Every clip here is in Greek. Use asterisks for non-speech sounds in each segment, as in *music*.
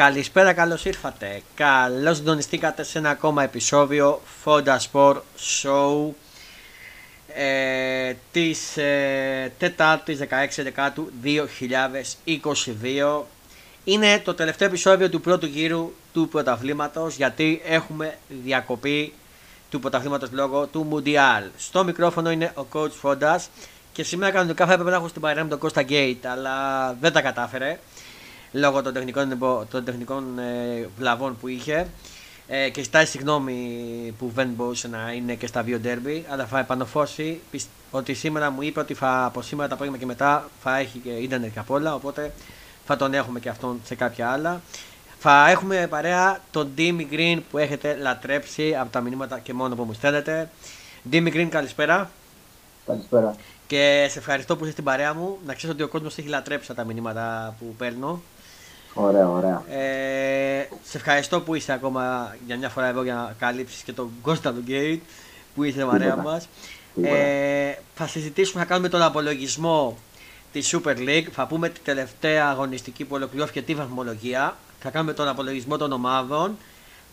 Καλησπέρα, καλώς ήρθατε. Καλώς συντονιστήκατε σε ένα ακόμα επεισόδιο Fonda Sport Show ε, της ε, Τετάρτης 16 Δεκάτου 2022. Είναι το τελευταίο επεισόδιο του πρώτου γύρου του πρωταθλήματος γιατί έχουμε διακοπή του πρωταθλήματος λόγω του Μουντιάλ. Στο μικρόφωνο είναι ο coach Fondas και σήμερα κανονικά θα έπρεπε να έχω στην παρέα με τον Κώστα Γκέιτ αλλά δεν τα κατάφερε λόγω των τεχνικών, των τεχνικών ε, βλαβών που είχε. Ε, και ζητάει συγγνώμη που δεν μπορούσε να είναι και στα δύο ντέρμπι αλλά θα επανοφώσει ότι σήμερα μου είπε ότι θα, από σήμερα τα απόγευμα και μετά θα έχει και ίντερνετ και απ' όλα οπότε θα τον έχουμε και αυτόν σε κάποια άλλα. Θα έχουμε παρέα τον Dimi Green που έχετε λατρέψει από τα μηνύματα και μόνο που μου στέλνετε. Dimi Green καλησπέρα. Καλησπέρα και σε ευχαριστώ που είσαι στην παρέα μου. Να ξέρεις ότι ο κόσμος έχει λατρέψει τα μηνύματα που παίρνω. Ωραία, ωραία. Ε, σε ευχαριστώ που είσαι ακόμα για μια φορά εδώ για να καλύψεις και τον Κώστα του Γκέιτ που είσαι παρέα μας. Ε, θα συζητήσουμε, θα κάνουμε τον απολογισμό της Super League. Θα πούμε την τελευταία αγωνιστική που ολοκληρώθηκε τη βαθμολογία. Θα κάνουμε τον απολογισμό των ομάδων.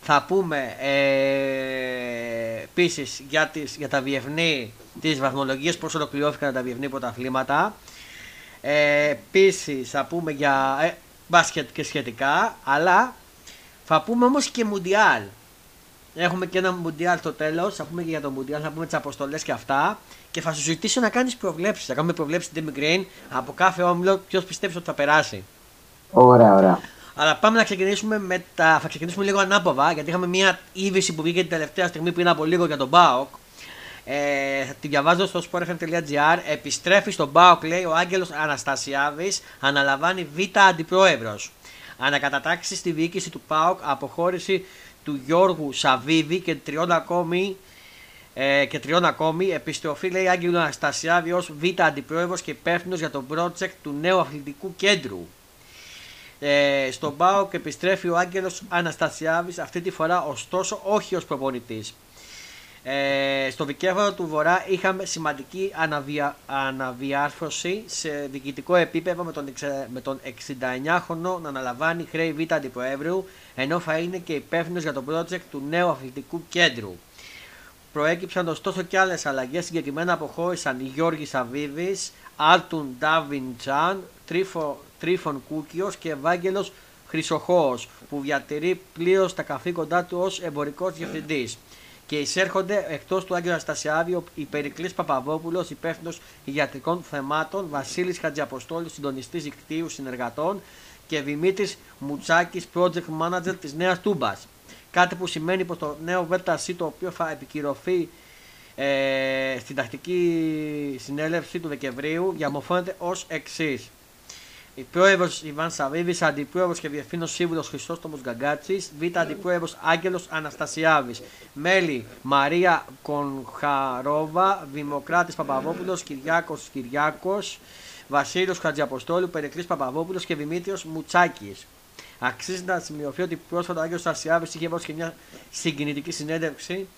Θα πούμε ε, επίσης για, για τα διευνή της βαθμολογίας, πώς ολοκληρώθηκαν τα διευνή πρωταθλήματα. Ε, επίσης θα πούμε για ε, μπάσκετ και σχετικά, αλλά θα πούμε όμως και μουντιάλ. Έχουμε και ένα μουντιάλ στο τέλος. Θα πούμε και για το μουντιάλ, θα πούμε τις αποστολές και αυτά. Και θα σου ζητήσω να κάνεις προβλέψεις. Θα κάνουμε προβλέψεις την Green από κάθε όμιλο. Ποιος πιστεύεις ότι θα περάσει. Ωραία, ωραία. Αλλά πάμε να ξεκινήσουμε με τα. Θα ξεκινήσουμε λίγο ανάποδα γιατί είχαμε μια είδηση που βγήκε την τελευταία στιγμή πριν από λίγο για τον Μπάοκ. Ε, θα τη διαβάζω στο sportfm.gr. Επιστρέφει στον Μπάοκ, λέει ο Άγγελος Αναστασιάδης, αναλαμβάνει β' αντιπρόεδρος. Ανακατατάξει στη διοίκηση του ΠΑΟΚ, αποχώρηση του Γιώργου Σαββίδη και τριών ακόμη ε, και τριών ακόμη. Επιστροφή λέει Άγγελος Αναστασιάδη ως β' αντιπρόεδρος και υπεύθυνος για το project του νέου αθλητικού κέντρου. Ε, στον ΠΑΟΚ επιστρέφει ο Άγγελος Αναστασιάβης αυτή τη φορά ωστόσο όχι ως προπονητής. Ε, στο δικαίωμα του Βορρά είχαμε σημαντική αναβια... αναδιάρθρωση σε διοικητικό επίπεδο με τον, με τον 69χρονο να αναλαμβάνει χρέη Β' Αντιπροέδρου ενώ θα είναι και υπεύθυνος για το project του νέου αθλητικού κέντρου. Προέκυψαν ωστόσο και άλλες αλλαγές, συγκεκριμένα αποχώρησαν οι Γιώργης Σαββίδη, Άλτουν Ντάβιν Τζαν, Τρίφο Τρίφων Κούκιος και Ευάγγελος Χρυσοχώος που διατηρεί πλήρως τα καθήκοντά του ως εμπορικός διευθυντής. Και εισέρχονται εκτός του Άγγελου Αναστασιάδη η Περικλής Παπαδόπουλος, υπεύθυνος ιατρικών θεμάτων, Βασίλης Χατζιαποστόλου, συντονιστής δικτύου συνεργατών και Δημήτρης Μουτσάκης, project manager της Νέας Τούμπας. Κάτι που σημαίνει πως το νέο ΒΕΤΑΣΥ το οποίο θα επικυρωθεί ε, στην τακτική συνέλευση του Δεκεμβρίου διαμορφώνεται ως εξής. Η πρόεδρο Ιβάν Σαββίδης, αντιπρόεδρος και διευθύνων σύμβουλος Χρυσότομο Γκαγκάτσης, Β. αντιπρόεδρος Άγγελος Αναστασιάδης. Μέλη Μαρία Κονχαρόβα, Δημοκράτης Παπαδόπουλος, Κυριάκος Κυριάκος, Βασίλειος Χατζιαποστόλου, Περικλής Παπαδόπουλος και Δημήτριος Μουτσάκης. Αξίζει να σημειωθεί ότι πρόσφατα ο Άγγελος Αναστασιάδης είχε δώσει και μια συγκινητική συνέντευξη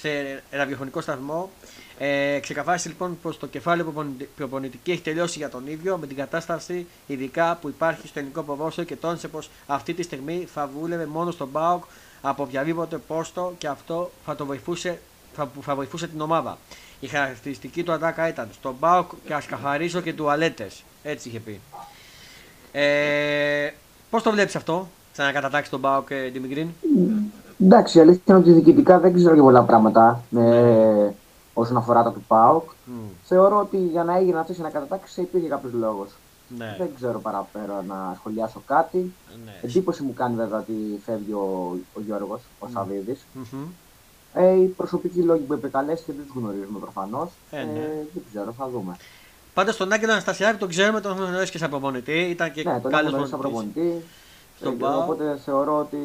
σε ραδιοφωνικό σταθμό ε, ξεκαθάρισε λοιπόν πω το κεφάλαιο προπονητική έχει τελειώσει για τον ίδιο με την κατάσταση ειδικά που υπάρχει στο ελληνικό ποδόσφαιρο και τόνισε πως αυτή τη στιγμή θα βούλευε μόνο στον Μπάουκ από οποιαδήποτε πόστο και αυτό θα, το βοηθούσε, θα, θα βοηθούσε την ομάδα. Η χαρακτηριστική του ατάκα ήταν στον Μπάουκ και ας καθαρίσω και τουαλέτε. Έτσι είχε πει. Ε, Πώς το βλέπεις αυτό, σαν να κατατάξει τον Μπάουκ, ε, Δημικρίν. Εντάξει, η αλήθεια είναι ότι διοικητικά δεν ξέρω και πολλά πράγματα. Ε, όσον αφορά το του ΠΑΟΚ. Mm. Θεωρώ ότι για να έγινε αυτή η ανακατατάξη υπήρχε κάποιος λόγος. Ναι. Δεν ξέρω παραπέρα να σχολιάσω κάτι. Ναι. Εντύπωση μου κάνει βέβαια ότι φεύγει ο, ο Γιώργος, ο mm. Σαββίδης. Mm-hmm. Ε, οι προσωπικοί λόγοι που επικαλέστηκε δεν τους γνωρίζουμε προφανώς. Ε, ναι. ε, δεν ξέρω, θα δούμε. Πάντως τον Άγγελο Αναστασιάδη τον ξέρουμε, τον γνωρίζεις και σαν προπονητή. Ήταν και ναι, τον γνωρίζει σαν προπονητής. Στον ε, οπότε θεωρώ ότι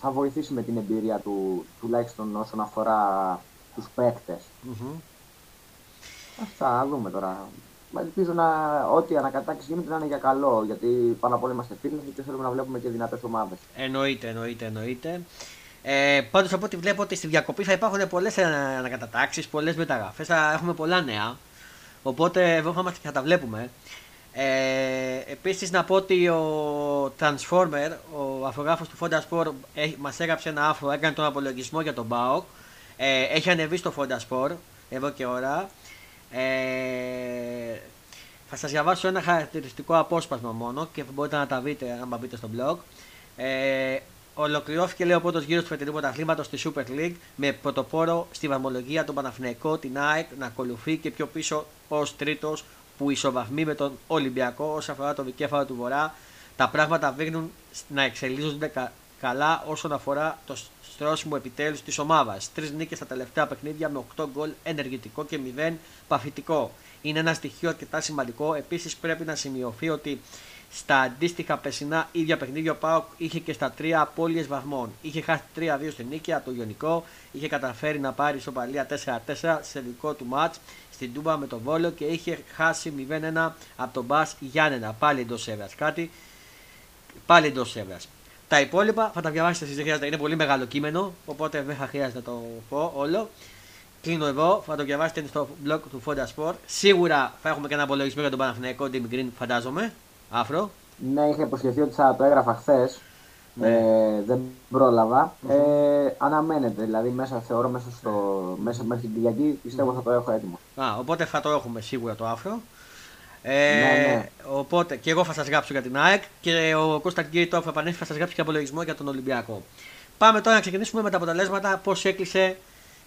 θα βοηθήσει με την εμπειρία του τουλάχιστον όσον αφορά τους παικτες mm-hmm. Αυτά, δούμε τώρα. Ελπίζω να ό,τι ανακατάξεις γίνεται να είναι για καλό. Γιατί πάνω απ' όλα είμαστε φίλοι και θέλουμε να βλέπουμε και δυνατές ομάδες. Εννοείται, εννοείται, εννοείται. Ε, Πάντως από ό,τι βλέπω ότι στη διακοπή θα υπάρχουν πολλές ανακατατάξεις, πολλές μεταγραφές. Θα έχουμε πολλά νέα. Οπότε εδώ θα, θα τα βλέπουμε. Ε, Επίσης να πω ότι ο Transformer, ο αφογράφος του Fonda Sport, μας έγραψε ένα άφρο, έκανε τον απολογισμό για τον BAOK. Ε, έχει ανεβεί στο Fonda Sport εδώ και ώρα. Ε, θα σας διαβάσω ένα χαρακτηριστικό απόσπασμα μόνο και μπορείτε να τα δείτε αν μπείτε στο blog. Ε, Ολοκληρώθηκε λέει ο πρώτος γύρος του φετινού πρωταθλήματος στη Super League με πρωτοπόρο στη βαθμολογία τον Παναθηναϊκό, την ΑΕΚ να ακολουθεί και πιο πίσω ως τρίτος που ισοβαθμεί με τον Ολυμπιακό όσον αφορά το δικέφαλο του Βορρά. Τα πράγματα δείχνουν να εξελίσσονται καλά όσον αφορά το στρώσιμο επιτέλους της ομάδας. Τρεις νίκες στα τελευταία παιχνίδια με 8 γκολ ενεργητικό και 0 παθητικό. Είναι ένα στοιχείο αρκετά σημαντικό. Επίσης πρέπει να σημειωθεί ότι στα αντίστοιχα περσινά ίδια παιχνίδια ο Πάοκ είχε και στα τρία απώλειες βαθμών. Είχε χάσει 3-2 στην νίκη από το Ιωνικό, είχε καταφέρει να πάρει ισοπαλία 4-4 σε δικό του μάτς στην Τούμπα με τον Βόλο και είχε χάσει 0-1 από τον Μπα Γιάννενα. Πάλι εντός έδρας. Κάτι πάλι εντός έδρας. Τα υπόλοιπα θα τα διαβάσετε εσείς, δεν χρειάζεται. Είναι πολύ μεγάλο κείμενο, οπότε δεν θα χρειάζεται να το πω όλο. Κλείνω εδώ, θα το διαβάσετε στο blog του Fonda Sport. Σίγουρα θα έχουμε και ένα απολογισμό για τον Παναθηναϊκό Team Green, φαντάζομαι. Άφρο. Ναι, είχα υποσχεθεί ότι θα το έγραφα χθες. Ναι. Ε, δεν πρόλαβα. Mm-hmm. Ε, αναμένεται, δηλαδή μέσα θεωρώ μέσα, στο, μέσα μέχρι την Κυριακή πιστεύω θα το έχω έτοιμο. Α, οπότε θα το έχουμε σίγουρα το άφρο. Ε, ναι, ναι. Οπότε και εγώ θα σας γράψω για την ΑΕΚ και ο Κώστα Γκέιτο θα επανέλθει θα σας γράψει και απολογισμό για τον Ολυμπιακό. Πάμε τώρα να ξεκινήσουμε με τα αποτελέσματα, πώς έκλεισε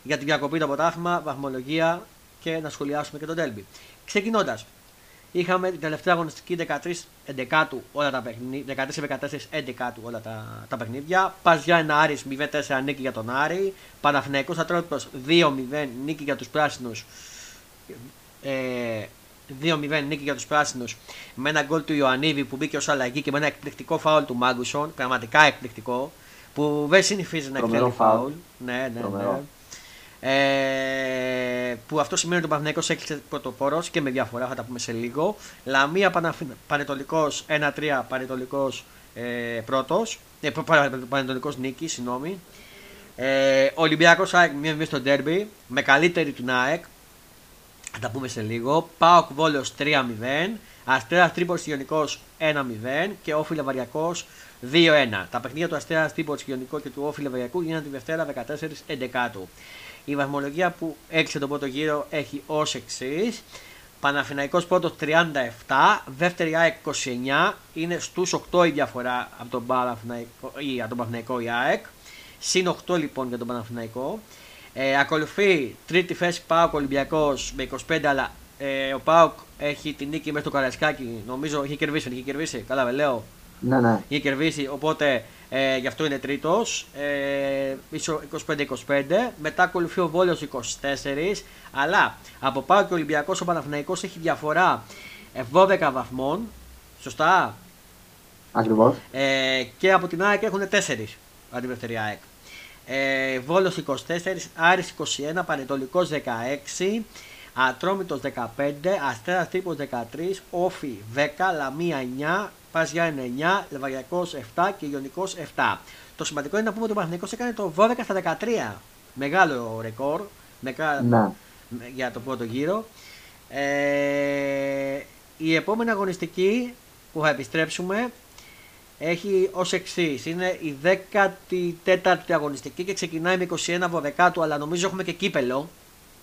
για την διακοπή το αποτάθλημα, βαθμολογία και να σχολιάσουμε και τον Τέλμπι. Ξεκινώντας, Είχαμε την τελευταία αγωνιστική 13 11 όλα τα παιχνίδια. 14-14 11 όλα τα, τα παιχνίδια. Παζιά ένα Άρης 0-4 νίκη για τον Άρη. Παναθηναϊκός Ατρόπιτο 2-0 νίκη για τους πράσινους. Ε, 2-0 νίκη για τους πράσινους με ένα γκολ του Ιωαννίδη που μπήκε ως αλλαγή και με ένα εκπληκτικό φάουλ του Μάγκουσον. Πραγματικά εκπληκτικό. Που δεν συνηθίζει να εκτελεί φάουλ. Ναι, ναι, ναι. Ε, που αυτό σημαίνει ότι ο Παναθηναϊκός έκλεισε πρωτοπόρο και με διαφορά, θα τα πούμε σε λίγο. Λαμία Πανετολικός 1-3 Πανετολικός ε, πρώτος. Ε, Πανετολικός νίκη, συγγνώμη. Ε, Ολυμπιακός ΑΕΚ 1-2 στο ντέρμπι με καλύτερη του ΑΕΚ. Θα τα πούμε σε λίγο. Πάοκ Βόλο 3-0. Αστέρας Τρίπολης Ιωνικό 1-0 και Όφιλε Βαριακό 2-1. Τα παιχνίδια του Αστέρας Τρίπολης Ιωνικό και του Όφιλε Βαριακού γίνανε τη Δευτέρα 14-11. Η βαθμολογία που έξε τον πρώτο γύρο έχει ως εξής. Παναθηναϊκός πρώτος 37, δεύτερη ΑΕΚ 29, είναι στους 8 η διαφορά από τον, ή, από τον Παναθηναϊκό η ΑΕΚ, συν 8 λοιπόν για τον Παναθηναϊκό. Ε, ακολουθεί τρίτη θέση ΠΑΟΚ Ολυμπιακός με 25, αλλά ε, ο ΠΑΟΚ έχει την νίκη μέσα στο Καρασκάκι, νομίζω έχει κερδίσει, έχει κερδίσει, καλά λέω. Ναι, ναι. Είχε κερδίσει, οπότε ε, γι' αυτό είναι τρίτος. Ε, 25-25. Μετά ακολουθεί ο Βόλιος 24. Αλλά από πάω και ο Ολυμπιακός ο Παναθηναϊκός έχει διαφορά 12 ε, βαθμών. Σωστά; Ακριβώς. Ε, και από την ΑΕΚ έχουν 4 αντί δεύτερη ΑΕΚ. Ε, Βόλος 24, Άρης 21, Πανετολικός 16, Ατρόμητος 15, Αστέρας Τρίπος 13, Όφι 10, Λαμία 9, Πας για 9, Λεβαγιακός 7 και Ιωνικός 7. Το σημαντικό είναι να πούμε ότι ο Παναθηνικό έκανε το 12 στα 13. Μεγάλο ρεκόρ ναι. για το πρώτο γύρο. Ε, η επόμενη αγωνιστική που θα επιστρέψουμε έχει ως εξής. Είναι η 14η αγωνιστική και ξεκινάει με 21 Βοδεκάτου, αλλά νομίζω έχουμε και κύπελο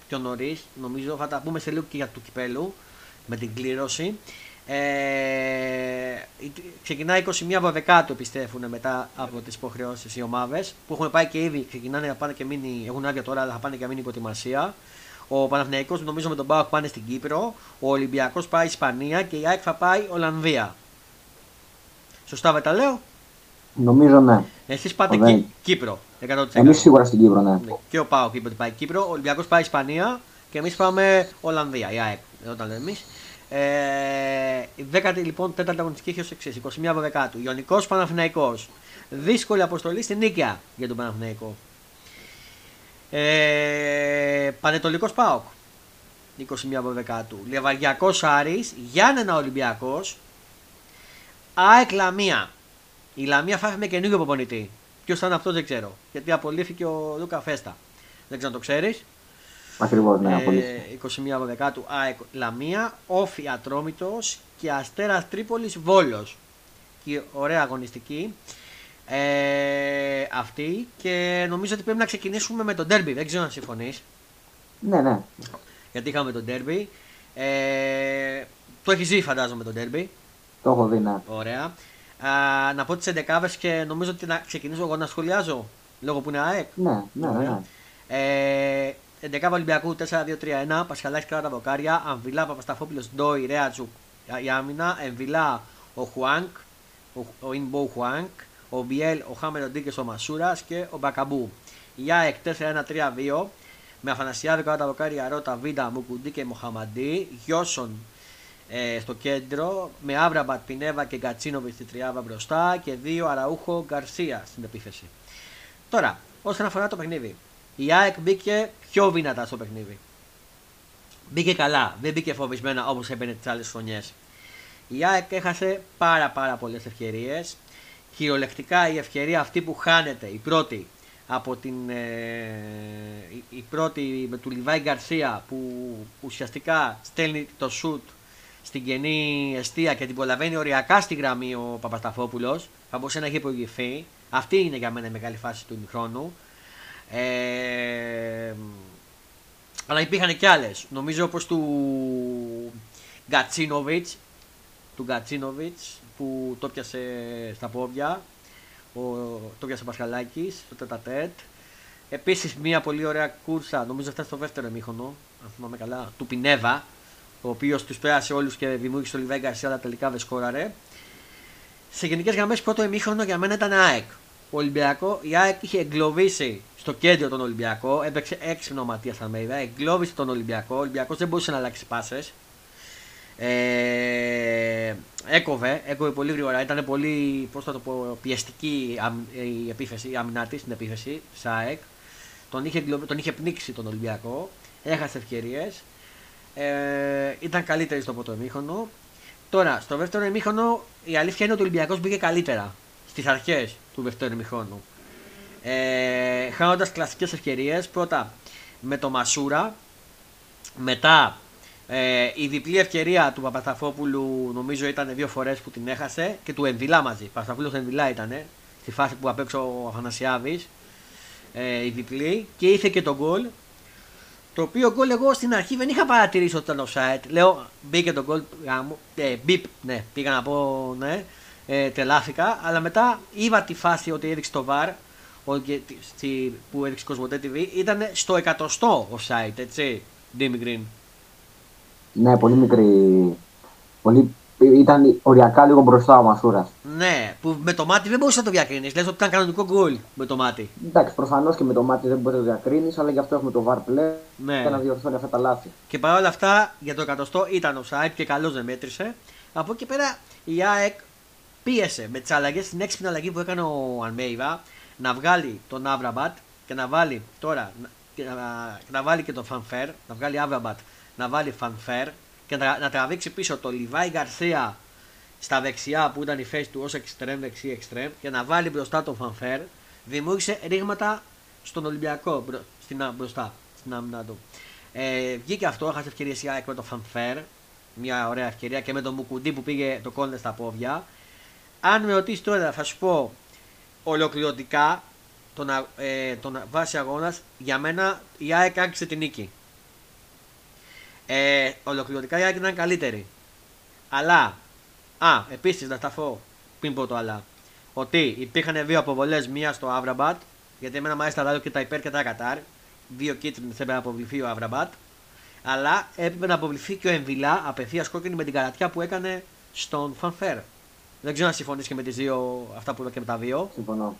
πιο νωρίς. Νομίζω θα τα πούμε σε λίγο και για το κυπέλου με την κλήρωση. Ε, ξεκινάει 21 Βοδεκάτου επιστρέφουν μετά από τις υποχρεώσεις οι ομάδες που έχουν πάει και ήδη ξεκινάνε να πάνε και μείνει, έχουν άδεια τώρα αλλά θα πάνε και μείνει υποτιμασία. Ο Παναθηναϊκός νομίζω με τον Πάοκ πάνε στην Κύπρο, ο Ολυμπιακός πάει Ισπανία και η ΑΕΚ θα πάει Ολλανδία. Σωστά δεν τα λέω; Νομίζω ναι. Εσείς πάτε Κύ- Κύπρο. 100%. Εμείς σίγουρα στην Κύπρο, ναι. ναι. Και ο Πάοκ είπε ότι πάει Κύπρο, ο Ολυμπιακός πάει Ισπανία και εμείς πάμε Ολλανδία. Η ΑΕΚ. Όταν λέμε εμείς. Ε, η 10η λοιπόν τέταρτη αγωνιστική έχει ως εξής: 21 Δεκάτου. Ιωνικός Παναθυναϊκό. Δύσκολη αποστολή στην νίκαια για τον Παναθηναϊκό. Ε, Πανετολικός Πάοκ. 21 Δεκάτου. Λεβαριακό Άρης. Γιάννενα Ολυμπιακός. ΑΕΚ Λαμία. Η Λαμία θα έχουμε καινούργιο προπονητή. Ποιος θα είναι αυτός δεν ξέρω. Γιατί απολύθηκε ο Λούκα Φέστα. Δεν ξέρω αν το ξέρεις. Ακριβώς, ναι, ε, 21 21 του ΑΕΚ Λαμία, Όφη Ατρόμητος και Αστέρας Τρίπολης Βόλος. Και ωραία αγωνιστική ε, αυτή και νομίζω ότι πρέπει να ξεκινήσουμε με τον Derby. Δεν ξέρω αν συμφωνείς. Ναι, ναι. Γιατί είχαμε τον Derby. Ε, το έχεις ζει, φαντάζομαι, τον Derby. Το έχω δει, ναι. Ωραία. Α, να πω τις 11 και νομίζω ότι να ξεκινήσω εγώ να σχολιάζω λόγω που είναι ΑΕΚ. Ναι, ναι, ναι. Ε, 11 Ολυμπιακού 4-2-3-1, Πασχαλάκης κράτα βοκάρια, Αμβιλά, Παπασταφόπουλος, Ντόι, Ρέατσου, η άμυνα, Εμβιλά, ο Χουάνκ, ο, ο Ινμπο Χουάνκ, ο Μπιέλ, ο Χάμερ Ντίκε, ο Μασούρας και ο Μπακαμπού. Η ΑΕΚ 4-1-3-2, με Αφανασιάδη κράτα βοκάρια, Ρότα, Βίντα, Μουκουντή και Μοχαμαντή, Γιώσον ε, στο κέντρο, με Άβραμπατ, Πινέβα και Γκατσίνοβιτς στη τριάβα μπροστά και δύο Αραούχο Γκαρσία στην επίθεση. Τώρα, όσον αφορά το παιχνίδι, η ΑΕΚ μπήκε πιο δυνατά στο παιχνίδι. Μπήκε καλά, δεν μπήκε φοβισμένα όπως έμπαινε τις άλλες χρονιέ. Η ΑΕΚ έχασε πάρα πάρα πολλές ευκαιρίες. Κυριολεκτικά η ευκαιρία αυτή που χάνεται, η πρώτη από την ε, η πρώτη με του Λιβάη Γκαρσία που ουσιαστικά στέλνει το σουτ στην κενή αιστεία και την προλαβαίνει οριακά στη γραμμή ο Παπασταφόπουλο. Θα μπορούσε να έχει προηγηθεί. Αυτή είναι για μένα η μεγάλη φάση του ημιχρόνου. Ε, αλλά υπήρχαν και άλλες. Νομίζω όπως του Γκατσίνοβιτς. Του Γκατσίνοβιτς που το πιάσε στα πόδια. Ο, το πιάσε Πασχαλάκης στο τετατέτ. Επίσης μια πολύ ωραία κούρσα, νομίζω αυτά στο δεύτερο εμίχονο, αν θυμάμαι καλά, του Πινέβα, ο οποίος τους πέρασε όλους και δημιούργησε το Λιβάη Γκαρσία, αλλά τελικά δεν σκόραρε. Σε γενικές γραμμές, πρώτο εμίχρονο για μένα ήταν ΑΕΚ. Ο Ολυμπιακό, η ΑΕΚ είχε εγκλωβίσει στο κέντρο τον Ολυμπιακό. Έπαιξε έξυπνο ο Ματία Αλμέιδα. Εγκλώβησε τον Ολυμπιακό. Ο Ολυμπιακός δεν μπορούσε να αλλάξει πάσες. Ε, έκοβε, έκοβε πολύ γρήγορα. Ήταν πολύ πώς θα το πω, πιεστική η επίθεση, η αμυνά της στην επίθεση. ΣΑΕΚ. Τον είχε, τον είχε πνίξει τον Ολυμπιακό. Έχασε ευκαιρίες. Ε, ήταν καλύτερη στο πρώτο εμίχονο. Τώρα, στο δεύτερο εμίχονο η αλήθεια είναι ότι ο Ολυμπιακός μπήκε καλύτερα στις αρχές του δεύτερου εμίχονου. Ε, Χάνοντας κλασικές ευκαιρίες. Πρώτα με το Μασούρα. Μετά ε, η διπλή ευκαιρία του Παπασταφόπουλου νομίζω ήταν δύο φορές που την έχασε και του Εμβιλά μαζί. Παπασταφόπουλο Εμβιλά ήταν στη φάση που απέξω ο Αθανασιάδης. Ε, η διπλή και ήρθε και το γκολ το οποίο γκολ εγώ στην αρχή δεν είχα παρατηρήσει ότι ήταν offside. Λέω μπήκε το γκολ. Ε, μπιπ, ναι, πήγα να πω ναι. Ε, τελάθηκα. Αλλά μετά είδα τη φάση ότι έδειξε το VAR που έδειξε Κοσμοτέ TV ήταν στο εκατοστό offside, έτσι, Ντίμι Green. Ναι, πολύ μικρή. Πολύ ήταν οριακά λίγο μπροστά ο Μασούρας. Ναι, που με το μάτι δεν μπορούσες να το διακρίνεις. Λες ότι ήταν κανονικό γκολ με το μάτι. Εντάξει, προφανώς και με το μάτι δεν μπορείς να το διακρίνεις, αλλά γι' αυτό έχουμε το VAR πλέον ναι. για να διορθώνει αυτά τα λάθη. Και παρόλα αυτά για το εκατοστό ήταν ο Σάιτ και καλώς δεν μέτρησε. Από εκεί πέρα η ΑΕΚ πίεσε με τις αλλαγές, την έξυπνη αλλαγή που έκανε ο Αλμέιβα να βγάλει τον Άβραμπατ και να βάλει τώρα να, να βάλει και τον Φανφέρ, να βγάλει Άβραμπατ, να βάλει Φανφέρ και να, να τραβήξει πίσω το Λιβάη Γκαρσία στα δεξιά που ήταν η θέση του ως εξτρέμ, δεξί εξτρέμ και να βάλει μπροστά τον Φανφέρ, δημιούργησε ρήγματα στον Ολυμπιακό στην, μπροστά, στην άμυνα του. Ε, βγήκε αυτό, έχασε ευκαιρία σιγά με τον Φανφέρ, μια ωραία ευκαιρία και με τον Μουκουντή που πήγε το κόντες στα πόδια. Αν με ρωτήσεις τώρα, θα σου πω ολοκληρωτικά τον, ε, τον βάση αγώνας, για μένα η ΑΕΚ άρχισε την νίκη. Ε, ολοκληρωτικά η ΑΕΚ ήταν καλύτερη. Αλλά, α, επίσης να σταθώ πριν πω το αλλά, ότι υπήρχαν δύο αποβολές, μία στο Αβραμπάτ, γιατί εμένα μου άρεσε τα και τα υπέρ και τα κατάρ. Δύο κίτρινε έπρεπε να αποβληθεί ο Αβραμπάτ. Αλλά έπρεπε να αποβληθεί και ο Εμβιλά απευθείας κόκκινη με την καρατιά που έκανε στον Φανφέρ. Δεν ξέρω αν συμφωνείς και με τις δύο, αυτά που είπα και με τα δύο. Συμφωνώ.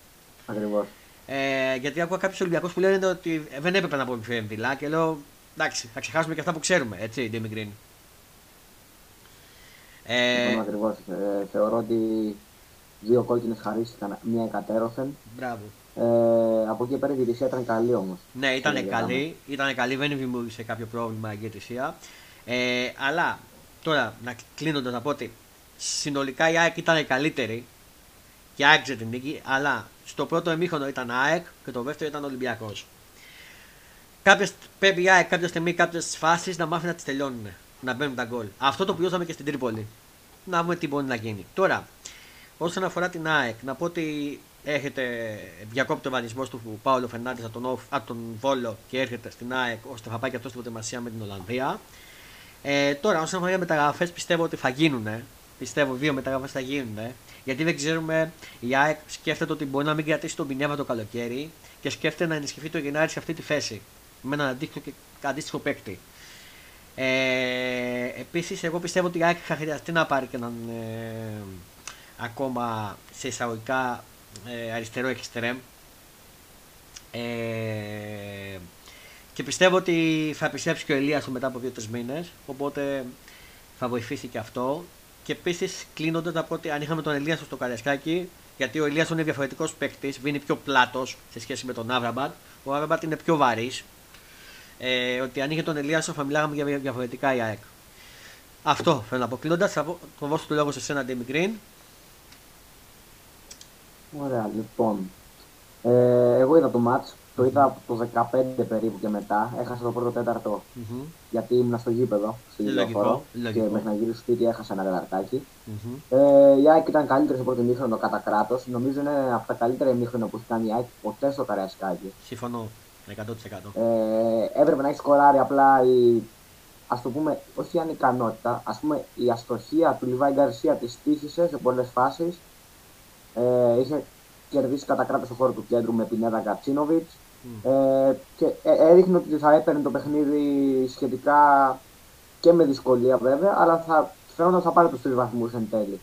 Ακριβώς. Ε, γιατί άκουγα κάποιους Ολυμπιακούς που λένε ότι δεν έπρεπε να αποβληθεί ο Εμβιλά και λέω εντάξει, θα ξεχάσουμε και αυτά που ξέρουμε, έτσι, Ντέμι Green. Ε... ακριβώς. Ε, θεωρώ ότι δύο κόκκινες χαρίστηκαν, μία εκατέρωθεν. Μπράβο. Ε, από εκεί πέρα η διαιτησία ήταν καλή όμως. Ναι, ήταν καλή, ήταν καλή, δεν δημιούργησε κάποιο πρόβλημα η διαιτησία. Ε, αλλά τώρα να κλείνοντας να πω ότι συνολικά η ΑΕΚ ήταν καλύτερη και άξιζε την νίκη, αλλά στο πρώτο εμίχρονο ήταν ΑΕΚ και το δεύτερο ήταν Ολυμπιακός. κάποιες, πρέπει η ΑΕΚ κάποια στιγμή κάποιες φάσεις να μάθει να τις τελειώνουν. Να μπαίνουν τα γκολ. Αυτό το βιώσαμε και στην Τρίπολη. Να δούμε τι μπορεί να γίνει. Τώρα, όσον αφορά την ΑΕΚ, να πω ότι έχετε διακόπτει ο βανισμός του Πάολο Φερνάντες από τον, από τον Βόλο και έρχεται στην ΑΕΚ ώστε θα πάει και αυτός στην προετοιμασία με την Ολλανδία. Ε, τώρα, όσον αφορά μεταγραφές, πιστεύω ότι θα γίνουν. Πιστεύω δύο μεταγραφές θα γίνουν. Γιατί δεν ξέρουμε, η ΑΕΚ σκέφτεται ότι μπορεί να μην κρατήσει τον Πινέβα το καλοκαίρι και σκέφτεται να ενισχυθεί το Γενάρη σε αυτή τη θέση. Με έναν αντίστοιχο, και, αντίστοιχο παίκτη. Ε, Επίσης, εγώ πιστεύω ότι η ΑΕΚ θα χρειαστεί να πάρει και έναν ε, ακόμα σε εισαγωγικά ε, αριστερό εξτρέμ. Ε, και πιστεύω ότι θα επιστρέψει και ο Ελίας μετά από 2-3 μήνες. Οπότε θα βοηθήσει και αυτό. Και επίσης κλείνοντας να πω ότι αν είχαμε τον Ελίας στο Καρεσκάκι, γιατί ο Ελίας είναι διαφορετικός παίκτης, είναι πιο πλάτος σε σχέση με τον Άβραμπατ. Ο Άβραμπατ είναι πιο βαρύς. Ε, ότι αν είχε τον Ελίας θα μιλάγαμε για διαφορετικά η ΑΕΚ. Αυτό θέλω να πω. Κλείνοντας, θα δώσω το λόγο σε σένα, Ντέμι Γκριν. Ωραία, λοιπόν. Ε, εγώ είδα το μάτς, το είδα από το 15 περίπου και μετά. Έχασα το πρώτο τέταρτο mm-hmm. γιατί ήμουν στο γήπεδο, στο γήπεδο και μέχρι να γυρίσω στο σπίτι έχασα ένα τεταρτάκι. Mm-hmm. Ε, η ΑΕΚ ήταν καλύτερη στο πρώτο ημίχρονο κατά κράτος. Νομίζω είναι από τα καλύτερα ημίχρονα που έχει κάνει η ΑΕΚ ποτέ στο Καραϊσκάκι. Συμφωνώ. 100%. Ε, έπρεπε να έχει σκοράρει απλά η, ας το πούμε, όχι η ανικανότητα, ας πούμε η αστοχία του Λιβάη Γκαρσία της τύχησε σε πολλές φάσεις ε, είχε κερδίσει κατά κράτος το χώρο του κέντρου με την Έδα Κατσίνοβιτ. Ε, και ε, έδειχνε ότι θα έπαιρνε το παιχνίδι σχετικά και με δυσκολία βέβαια, αλλά θα φαίνονταν θα πάρει τους τρεις βαθμούς εν τέλει.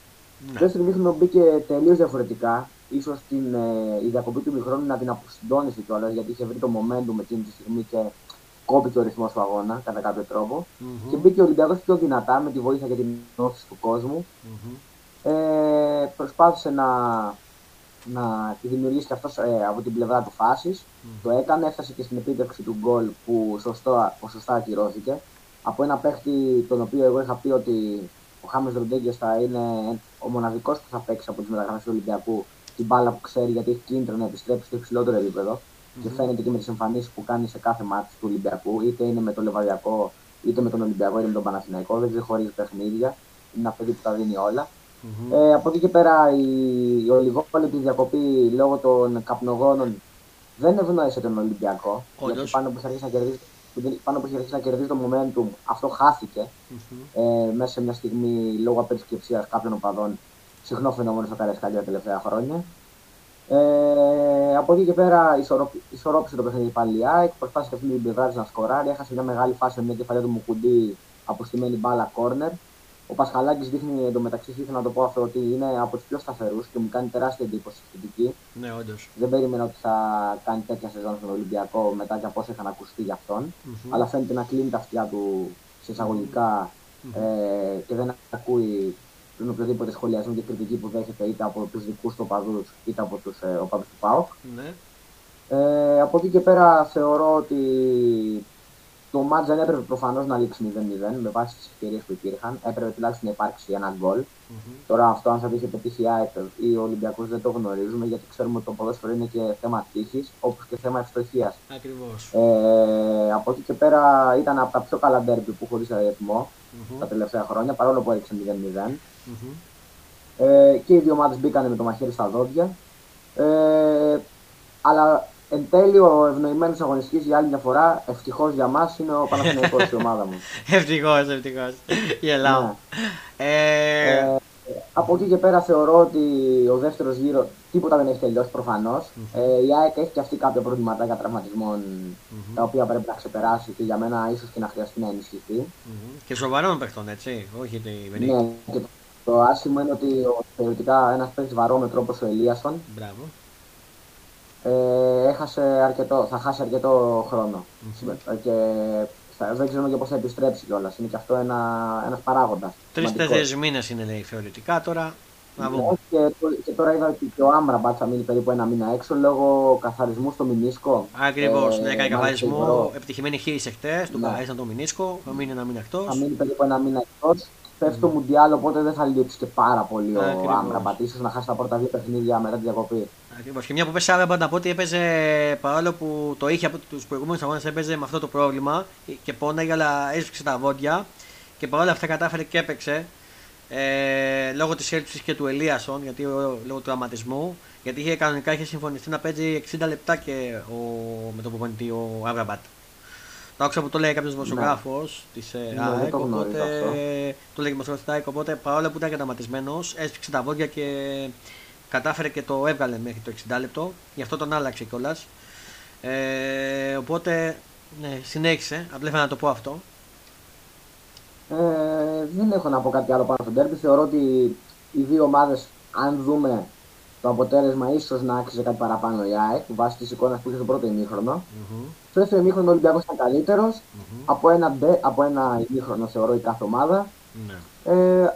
Ναι. Το δεύτερο μπήκε τελείως διαφορετικά. σω ε, η διακοπή του μηχρόνου να την αποσυντώνησε κιόλας γιατί είχε βρει το momentum εκείνη τη στιγμή και κόπηκε ο ρυθμός του αγώνα κατά κάποιο τρόπο. Mm-hmm. Και μπήκε ο Ολυμπιακός πιο δυνατά με τη βοήθεια και την όθηση του κόσμου. Mm-hmm ε, προσπάθησε να, να τη δημιουργήσει και αυτός ε, από την πλευρά του φάσης. Το έκανε, έφτασε και στην επίτευξη του γκολ που σωστό, σωστά ακυρώθηκε. Από ένα παίχτη τον οποίο εγώ είχα πει ότι ο Χάμες Ροντέγκε θα είναι ο μοναδικός που θα παίξει από τι μεταγραφές του Ολυμπιακού την μπάλα που ξέρει γιατί έχει κίνητρο να επιστρέψει στο υψηλότερο επίπεδο. Mm-hmm. Και φαίνεται και με τις εμφανίσεις που κάνει σε κάθε μάτι του Ολυμπιακού, είτε είναι με το Λεβαδιακό, είτε με τον Ολυμπιακό, είτε με τον Παναθηναϊκό. Δεν ξεχωρίζει παιχνίδια. Είναι ένα παιδί που τα δίνει όλα. Mm-hmm. Ε, από εκεί και πέρα η, η ολιγόπαλη διακοπή λόγω των καπνογόνων δεν ευνόησε τον Ολυμπιακό. Όντως. Γιατί πάνω που είχε αρχίσει να κερδίζει, πάνω που είχε αρχίσει να κερδίζει το momentum, αυτό χάθηκε mm-hmm. ε, μέσα σε μια στιγμή λόγω απερισκεψία κάποιων οπαδών. Συχνό φαινόμενο στο Καρεσκάλι τα τελευταία χρόνια. Ε, από εκεί και πέρα ισορρόπησε το παιχνίδι πάλι η ΑΕΚ, προσπάθησε αυτή την πλευρά να σκοράρει. Έχασε μια μεγάλη φάση με μια κεφαλιά του Μουκουντή αποστημένη μπάλα corner. Ο Πασχαλάκης δείχνει εντωμεταξύ, ήθελα να το πω αυτό, ότι είναι από τους πιο σταθερούς και μου κάνει τεράστια εντύπωση στη Ναι, όντως. Δεν περίμενα ότι θα κάνει τέτοια σεζόν στον Ολυμπιακό μετά και από όσα είχαν ακουστεί για αυτον mm-hmm. Αλλά φαίνεται να κλείνει τα αυτιά του σε εισαγωγικά mm-hmm. ε, και δεν ακούει τον οποιοδήποτε σχολιασμό και κριτική που δέχεται είτε από τους δικούς του οπαδούς είτε από τους ε, οπαδούς του ΠΑΟΚ. Ναι. Ε, από εκεί και πέρα θεωρώ ότι το μάτς δεν έπρεπε προφανώς να λήξει 0-0 με βάση τις ευκαιρίες που υπήρχαν. Έπρεπε τουλάχιστον να υπάρξει ένα γκολ. Mm-hmm. Τώρα αυτό αν θα είχε πετύχει η ΑΕΚ ή ο Ολυμπιακός δεν το γνωρίζουμε γιατί ξέρουμε ότι το ποδόσφαιρο είναι και θέμα τύχης όπως και θέμα ευστοχίας. Ακριβώς. Ε, από εκεί και πέρα ήταν από τα πιο καλά ντέρμπι που χωρίς αριθμό mm-hmm. τα τελευταία χρόνια παρόλο που έριξε 0-0. Mm-hmm. Ε, και οι δύο ομάδε μπήκαν με το μαχαίρι στα δόντια. Ε, αλλά Εν τέλει, ο ευνοημένος αγωνιστής για άλλη μια φορά, ευτυχώς για μας, είναι ο Παναθηναϊκός η ομάδα μου. *laughs* ευτυχώς, ευτυχώς. Γελάω. Ναι. Ε... Ε, από εκεί και πέρα θεωρώ ότι ο δεύτερος γύρος τίποτα δεν έχει τελειώσει προφανώς. Mm-hmm. Ε, η ΑΕΚ έχει και αυτή κάποια προβληματάκια τραυματισμών mm-hmm. τα οποία πρέπει να ξεπεράσει και για μένα ίσως και να χρειαστεί να ενισχυθεί. Mm-hmm. Και σοβαρών παιχτών, έτσι. Όχι τη Ναι, και το, το άσχημο είναι ότι θεωρητικά ένας παίκτης βαρόμετρο όπω ο Ελίασον. Μπράβο ε, έχασε αρκετό, θα χάσει αρκετό χρόνο. Mm-hmm. Και θα, δεν ξέρουμε και πώς θα επιστρέψει κιόλας. Είναι και αυτό ένα ένας παράγοντας. Τρει-τέσσερι μήνες είναι λέει θεωρητικά τώρα. Να ναι, και, και, τώρα είδα ότι και ο Άμραμπατ θα μείνει περίπου ένα μήνα έξω λόγω καθαρισμού στο Μινίσκο. Ακριβώς. Ε, ναι, έκανε καθαρισμό. Επιτυχημένη χείριση εχθές. Του ναι. καθαρίσαν το Μινίσκο. Θα μείνει ένα μήνα εκτός. Θα μείνει περίπου ένα μήνα εκτός. Πέφτει το Μουντιάλ, οπότε δεν θα λείψει και πάρα πολύ ο Άμραμπατ. σω να χάσει τα πρώτα δύο παιχνίδια μετά τη διακοπή. Ακριβώς. Και μια που πέσει Άμραμπατ, από ότι έπαιζε παρόλο που το είχε από τους προηγούμενους αγώνες, έπαιζε με αυτό το πρόβλημα και πόναγε, αλλά έσπιξε τα βόντια και παρόλα αυτά κατάφερε και έπαιξε. Ε, λόγω της έλλειψης και του Ελίασον, γιατί, λόγω του αματισμού, γιατί είχε, κανονικά είχε συμφωνηθεί να παίζει 60 λεπτά και ο, με τον προπονητή ο Άβραμπατ. Το άκουσα που το λέει κάποιος δημοσιογράφος της ε, ΑΕΚ. Το οπότε το λέει δημοσιογράφος της ΑΕΚ. Οπότε παρόλο που ήταν καταματισμένος, έσπιξε τα βόδια και κατάφερε και το έβγαλε μέχρι το 60 λεπτό. Γι' αυτό τον άλλαξε κιόλας. Ε, οπότε ναι, συνέχισε. Απλά ήθελα να το πω αυτό. Ε, δεν έχω να πω κάτι άλλο πάνω στο τέρπι. Θεωρώ ότι οι δύο ομάδες, αν δούμε το αποτέλεσμα, ίσως να άξιζε κάτι παραπάνω η ΑΕΚ βάσει της εικόνας που είχε στο πρώτο ημίχρονο. Mm-hmm. Στο δεύτερο ημίχρονο ο Ολυμπιακός ήταν καλύτερος. Mm-hmm. Από, ένα, από ένα ημίχρονο θεωρώ η κάθε ομάδα. Mm-hmm. Ε,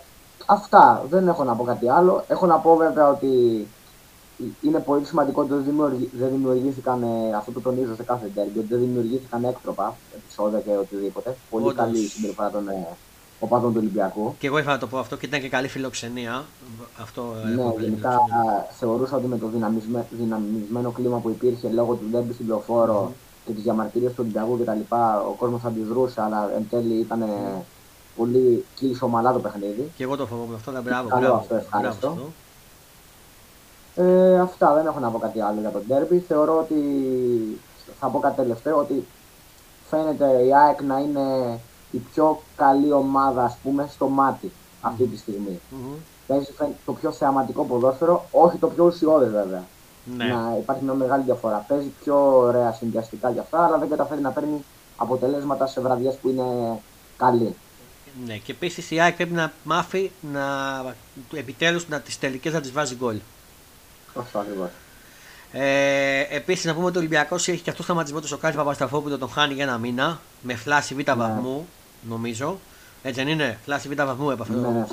αυτά. Δεν έχω να πω κάτι άλλο. Έχω να πω βέβαια ότι είναι πολύ σημαντικό ότι δεν δημιουργήθηκαν, ε, αυτό το τονίζω σε κάθε τέρμι, ότι δεν δημιουργήθηκαν έκτροπα επεισόδια και οτιδήποτε. Πολύ Όντως. καλή συμπεριφορά των ε, οπαδών του Ολυμπιακού. Και εγώ ήθελα να το πω αυτό και ήταν και καλή φιλοξενία. Αυτό ναι, γενικά θεωρούσα ότι με το δυναμισμένο κλίμα που υπήρχε λόγω του Ντέρμπι στην Πλοφόρο mm. και τις διαμαρτυρίες του Ολυμπιακού κτλ. Ο κόσμος αντιδρούσε, αλλά εν τέλει ήταν mm. Πολύ κλείσει ομαλά το παιχνίδι. Και εγώ το φοβόμαι αυτό, αλλά μπράβο. Καλό αυτό, ευχαριστώ. Ε, αυτά δεν έχω να πω κάτι άλλο για τον Ντέρμπι. Θεωρώ ότι θα πω κάτι τελευταίο ότι φαίνεται η ΑΕΚ να είναι η πιο καλή ομάδα ας πούμε στο μάτι αυτή τη στιγμή. Mm-hmm. Παίζει το πιο θεαματικό ποδόσφαιρο, όχι το πιο ουσιώδε βέβαια. Ναι. Να υπάρχει μια μεγάλη διαφορά. Παίζει πιο ωραία συνδυαστικά για αυτά, αλλά δεν καταφέρει να παίρνει αποτελέσματα σε βραδιές που είναι καλή. Ναι, και επίσης η ΑΕΚ πρέπει να μάθει να επιτέλους να τις τελικές να τις βάζει γκολ. Αυτό ακριβώς. Ε, Επίσης, να πούμε ότι ο Ολυμπιακός έχει και αυτό σταματισμό του Σοκάτη Παπασταφόπουλο τον χάνει για ένα μήνα με φλάση β' ναι. βαθμού, νομίζω. Έτσι δεν είναι, φλάση β' βαθμού έπαθε ναι, ναι,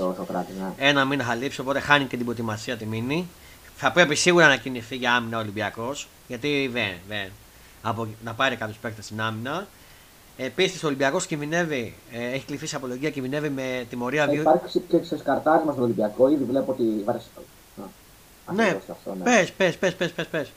ο Σοκράτης. Ναι. Ένα μήνα θα λείψει, οπότε χάνει και την προετοιμασία τη μήνυ. Θα πρέπει σίγουρα να κινηθεί για άμυνα ο Ολυμπιακός, γιατί δεν, δεν. Από, να πάρει κάποιους παίκτες στην άμυνα. Επίσης, ο Ολυμπιακός κινδυνεύει, ε, έχει κληθεί σε απολογία, κινδυνεύει με τιμωρία. Θα υπάρξει και σε σκαρτάρισμα στον Ολυμπιακό, ήδη βλέπω ότι ναι, ναι. πες, πες, πες, πες, πες, πες.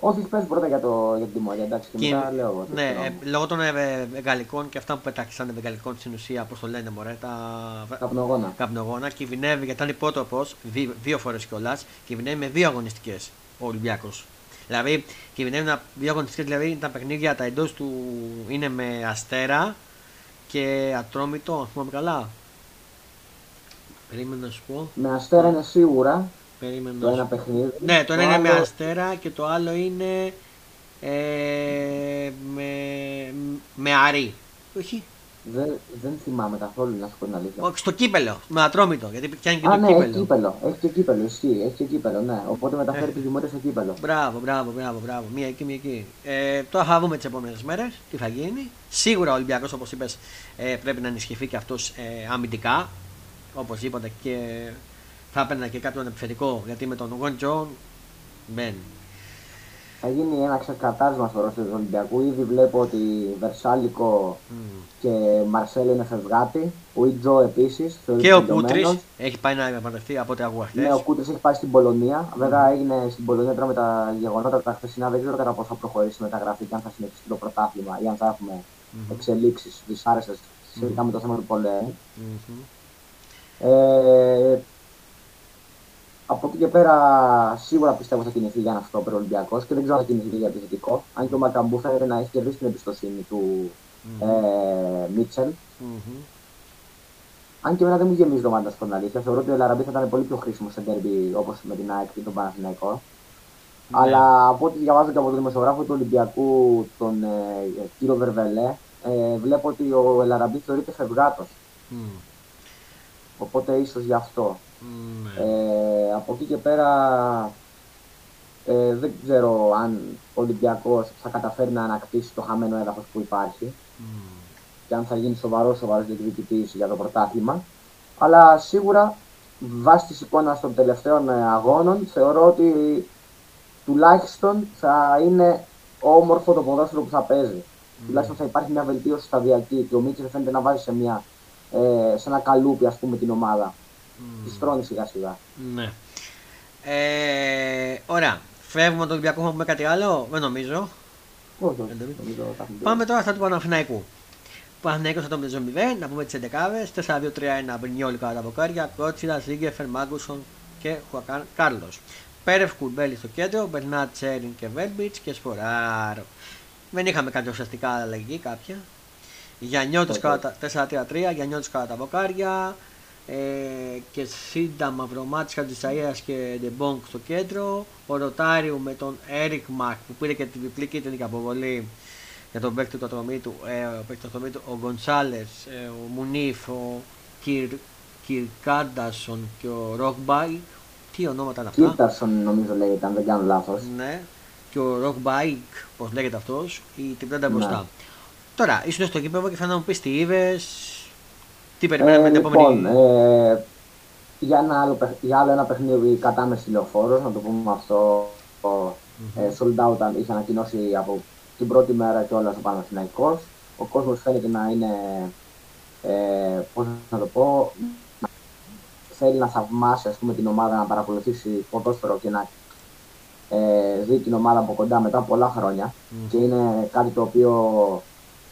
Όχι, πες πρώτα για, το, για την τιμωρία, εντάξει, και, και μετά λέω εγώ. Ναι, ε, λόγω των ε, γαλλικών και αυτά που πετάξαν γαλλικών στην ουσία, πώς το λένε, μωρέ, τα καπνογόνα. καπνογόνα κινδυνεύει, γιατί ήταν υπότροπος δύο, δύο φορές κιόλας, κινδυνεύει με δύο αγωνιστικές ο Ολυμπιακός. Δηλαδή, κινδυνεύει να, δύο αγωνιστικέ, δηλαδή τα παιχνίδια τα εντός του είναι με αστέρα και ατρόμητο, α πούμε καλά. Περίμενα να σου πω. Με αστέρα είναι σίγουρα. Περίμενε. Το ένα παιχνίδι. Ναι, το ένα είναι με αστέρα και το άλλο είναι ε, με, με αρή. Όχι. Δεν, δεν θυμάμαι καθόλου να σου πω την αλήθεια. Όχι, στο κύπελο, με ατρόμητο. Γιατί πιάνει και Α, το ναι, κύπελο. Έχει κύπελο, έχει και κύπελο, ισχύει, έχει και κύπελο, ναι. Οπότε μεταφέρει ε. τη δημότητα στο κύπελο. Μπράβο, μπράβο, μπράβο, μπράβο. Μία εκεί, μία εκεί. Ε, τώρα θα δούμε τις επόμενες μέρες τι θα γίνει. Σίγουρα ο Ολυμπιακός, όπως είπες, ε, πρέπει να ενισχυθεί και αυτός ε, αμυντικά. Όπως είπατε και θα έπαιρνα και κάποιον επιθετικό γιατί με τον Γοντζο μπαίνει. Θα γίνει ένα ξεκατάσμα στο ρόστερ του Ολυμπιακού. Ήδη βλέπω ότι Βερσάλικο mm. και Μαρσέλ είναι φευγάτη. Ο Ιτζο επίσης. Και ο Κούτρι έχει πάει να επανδευτεί από ό,τι άκουγα Ναι, ο Κούτρι έχει πάει στην Πολωνία. Mm. Βέβαια έγινε στην Πολωνία τώρα με τα γεγονότα τα χθεσινά. Δεν ξέρω κατά πόσο θα προχωρήσει η μεταγραφή και αν θα συνεχίσει το πρωτάθλημα ή αν θα έχουμε mm. εξελίξεις δυσάρεστες σχετικά mm. με το θέμα του πολέμου. Mm-hmm. Ε, από εκεί και πέρα σίγουρα πιστεύω θα κινηθεί για ένα στόπερ Ολυμπιακός και δεν ξέρω αν θα κινηθεί για επιθετικό. Αν και ο Μακαμπού φαίνεται να έχει κερδίσει την εμπιστοσύνη του mm-hmm. ε, Μίτσελ. Mm-hmm. Αν και εμένα δεν μου γεμίζει το μάτι στην αλήθεια. Θεωρώ ότι ο Λαραμπή θα ήταν πολύ πιο χρήσιμο σε ντέρμπι όπως με την ΑΕΚ και τον Παναθηναϊκό. Yeah. Ναι. Αλλά από ό,τι διαβάζω και από τον δημοσιογράφο του Ολυμπιακού, τον ε, κύριο Βερβελέ, ε, βλέπω ότι ο Ελαραμπή θεωρείται φευγάτος. Mm. Οπότε ίσως γι' αυτό. Ναι. Ε, από εκεί και πέρα ε, δεν ξέρω αν ο Ολυμπιακός θα καταφέρει να ανακτήσει το χαμένο έδαφος που υπάρχει mm. και αν θα γίνει σοβαρός σοβαρός διεκδικητής για το πρωτάθλημα. Αλλά σίγουρα βάσει της εικόνας των τελευταίων ε, αγώνων θεωρώ ότι τουλάχιστον θα είναι όμορφο το ποδόσφαιρο που θα παίζει. Mm. Τουλάχιστον θα υπάρχει μια βελτίωση σταδιακή και ο Μίτσελ φαίνεται να βάζει σε μια ε, σε ένα καλούπι ας πούμε την ομάδα. Mm. Τη τρώνει σιγά σιγά. Ναι. Ε, ωραία. Φεύγουμε τον Ολυμπιακό, έχουμε πούμε κάτι άλλο, δεν νομίζω. Όχι, όχι. Πάμε τώρα στα του Παναθηναϊκού. Παναθηναϊκός θα το με 0, να πούμε τις 11 4-2-3-1 Μπρινιόλ κατά τα βοκάρια, Κότσιρα, Ζίγκεφερ, Μάγκουσον και Χουακάν Κάρλος. Πέρευ Κουρμπέλη στο κέντρο, Μπερνάτ Τσέριν και Βέρμπιτς και Σποράρο. Δεν είχαμε κάτι ουσιαστικά αλλαγή κάποια. Γιαννιώτης κατά 4-3-3, Γιαννιώτης κατά τα βοκάρια. Ε, και Σίντα Μαυρομάτη Χατζησαία και Ντεμπόγκ στο κέντρο. Ο Ρωτάριου με τον Έρικ Μακ που πήρε και τη διπλή κίτρινη αποβολή για τον παίκτη του ατρωμίτου, ε, ο, του, ο Γκονσάλες, ε, ο Μουνίφ, ο Κυρ, Κιάρτανσον και ο Ροκμπάι. Τι ονόματα είναι αυτά; Κιάρτανσον νομίζω λέγεται, αν δεν κάνω λάθος. Ναι. Και ο Ροκμπάικ, πώς λέγεται αυτός, η τριπλέτα ναι. μπροστά. Τώρα, ήσουν στο γήπεδο και θα να μου πεις τι είδες, τι περιμένουμε ε, την λοιπόν, επόμενη. Ε, για, ένα άλλο, για άλλο ένα παιχνίδι κατάμεστη λεωφόρος, να το πούμε αυτό. Mm-hmm. Ε, sold out είχε ανακοινώσει από την πρώτη μέρα και όλα ο Παναθηναϊκός. Ο κόσμος φαίνεται να είναι, ε, πώς να το πω, θέλει να θαυμάσει ας πούμε, την ομάδα, να παρακολουθήσει ποδόσφαιρο και να ε, δει την ομάδα από κοντά μετά πολλά χρόνια. Mm. Και είναι κάτι το οποίο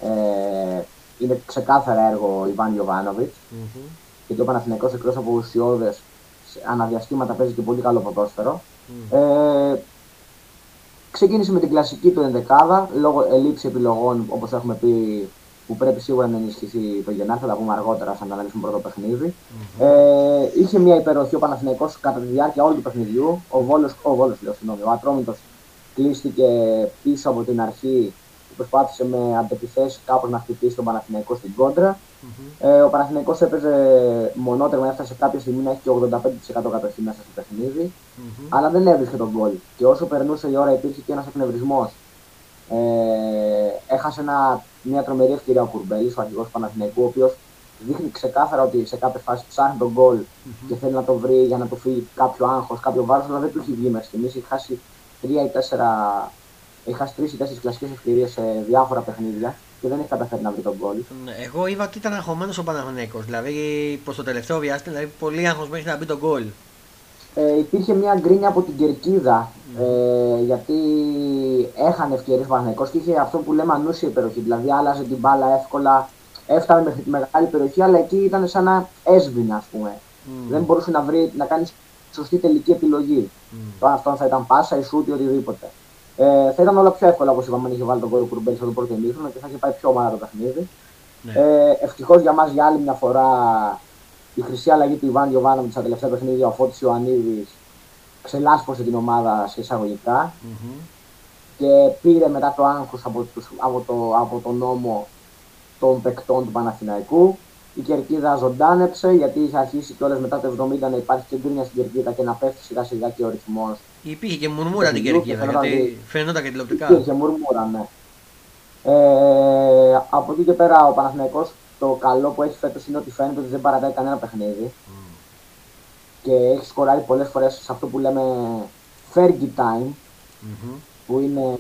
ε, είναι ξεκάθαρα έργο Ιβάν Ιωβάνοβιτς. Mm-hmm. Γιατί ο Παναθηναϊκός εκτός από ουσιώδες αναδιαστήματα παίζει και πολύ καλό ποδόσφαιρο. Mm. Ε, ξεκίνησε με την κλασική του ενδεκάδα λόγω ελλείψη επιλογών όπως έχουμε πει που πρέπει σίγουρα να ενισχυθεί το Γενάρη, θα τα πούμε αργότερα σαν να αναλύσουμε πρώτο παιχνίδι. Mm-hmm. Ε, είχε μια υπεροχή ο Παναθηναϊκός κατά τη διάρκεια όλου του παιχνιδιού. Ο Βόλος, ο Βόλος λέω, συγγνώμη, ο Ατρόμητος κλείστηκε πίσω από την αρχή προσπάθησε με αντεπιθέσεις κάπω να χτυπήσει τον Παναθηναϊκό στην κόντρα. Mm-hmm. Ε, ο Παναθηναϊκός έπαιζε μονότερμα, έφτασε κάποια στιγμή να έχει και 85% κατοχή μέσα στο παιχνίδι, mm-hmm. αλλά δεν έβρισκε τον γκολ. Και όσο περνούσε η ώρα υπήρχε και ένας εκνευρισμός. Ε, έχασε ένα, μια τρομερή ευκαιρία ο Κουρμπέλης, ο αρχηγός του Παναθηναϊκού, ο οποίος δείχνει ξεκάθαρα ότι σε κάποια φάση ψάχνει τον γκολ mm-hmm. και θέλει να το βρει για να του φύγει κάποιο άγχος, κάποιο βάρος, αλλά δεν του έχει βγει μέχρι στιγμής. Έχει χάσει τρία ή τέσσερα έχει χάσει τρει ή τέσσερις κλασικές ευκαιρίες σε διάφορα παιχνίδια και δεν έχει καταφέρει να βρει τον γκολ. Ναι, εγώ είδα ότι ήταν αγχωμένος ο Παναγενικό. Δηλαδή προς το τελευταίο διάστημα, δηλαδή πολύ άγχο μέχρι να μπει τον γκολ. Ε, υπήρχε μια γκρίνια από την κερκίδα ε, γιατί έχανε ευκαιρίες ο Παναγενικό και είχε αυτό που λέμε ανούσια υπεροχή. Δηλαδή άλλαζε την μπάλα εύκολα, έφτανε μέχρι τη μεγάλη περιοχή, αλλά εκεί ήταν σαν να έσβηνε, ας πούμε. Mm. Δεν μπορούσε να, βρει, να κάνει σωστή τελική επιλογή. Mm. Το αυτό θα ήταν πάσα, ή σούτ ή οτιδήποτε. Ε, θα ήταν όλα πιο εύκολα όπως είπαμε αν είχε βάλει τον κόρο Κουρμπέλ στο πρώτο ημίχρονο και θα είχε πάει πιο ομάδα το παιχνίδι. Ναι. Ε, Ευτυχώς για μας για άλλη μια φορά η χρυσή αλλαγή του Ιβάν Γιοβάνοβιτ στα τελευταία παιχνίδια, ο Φώτης Ιωαννίδης ξελάσπωσε την ομάδα σε εισαγωγικά mm-hmm. και πήρε μετά το άγχος από, από, το, από τον νόμο των παικτών του Παναθηναϊκού. Η κερκίδα ζωντάνεψε γιατί είχε αρχίσει κιόλας μετά το 70 να υπάρχει και γκρίνια στην κερκίδα και να πέφτει σιγά σιγά και ο ρυθμός Υπήρχε και μουρμούρα την κερκίδα, γιατί φαίνονταν και τηλεοπτικά. Υπήρχε μουρμούρα, ναι. Ε, από εκεί και πέρα ο Παναθηναϊκός το καλό που έχει φέτος είναι ότι φαίνεται ότι δεν παρατάει κανένα παιχνίδι. Mm. Και έχει σκοράρει πολλές φορές σε αυτό που λέμε Fergie time, mm-hmm. που είναι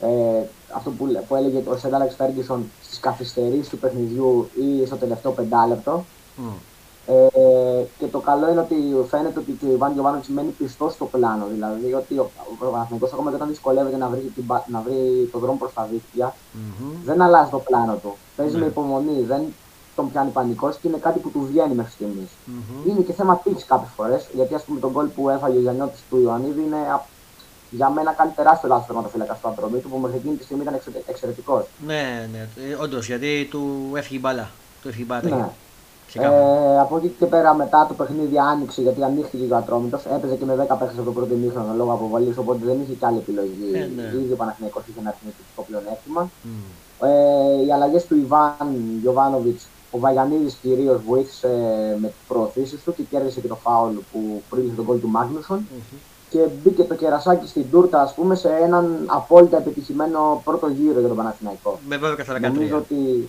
ε, αυτό που, που έλεγε ο Σεντάλαξ Φέργκισον στις καθυστερήσεις του παιχνιδιού ή στο τελευταίο πεντάλεπτο. Mm. Ε, και το καλό είναι ότι φαίνεται ότι και ο Ιβάν Γιωβάνοβιτς μένει πιστός στο πλάνο. Δηλαδή ότι ο, ο Παναθυνικό ακόμα και όταν δυσκολεύεται να βρει, την, να βρει το δρόμο προς τα δίκτυα, mm-hmm. δεν αλλάζει το πλάνο του. Παίζει mm-hmm. με υπομονή, δεν τον πιάνει πανικός και είναι κάτι που του βγαίνει μέχρι στιγμής. Mm-hmm. Είναι και θέμα τύχη κάποιες φορές, γιατί ας πούμε τον κόλ που έφαγε ο Γιαννιώτης του Ιωαννίδη είναι για μένα κάνει τεράστιο λάθος τερματοφύλακα στο άντρο του που μέχρι εκείνη τη στιγμή ήταν εξαιρετικός. Ναι, ναι, όντως γιατί του έφυγε η μπάλα. Του έφυγε η μπάλα. Ναι. Ε, από εκεί και πέρα μετά το παιχνίδι άνοιξε γιατί ανοίχθηκε ο Ατρόμητος. Έπαιζε και με 10 παίχτες από το πρώτο ημίχρονο λόγω αποβολής, οπότε δεν είχε και άλλη επιλογή. Ε, ναι. Ήδη ο Παναθηναϊκός είχε ένα αρνητικό πλεονέκτημα. Mm. Ε, οι αλλαγές του Ιβάν Γιοβάνοβιτ, ο Βαγιανίδης κυρίως βοήθησε με τις προωθήσεις του και κέρδισε και το φάουλ που πρήλθε τον κόλ του μαγνουσον mm-hmm. Και μπήκε το κερασάκι στην τούρτα, ας πούμε, σε έναν απόλυτα επιτυχημένο πρώτο γύρο για τον Παναθηναϊκό. Με 12 Νομίζω ότι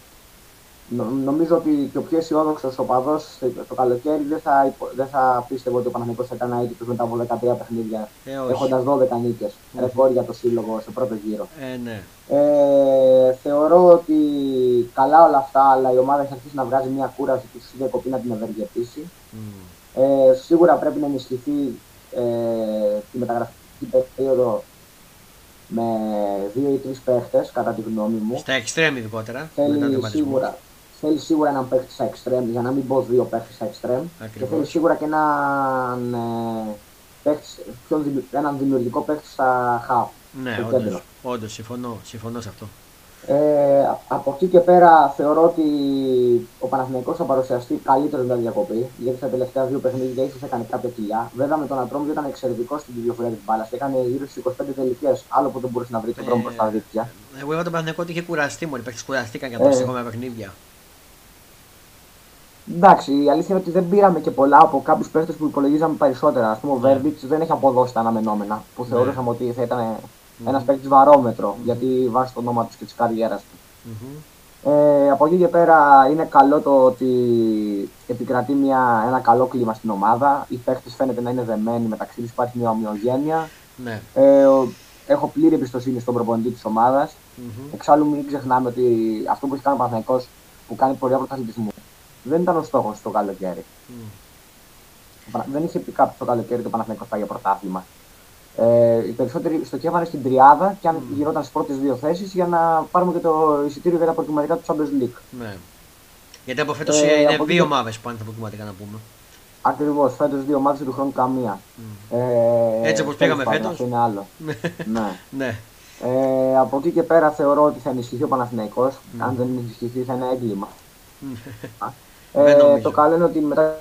νομίζω ότι και ο πιο αισιόδοξος οπαδός το καλοκαίρι δεν θα, δεν θα πίστευε ότι ο Παναγενικό θα ήταν αίτητος μετά από 13 παιχνίδια. Ε, Έχοντας 12 νίκες. Mm. Ρεκόρ για το σύλλογο στο πρώτο γύρο. Ε, ναι. ε, θεωρώ ότι καλά όλα αυτά, αλλά η ομάδα έχει αρχίσει να βγάζει μια κούραση που σου διακοπεί να την ευεργετήσει. Mm. Ε, σίγουρα πρέπει να ενισχυθεί ε, τη μεταγραφική περίοδο με δύο ή τρεις παίχτες, κατά τη γνώμη μου. Στα εξτρέμ ειδικότερα. Θέλει σίγουρα, θέλει σίγουρα έναν παίχτη στα εξτρέμ, για να μην πω δύο παίχτε στα εξτρέμ. Και θέλει σίγουρα και έναν, ε, παίχτη, έναν δημιουργικό παίχτη στα χαφ. Ναι, όντως, συμφωνώ, συμφωνώ σε αυτό. Ε, από εκεί και πέρα θεωρώ ότι ο Παναθηναϊκός θα παρουσιαστεί καλύτερος με διακοπή, γιατί στα τελευταία δύο παιχνίδια ίσως έκανε κάποια κοιλιά. Βέβαια με τον Ατρόμβιο ήταν εξαιρετικό στην κυκλοφορία της μπάλας και έκανε γύρω στις 25 τελικές. Άλλο που δεν μπορούσε να βρει τον δρόμο προς τα δίκτυα. Εγώ είπα τον Παναθηναϊκό ότι είχε κουραστεί μόνο, οι κουραστήκαν για τα ε, παιχνίδια. Εντάξει, η αλήθεια είναι ότι δεν πήραμε και πολλά από κάποιους παίχτες που υπολογίζαμε περισσότερα. Α πούμε, ο Βέρμπιτς δεν έχει αποδώσει τα αναμενόμενα που ναι. θεωρούσαμε ότι θα ήταν mm-hmm. ένας παίκτης βαρόμετρο, mm-hmm. γιατί βάσει το όνομα τους και της καριέρας του. Mm-hmm. Ε, από εκεί και πέρα είναι καλό το ότι επικρατεί μια, ένα καλό κλίμα στην ομάδα. Οι παίχτε φαίνεται να είναι δεμένοι μεταξύ τους, υπάρχει μια ομοιογένεια. Ναι. Ε, έχω πλήρη εμπιστοσύνη στον προπονητή της ομάδας. Mm-hmm. Εξάλλου, μην ξεχνάμε ότι αυτό που έχει κάνει ο Παναθηναϊκός που κάνει πορεία πρωταθλητισμού δεν ήταν ο στόχος το καλοκαίρι. Mm. Δεν είχε πει κάποιος το καλοκαίρι το Παναθηναϊκός πάει για πρωτάθλημα. Ε, οι περισσότεροι στοχεύανε στην τριάδα και αν mm. γινόταν στις πρώτες δύο θέσεις για να πάρουμε και το εισιτήριο για τα προκριματικά του Champions League. Ναι. Γιατί από φέτος ε, είναι από δύο ομάδες που πάνε τα προκριματικά να πούμε. Ακριβώς, φέτος δύο ομάδες του χρόνου καμία. Mm. Ε, Έτσι όπως πήγαμε φέτος. Αυτό είναι άλλο. ναι. *laughs* ναι. Ε, από εκεί και πέρα θεωρώ ότι θα ενισχυθεί ο Παναθηναϊκός. Mm. Αν δεν ενισχυθεί θα είναι έγκλημα. Ε, το καλό είναι ότι μετά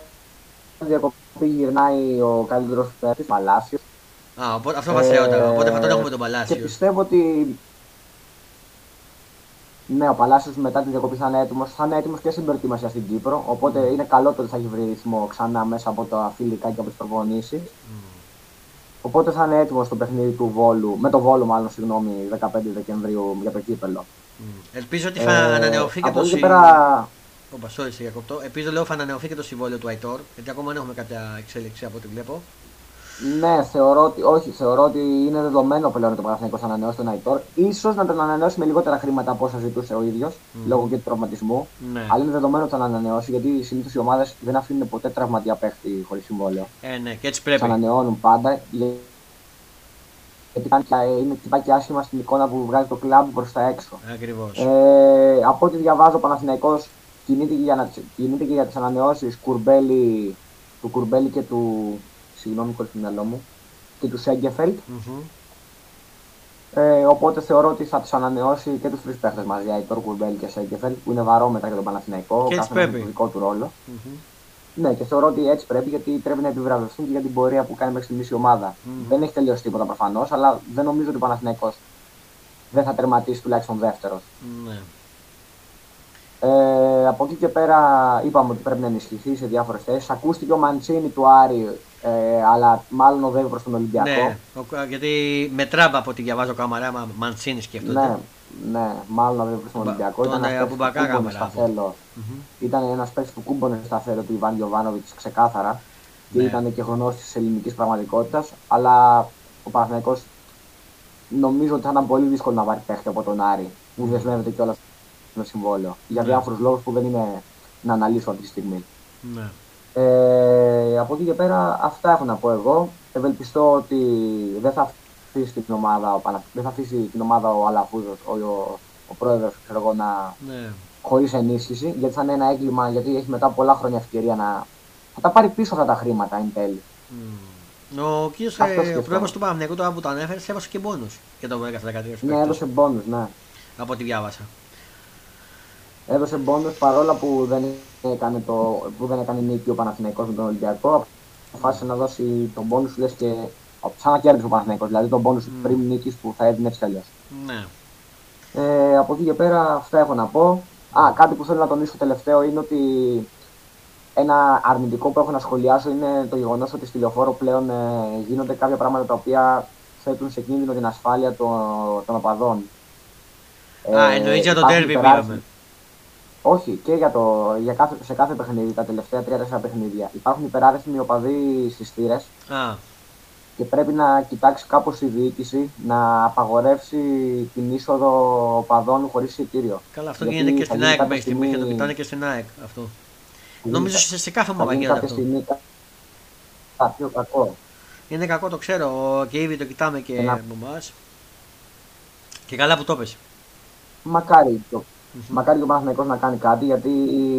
τη διακοπή γυρνάει ο καλύτερος παίκτης, Παλάσιος. Α, οπότε, αυτό μας ε, Οπότε θα τον έχουμε τον Παλάσιος. Και πιστεύω ότι. Ναι, ο Παλάσιος μετά τη διακοπή θα είναι έτοιμος. Θα είναι έτοιμος και στην προετοιμασία στην Κύπρο. Οπότε mm. είναι καλό το ότι θα έχει βρει ρυθμό ξανά μέσα από τα φιλικά και από τις προπονήσεις. Mm. Οπότε θα είναι έτοιμος στο παιχνίδι του Βόλου, με το Βόλο μάλλον, συγγνώμη, 15 Δεκεμβρίου για το κύπελο. Mm. Ελπίζω ότι θα ε, ανανεωθεί και το συμβόλαιο. Πέρα... Οπα, sorry, σε διακοπτώ. Ελπίζω λέω θα ανανεωθεί και το συμβόλαιο του Αϊτόρ, γιατί ακόμα δεν έχουμε κάποια εξέλιξη από ό,τι βλέπω. Ναι, θεωρώ ότι, όχι, θεωρώ ότι είναι δεδομένο πλέον το Παναθηναϊκός να ανανεώσει τον Αϊτόρ. σω να τον ανανεώσει με λιγότερα χρήματα από όσα ζητούσε ο ίδιος, mm. λόγω και του τραυματισμού. Ναι. Αλλά είναι δεδομένο ότι θα ανανεώσει, γιατί συνήθως οι ομάδες δεν αφήνουν ποτέ τραυματία παίχτη χωρίς συμβόλαιο. Ε, ναι, και έτσι πρέπει. ανανεώνουν πάντα. Γιατί είναι πάει και άσχημα στην εικόνα που βγάζει το κλαμπ προς τα έξω. Ακριβώς. Ε, από ό,τι διαβάζω, ο Παναθηναϊκός κινείται και για, κινείται και για τις ανανεώσεις του Κουρμπέλη και του συγγνώμη χωρίς το μυαλό μου, και του Σέγκεφελτ. Mm-hmm. Ε, οπότε θεωρώ ότι θα τους ανανεώσει και τους τρεις παίχτες μαζί, Αϊτόρ Κουρμπέλ και Σέγκεφελτ, που είναι βαρόμετρα για τον Παναθηναϊκό, κάθε με τον δικό του ρόλο. Mm-hmm. Ναι, και θεωρώ ότι έτσι πρέπει γιατί πρέπει να επιβραβευτούν και για την πορεία που κάνει μέχρι στιγμής η ομάδα. Mm-hmm. Δεν έχει τελειώσει τίποτα προφανώς, αλλά δεν νομίζω ότι ο Παναθηναϊκός δεν θα τερματίσει τουλάχιστον δεύτερος. Mm-hmm. Ε, από εκεί και πέρα είπαμε ότι πρέπει να ενισχυθεί σε διάφορες θέσεις. Ακούστηκε ο Μαντσίνη του Άρη, ε, αλλά μάλλον οδεύει προς τον Ολυμπιακό. Ναι, γιατί με τράμπα από ό,τι διαβάζω κάμερα, Μαντσίνης σκέφτονται. Ναι, ναι, μάλλον οδεύει προς τον Ολυμπιακό. Ήταν ένας που κάμερα. Στα θέλω. Mm-hmm. Ήταν ένας παίκτης που κούμπονε στα θέλω του Ιβάν Γιοβάνοβιτ ξεκάθαρα. Και ναι. ήταν και γνώστης της ελληνικής πραγματικότητας. Αλλά ο Παναθηναϊκός νομίζω ότι θα ήταν πολύ δύσκολο να βάλει παίχτη από τον Άρη, που δεσμεύεται κιόλας με συμβόλαιο. Για ναι. διάφορους λόγους που δεν είναι να αναλύσω αυτή τη στιγμή. Ναι. Ε, από εκεί και πέρα αυτά έχω να πω εγώ. Ευελπιστώ ότι δεν θα αφήσει την ομάδα ο, δεν θα αφήσει την ομάδα ο Αλαφούζος, ο, ο, ο πρόεδρος, ξέρω εγώ, να... Ναι. χωρίς ενίσχυση, γιατί θα είναι ένα έγκλημα, γιατί έχει μετά πολλά χρόνια ευκαιρία να... Θα τα πάρει πίσω αυτά τα χρήματα εν τέλει. Mm. Ο κύριο ε, ο πρόεδρος του Παναγενικού τώρα που το ανέφερες, έδωσε και πόνου για το 10-13 Ναι, έδωσε πόνου, ναι. Από ό,τι διάβασα έδωσε μπόνους παρόλα που δεν έκανε, το, που δεν έκανε νίκη ο Παναθηναϊκός με τον Ολυμπιακό. Αποφάσισε να δώσει τον πόνους λες και σαν να κέρδισε ο Παναθηναϊκός, δηλαδή τον πόνους mm. πριν νίκης που θα έδινε έτσι αλλιώς. Ναι. Ε, από εκεί και πέρα αυτά έχω να πω. Α, κάτι που θέλω να τονίσω τελευταίο είναι ότι ένα αρνητικό που έχω να σχολιάσω είναι το γεγονός ότι στη λεωφόρο πλέον ε, γίνονται κάποια πράγματα τα οποία θέτουν σε κίνδυνο την ασφάλεια των, των οπαδών. Α, ε, εννοεί για το τέρμι πήγαμε. Όχι, και για το, για κάθε, σε κάθε παιχνίδι, τα τελευταία 3-4 παιχνίδια. Υπάρχουν υπεράριθμοι οπαδοί στις θύρες. Και πρέπει να κοιτάξει κάπως η διοίκηση να απαγορεύσει την είσοδο οπαδών χωρίς εισιτήριο. Καλά, αυτό γίνεται και στην ΑΕΚ μέχρι στιγμή. Και το κοιτάνε και στην ΑΕΚ αυτό. Νομίζω σε, σε κάθε ομάδα γίνεται αυτό. Στιγμή, κάποιο κακό. Είναι κακό, το ξέρω. Και ήδη το κοιτάμε και από εμάς. Και καλά που το πες. Μακάρι το, Mm-hmm. Μακάρι και ο Παναθηναϊκός να κάνει κάτι γιατί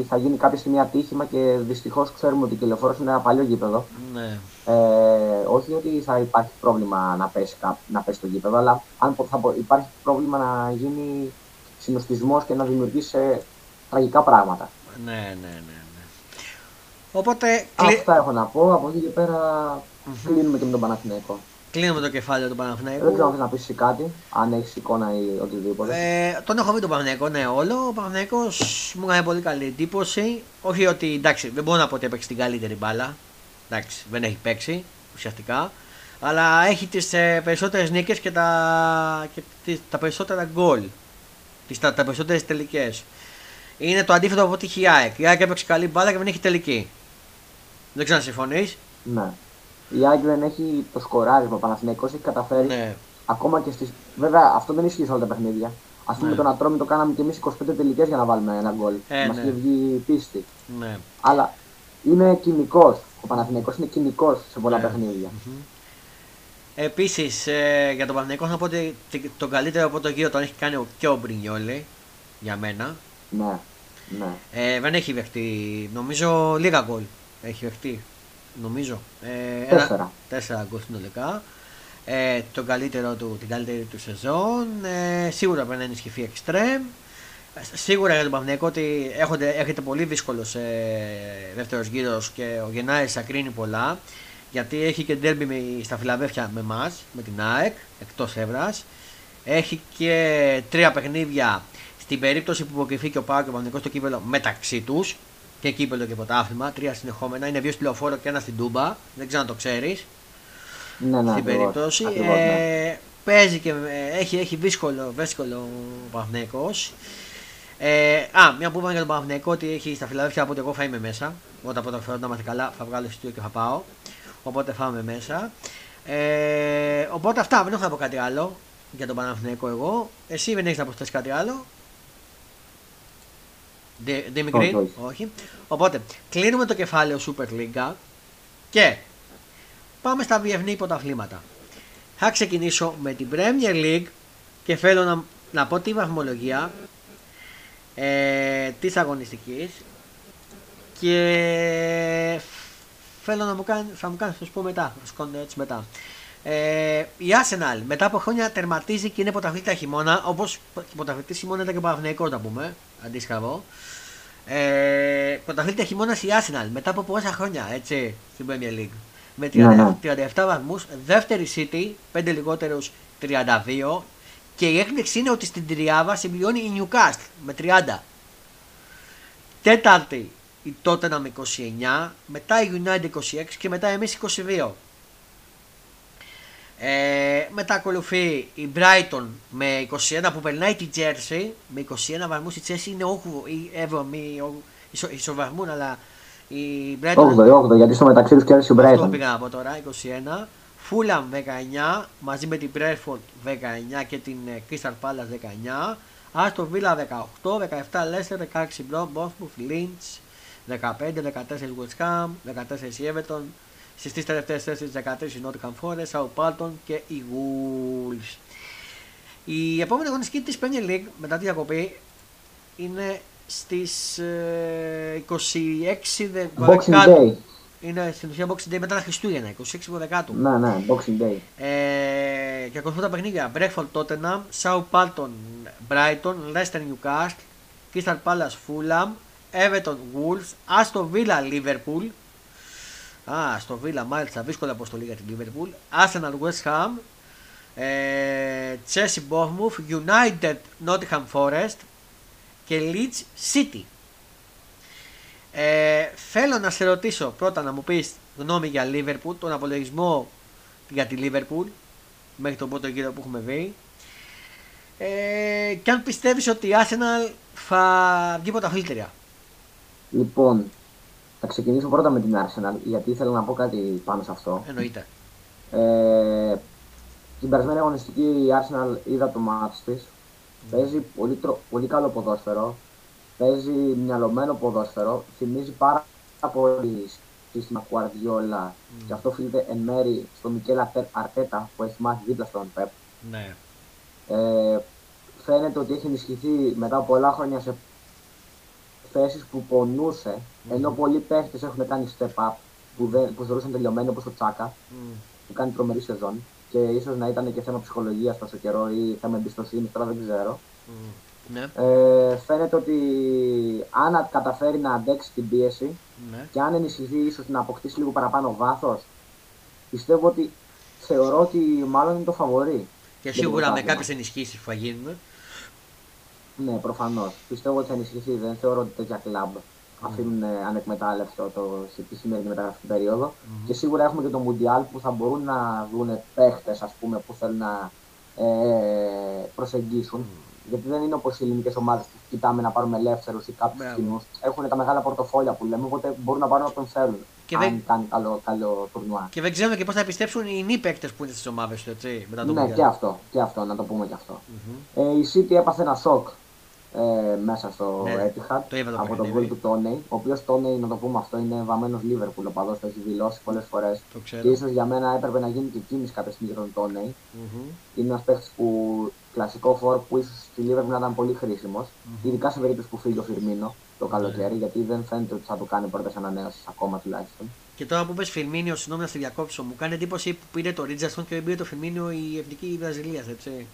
θα γίνει κάποια στιγμή ατύχημα και δυστυχώς ξέρουμε ότι η Κελεφόρο είναι ένα παλιό γήπεδο. Ναι. Ε, όχι ότι θα υπάρχει πρόβλημα να πέσει, να πέσει το γήπεδο, αλλά αν θα υπάρχει πρόβλημα να γίνει συνοστισμός και να δημιουργήσει τραγικά πράγματα. Ναι, ναι, ναι. ναι. Οπότε. Αυτά έχω να πω. Από εκεί και πέρα mm-hmm. κλείνουμε και με τον Παναθηναϊκό. Κλείνουμε το κεφάλαιο του Παναθηναϊκού. Δεν ξέρω αν να πεις κάτι, αν έχεις εικόνα ή οτιδήποτε. Ε, τον έχω δει τον Παναθηναϊκό, ναι, όλο. Ο Παναθηναϊκός μου έκανε πολύ καλή εντύπωση. Όχι ότι εντάξει, δεν μπορώ να πω ότι έπαιξε την καλύτερη μπάλα. Εντάξει, δεν έχει παίξει ουσιαστικά. Αλλά έχει τις ε, περισσότερες νίκες και, τα, και τις, τα περισσότερα γκολ. Τις τα, τα περισσότερες τελικές. Είναι το αντίθετο από ό,τι έχει η ΑΕΚ. Η ΑΕΚ έπαιξε καλή μπάλα και δεν έχει τελική. Δεν ξέρω αν συμφωνείς. Ναι η Άγγλ δεν έχει το σκοράρισμα. Ο Παναθηναϊκός έχει καταφέρει ναι. ακόμα και στι. Βέβαια αυτό δεν ισχύει σε όλα τα παιχνίδια. Α πούμε ναι. τον Ατρόμι το κάναμε και εμείς 25 τελικές για να βάλουμε ένα γκολ. Ε, Μας ναι. είχε βγει πίστη. Ναι. Αλλά είναι κοινικός. Ο Παναθηναϊκός είναι κοινικός σε πολλά ναι. παιχνίδια. Mm-hmm. Επίσης ε, για τον Παναθηναϊκό θα πω ότι τον καλύτερο από το γύρο τον έχει κάνει και ο Μπρινιόλη για μένα. Ναι. ναι. Ε, δεν έχει δεχτεί, νομίζω λίγα γκολ έχει δεχτεί νομίζω. Ε, τέσσερα. τέσσερα γκολ συνολικά. Ε, το καλύτερο του, την καλύτερη του σεζόν. Ε, σίγουρα πρέπει να ενισχυθεί εξτρέμ. Σίγουρα για τον Παυνέκο ότι έχετε, έχετε πολύ δύσκολος σε δεύτερος γύρος και ο Γενάρης θα κρίνει πολλά. Γιατί έχει και ντέρμπι στα Φιλαδέφια με εμάς, με την ΑΕΚ, εκτός έδρας. Έχει και τρία παιχνίδια στην περίπτωση που υποκριθεί και ο Πάο και ο Παυνέκο στο κύπελο μεταξύ τους και κύπελο και πρωτάθλημα. Τρία συνεχόμενα. Είναι δύο στη λεωφόρο και ένα στην Τούμπα. Δεν ξέρω αν το ξέρεις. Ναι, ναι, στην περίπτωση. Ακριβώς, ναι. ε, παίζει και ε, έχει, έχει δύσκολο, δύσκολο ο Παναθυνέκο. Ε, α, μια που είπαμε για τον Παναθυνέκο ότι έχει στα φιλαδέλφια από ότι εγώ θα είμαι μέσα. Όταν πρώτα φέρω να μάθει καλά, θα βγάλω εισιτήριο και θα πάω. Οπότε θα είμαι μέσα. Ε, οπότε αυτά, δεν έχω να πω κάτι άλλο για τον Παναθηναϊκό εγώ. Εσύ δεν έχεις να προσθέσεις κάτι άλλο. Δημικρή, όχι, όχι. Οπότε, κλείνουμε το κεφάλαιο Super League και πάμε στα διεθνή πρωταθλήματα. Θα ξεκινήσω με την Premier League και θέλω να, να πω τη βαθμολογία ε, της αγωνιστικής και θέλω να μου κάνει, θα μου κάνεις, θα σου πω μετά, θα σου έτσι μετά. Ε, η Arsenal μετά από χρόνια τερματίζει και είναι πρωταθλήτρια χειμώνα, όπως πρωταθλητής χειμώνα ήταν και ο Παναγενικό, να πούμε, αντίστοιχα εδώ. Ε, πρωταθλήτρια χειμώνας η Arsenal μετά από πόσα χρόνια έτσι, στην Premier League. Με 30, ναι, 37 ναι. βαθμούς, δεύτερη City, 5 λιγότερους 32. Και η έκπληξη είναι ότι στην τριάδα συμπληρώνει η Newcastle με 30. Τέταρτη η Tottenham με 29, μετά η United 26 και μετά εμείς 22. Ε, μετά ακολουθεί η Brighton με 21 που περνάει τη Jersey με 21 βαθμούς. Η Jersey είναι 8η, ισοβαθμούν, αλλά η Brighton. 8η, 8η, γιατί στο μεταξύ τους κέρδισε η Brighton. Αυτό πήγα από τώρα, 21. Fulham 19 μαζί με την Bradford 19 και την ε, Crystal Palace 19. Άστο Villa 18, 17 Leicester, 16 Bournemouth, Lynch 15, 14 West Ham, 14 Everton, στις τελευταίες θέσεις της 13 η Νότιχαμ Φόρε, ο και οι Γουλ. Η επόμενη αγωνιστική της Premier League μετά τη διακοπή είναι στις ε, 26 Δεκεμβρίου. Είναι στην ουσία Boxing Day μετά τα Χριστούγεννα, 26 Δεκάτου. Ναι, ναι, Boxing Day. Ε, και ακολουθούν τα παιχνίδια. Brentford Tottenham, South Palton Brighton, Leicester Newcastle, Crystal Palace Fulham, Everton Wolves, Aston Villa Liverpool, Α, στο Villa μάλιστα δύσκολη αποστολή για την Liverpool. Arsenal West Ham. Ε, Chelsea Bournemouth. United Nottingham Forest. Και Leeds City. Ε, θέλω να σε ρωτήσω πρώτα να μου πεις γνώμη για Liverpool, τον απολογισμό για τη Liverpool μέχρι τον πρώτο γύρο που έχουμε δει. Ε, και αν πιστεύεις ότι η Arsenal θα βγει πρωταθλήτρια. Λοιπόν, θα ξεκινήσω πρώτα με την Arsenal, γιατί ήθελα να πω κάτι πάνω σε αυτό. Εννοείται. Ε, την περασμένη αγωνιστική η Arsenal είδα το μάτς της. Mm. Παίζει πολύ, πολύ καλό ποδόσφαιρο. Παίζει μυαλωμένο ποδόσφαιρο. Θυμίζει πάρα πολύ σύστημα Guardiola. Mm. Και αυτό οφείλεται εν μέρη στο Μικέλ Αρτέτα που έχει μάθει δίπλα στον Πεπ. Ναι. Ε, φαίνεται ότι έχει ενισχυθεί μετά από πολλά χρόνια σε θέσει που πονούσε, mm. ενώ πολλοί παίχτες έχουν κάνει step up που, δεν, που θεωρούσαν τελειωμένοι όπως ο Τσάκα, mm. που κάνει τρομερή σεζόν. Και ίσως να ήταν και θέμα ψυχολογίας τόσο καιρό ή θέμα εμπιστοσύνης, τώρα δεν ξέρω. Mm. Ναι. Ε, φαίνεται ότι αν καταφέρει να αντέξει την πίεση ναι. και αν ενισχυθεί ίσως να αποκτήσει λίγο παραπάνω βάθος, πιστεύω ότι θεωρώ ότι μάλλον είναι το φαβορή. Και σίγουρα με κάποιες ενισχύσεις που θα γίνουν. Ναι, προφανώς. Πιστεύω ότι θα ενισχυθεί. Δεν θεωρώ ότι τέτοια κλαμπ mm. αφήνουν ανεκμετάλλευτο το, τη σημερινή μεταγραφική περίοδο. Mm. Και σίγουρα έχουμε και το Μουντιάλ που θα μπορούν να δουν παίχτες που θέλουν να ε, προσεγγίσουν. Mm. Γιατί δεν είναι όπως οι ελληνικές ομάδες που κοιτάμε να πάρουμε ελεύθερους ή κάποιους κοινού. Έχουν τα μεγάλα πορτοφόλια που λέμε, οπότε μπορούν να πάρουν ό,τι θέλουν. Και αν δεν... κάνει καλό, καλό τουρνουά. Και δεν ξέρουμε και πώς θα επιστρέψουν οι νη παίκτες που είναι στις ομάδες τους, έτσι. Μετά το ναι, και αυτό, και αυτό, να το πούμε και αυτό. Mm-hmm. Ε, η City έπαθε ένα σοκ ε, μέσα στο ναι, Etihad το από τον γκολ του Τόνεϊ. Ο οποίος Τόνεϊ, να το πούμε αυτό, είναι βαμμένος Λίβερπουλ. Ο παδός το έχει δηλώσει πολλές φορές. Και ίσως για μένα έπρεπε να γίνει και κίνηση κάποια στιγμή για τον Τόνεϊ. Mm-hmm. Είναι ένας παίχτη που κλασικό φόρ που ίσως στη Λίβερπουλ να ήταν πολύ χρήσιμος. Mm-hmm. Ειδικά σε περίπτωση που φύγει ο Φιρμίνο το καλοκαίρι, mm-hmm. γιατί δεν φαίνεται ότι θα το κάνει πρώτε ανανέωσει ακόμα τουλάχιστον. Και τώρα που πες Φιρμίνιο, συγγνώμη να στη διακόψω, μου κάνει εντύπωση που πήρε το Ρίτζαστον και δεν πήρε το Φιρμίνιο η εθνική Βραζιλίας, έτσι.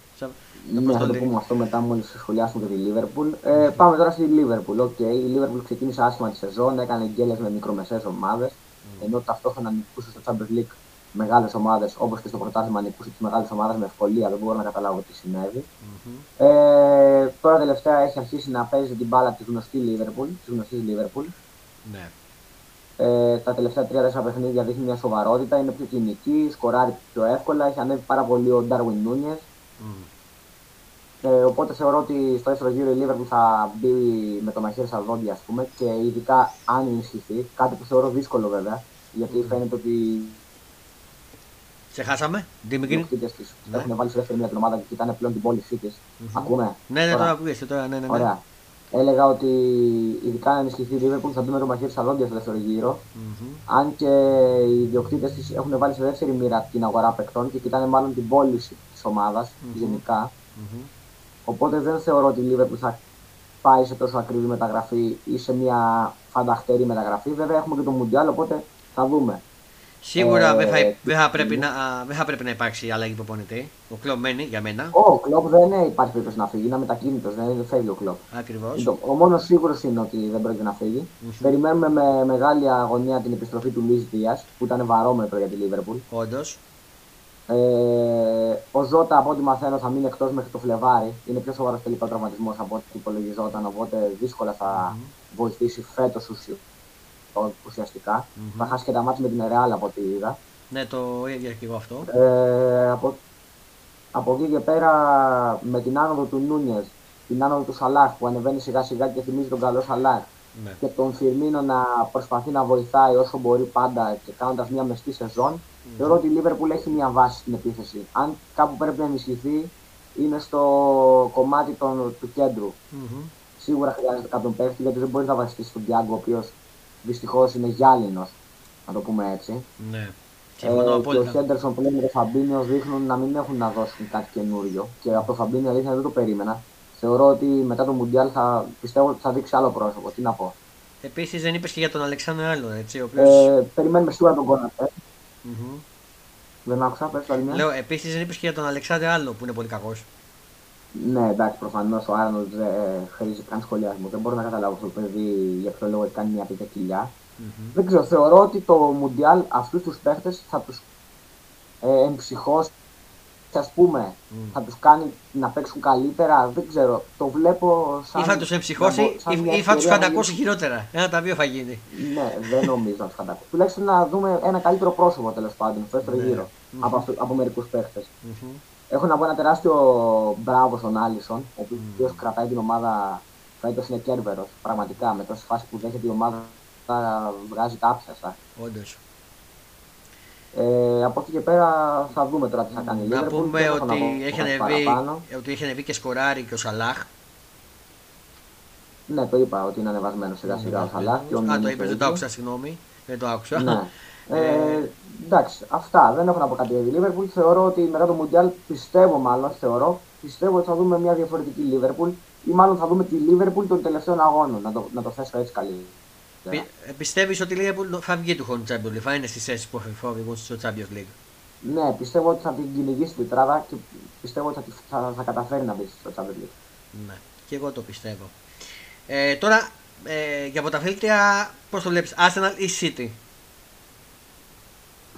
Ναι, θα το πούμε αυτό μετά μόλις σχολιάσουμε και τη Λίβερπουλ. Ε, πάμε τώρα στη Λίβερπουλ. Okay. Η Λίβερπουλ ξεκίνησε άσχημα τη σεζόν, έκανε γκέλες με μικρομεσαίες ομάδες, mm. ενώ ταυτόχρονα νικούσε στο Champions League μεγάλες ομάδες, όπως και στο πρωτάθλημα νικούσε τις μεγάλες ομάδες με ευκολία. Δεν μπορώ να καταλάβω τι συνέβη. Mm-hmm. Ε, τώρα τελευταία έχει αρχίσει να παίζει την μπάλα τη γνωστή Λίβερπουλ. Της γνωστής Liverpool. Ναι. Ε, τα τελευταία τρία-τέσσερα παιχνίδια δείχνει μια σοβαρότητα, είναι πιο κοινική, σκοράρει πιο εύκολα, έχει ανέβει πάρα πολύ ο Ντάρουιν Νούνιε. Mm. Ε, οπότε θεωρώ ότι στο δεύτερο γύρο η Liverpool θα μπει με το μαχαίρι στα δόντια, ας πούμε, και ειδικά αν ενισχυθεί, κάτι που θεωρώ δύσκολο βέβαια, γιατί mm. φαίνεται ότι σε χάσαμε, Δημητρή. Οι ναι. έχουν βάλει σε δεύτερη μια ομάδα και κοιτάνε πλέον την πόλη της. Mm-hmm. Ακούμε. Ναι, ναι, τώρα ακούγεσαι τώρα, ναι, ναι, ναι. Ωραία. Έλεγα ότι ειδικά αν ενισχυθεί η Liverpool θα μπει με το μαχαίρι στα δόντια στο δεύτερο γύρο. Mm-hmm. Αν και οι ιδιοκτήτες τη έχουν βάλει σε δεύτερη μοίρα την αγορά παικτών και κοιτάνε μάλλον την πώληση της ομάδας mm-hmm. γενικά. Mm-hmm. Οπότε δεν θεωρώ ότι η Liverpool θα πάει σε τόσο ακριβή μεταγραφή ή σε μια φανταχτερή μεταγραφή. Βέβαια έχουμε και το Μουντιάλ, οπότε θα δούμε. Σίγουρα δεν θα, δε θα, πρέπει να, δε θα πρέπει να υπάρξει αλλαγή προπονητή. Ο κλοπ μένει για μένα. Ο κλοπ δεν υπάρχει περίπτωση να φύγει, είναι μετακίνητος, δεν φεύγει ο κλοπ. Ακριβώς. Ο μόνος σίγουρος είναι ότι δεν πρόκειται να φύγει. Mm-hmm. Περιμένουμε με μεγάλη αγωνία την επιστροφή του Λουίς Δίας που ήταν βαρόμετρο για τη Λίβερπουλ. Όντως. Ε, ο Ζώτα από ό,τι μαθαίνω θα μείνει εκτός μέχρι το Φλεβάρι. Είναι πιο σοβαρός τελικό τραυματισμός από ό,τι υπολογιζόταν. Οπότε δύσκολα θα mm-hmm. βοηθήσει φέτος ουσιαστικά. Mm-hmm. Θα χάσει και τα μάτια με την Ρεάλ από ό,τι είδα. Ναι, το ίδιο και εγώ αυτό. Ε, από, από εκεί και πέρα με την άνοδο του Νούνιες, την άνοδο του Σαλάχ που ανεβαίνει σιγά σιγά και θυμίζει τον καλό Σαλάχ. Ναι. Και τον Φιρμίνο να προσπαθεί να βοηθάει όσο μπορεί πάντα και κάνοντας μια μεστή σεζόν. Mm-hmm. Θεωρώ ότι η Λίβερπουλ έχει μια βάση στην επίθεση. Αν κάπου πρέπει να ενισχυθεί, είναι στο κομμάτι των, του κέντρου. Mm-hmm. Σίγουρα χρειάζεται κάποιον παίχτη γιατί δεν μπορεί να βασιστεί στον Τιάγκο, ο οποίος δυστυχώς είναι γυάλινος, να το πούμε έτσι. Ναι. Ε, και ο Χέντερσον που λέμε το Φαμπίνιος δείχνουν να μην έχουν να δώσουν κάτι καινούριο. Και από το Φαμπίνιο αλήθεια δεν το περίμενα. Θεωρώ ότι μετά το Μουντιάλ θα πιστεύω ότι θα δείξει άλλο πρόσωπο. Τι να πω. Επίσης δεν είπες και για τον Αλεξάνδρου Άλλο, έτσι. Ο οποίος... ε, περιμένουμε σίγουρα τον Κόνατε. Mm-hmm. Δεν άκουσα, πες το άλλη Λέω, επίσης δεν είπες και για τον Αλεξάνδρου Άλλο που είναι πολύ κακός. Ναι, εντάξει, προφανώς ο Άρνολτ δεν χρήζει καν σχολιασμό. Δεν μπορώ να καταλάβω το παιδί για ποιο λόγο έχει κάνει μια τέτοια κοιλιά. Mm-hmm. Δεν ξέρω, θεωρώ ότι το Μουντιάλ αυτούς τους παίχτες θα τους ε, εμψυχώσει και ας πούμε mm. θα τους κάνει να παίξουν καλύτερα. Δεν ξέρω, το βλέπω σαν. ή θα τους εμψυχώσει ή, ή θα τους φαντακώσει χειρότερα. Ένα τα δύο θα γίνει. Ναι, δεν νομίζω να τους φαντακώσει. Τουλάχιστον να δούμε ένα καλύτερο πρόσωπο τέλος πάντων στο δεύτερο ναι. γύρο mm-hmm. από, από μερικούς παίχτες. Mm-hmm. Έχω να πω ένα τεράστιο μπράβο στον Άλισον, ο οποίος mm. κρατάει την ομάδα Φέτο είναι κέρβερος. Πραγματικά με τόσε φάσει που δέχεται η ομάδα θα βγάζει τα Όντως. Ε, από εκεί και πέρα θα δούμε τώρα τι θα κάνει η Να πούμε ότι έχει, ανεβεί, ότι έχει ανεβεί και σκοράρει και ο Σαλάχ. Ναι, το είπα ότι είναι ανεβασμένος σιγά σιγά ο Σαλάχ. Α, το είπες, δεν το άκουσα, συγγνώμη. Δεν το άκουσα. Ναι. *laughs* Ε, εντάξει, αυτά. Δεν έχω να πω κάτι για τη Λίβερπουλ. Θεωρώ ότι μετά το Μουντιάλ πιστεύω μάλλον, θεωρώ, πιστεύω ότι θα δούμε μια διαφορετική Λίβερπουλ ή μάλλον θα δούμε τη Λίβερπουλ των τελευταίων αγώνων. Να το, να το θέσω έτσι καλύτερα. Πι, Πιστεύεις ότι η Λίβερπουλ θα βγει του χρόνου Champions League, θα είναι στις θέσεις που οδηγούν στο Champions League; Ναι, πιστεύω ότι θα την κυνηγήσει την τετράδα και πιστεύω ότι θα, θα, θα καταφέρει να μπει στο Champions League. Ναι, και εγώ το πιστεύω. Ε, τώρα ε, για από τα φίλτρια, πώς το βλέπεις, Arsenal ή City;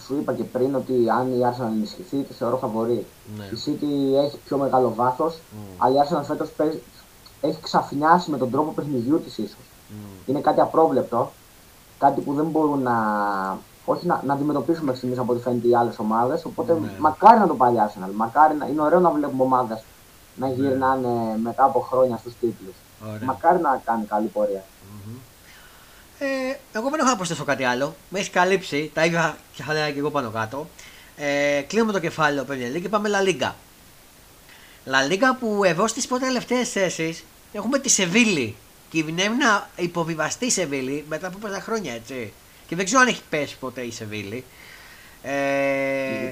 Σου είπα και πριν ότι αν η Arsenal ενισχυθεί, τη θεωρώ φαβορή. Ναι. Η City έχει πιο μεγάλο βάθος, mm. αλλά η Arsenal φέτος έχει ξαφνιάσει με τον τρόπο παιχνιδιού της ίσως. Mm. Είναι κάτι απρόβλεπτο, κάτι που δεν μπορούν να, όχι να, να αντιμετωπίσουμε στιγμής από ό,τι φαίνεται οι άλλες ομάδες. Οπότε ναι. μακάρι να το πάρει η Arsenal. Μακάρι να, είναι ωραίο να βλέπουμε ομάδες να ναι. γυρνάνε μετά από χρόνια στους τίτλους. Μακάρι να κάνει καλή πορεία. Ε, εγώ δεν έχω να προσθέσω κάτι άλλο. Με έχεις καλύψει. Τα ίδια θα έλεγα και εγώ πάνω κάτω. Ε, κλείνουμε το κεφάλαιο Premier και πάμε La Liga. La Liga που εδώ στις πρώτες τελευταίες θέσεις έχουμε τη Σεβίλη. Κινδυνεύει να υποβιβαστεί η Σεβίλη μετά από πέντε χρόνια έτσι. Και δεν ξέρω αν έχει πέσει ποτέ η Σεβίλη. Ε,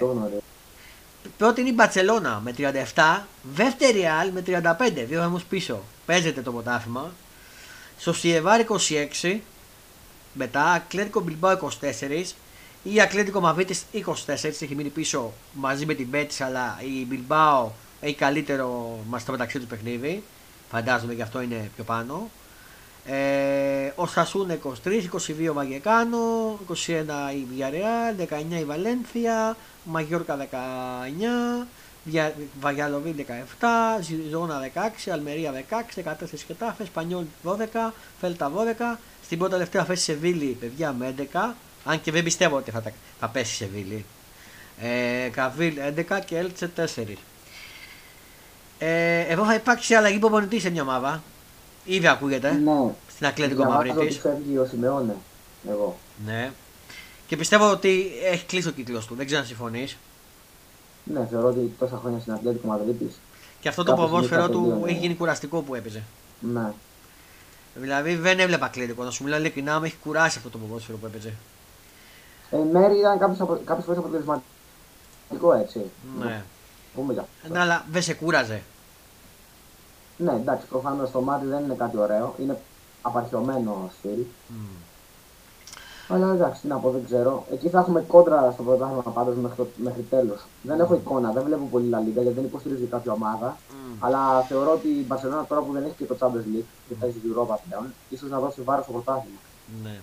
πρώτη είναι η Μπαρσελόνα με 37, δεύτερη Αλ με 35, δύο βαθμούς πίσω. Παίζεται το ποτάφημα. Σοσιεβάρ 26, μετά Ακλέτικο Μπιλμπάου 24, η Ακλέτικο Μαβίτη 24, έχει μείνει πίσω μαζί με την Μπέτη, αλλά η Μπιλμπάου έχει καλύτερο μας το μεταξύ του παιχνίδι. Φαντάζομαι γι' αυτό είναι πιο πάνω. Ε, ο Σασούν 23, 22 Μαγεκάνο, 21 η Βιαρεάλ, 19 η Βαλένθια, Μαγιόρκα 19, Βαγιαλοβίν 17, Ζιζόνα 16, Αλμερία 16, 14 Χετάφε, Σπανιόλ 12, Φέλτα 12, στην πρώτη τελευταία θέση Σεβίλη παιδιά με 11, αν και δεν πιστεύω ότι θα, θα πέσει Σεβίλη. Ε, Καβίλ 11 και Έλτσε 4. Ε, εδώ θα υπάρξει αλλαγή προπονητή σε μια ομάδα. Ήδη ακούγεται. Ναι. Στην Ακλέτικο Μαυρίτη. ότι φεύγει ο Σιμεώνε. Εγώ. Ναι. Και πιστεύω ότι έχει κλείσει ο κύκλος του. Δεν ξέρω αν συμφωνείς. Ναι, θεωρώ ότι τόσα χρόνια στην Ακλέτικο Μαυρίτη. Και αυτό το ποδόσφαιρο του έχει γίνει κουραστικό που έπαιζε. Ναι. Δηλαδή δεν έβλεπα Ακλέτικο. Να σου μιλάω ειλικρινά, με έχει κουράσει αυτό το ποδόσφαιρο που έπαιζε. Εν μέρει ήταν κάποιες φορές αποτελεσματικό έτσι. Ναι. Πούμε ναι, αλλά δεν σε κούραζε. Ναι, εντάξει, προφανώς το μάτι δεν είναι κάτι ωραίο. Είναι απαρχαιωμένο στυλ. Mm. Αλλά εντάξει, τι να πω, δεν ξέρω. Εκεί θα έχουμε κόντρα στο πρωτάθλημα πάντως μέχρι, μέχρι τέλος. Δεν έχω εικόνα, δεν βλέπω πολύ La Liga γιατί δεν υποστηρίζει κάποια ομάδα. Mm. Αλλά θεωρώ ότι η Μπαρσελόνα τώρα που δεν έχει και το Champions League και θα έχει Europa πλέον, ίσως να δώσει βάρος στο πρωτάθλημα. Ναι.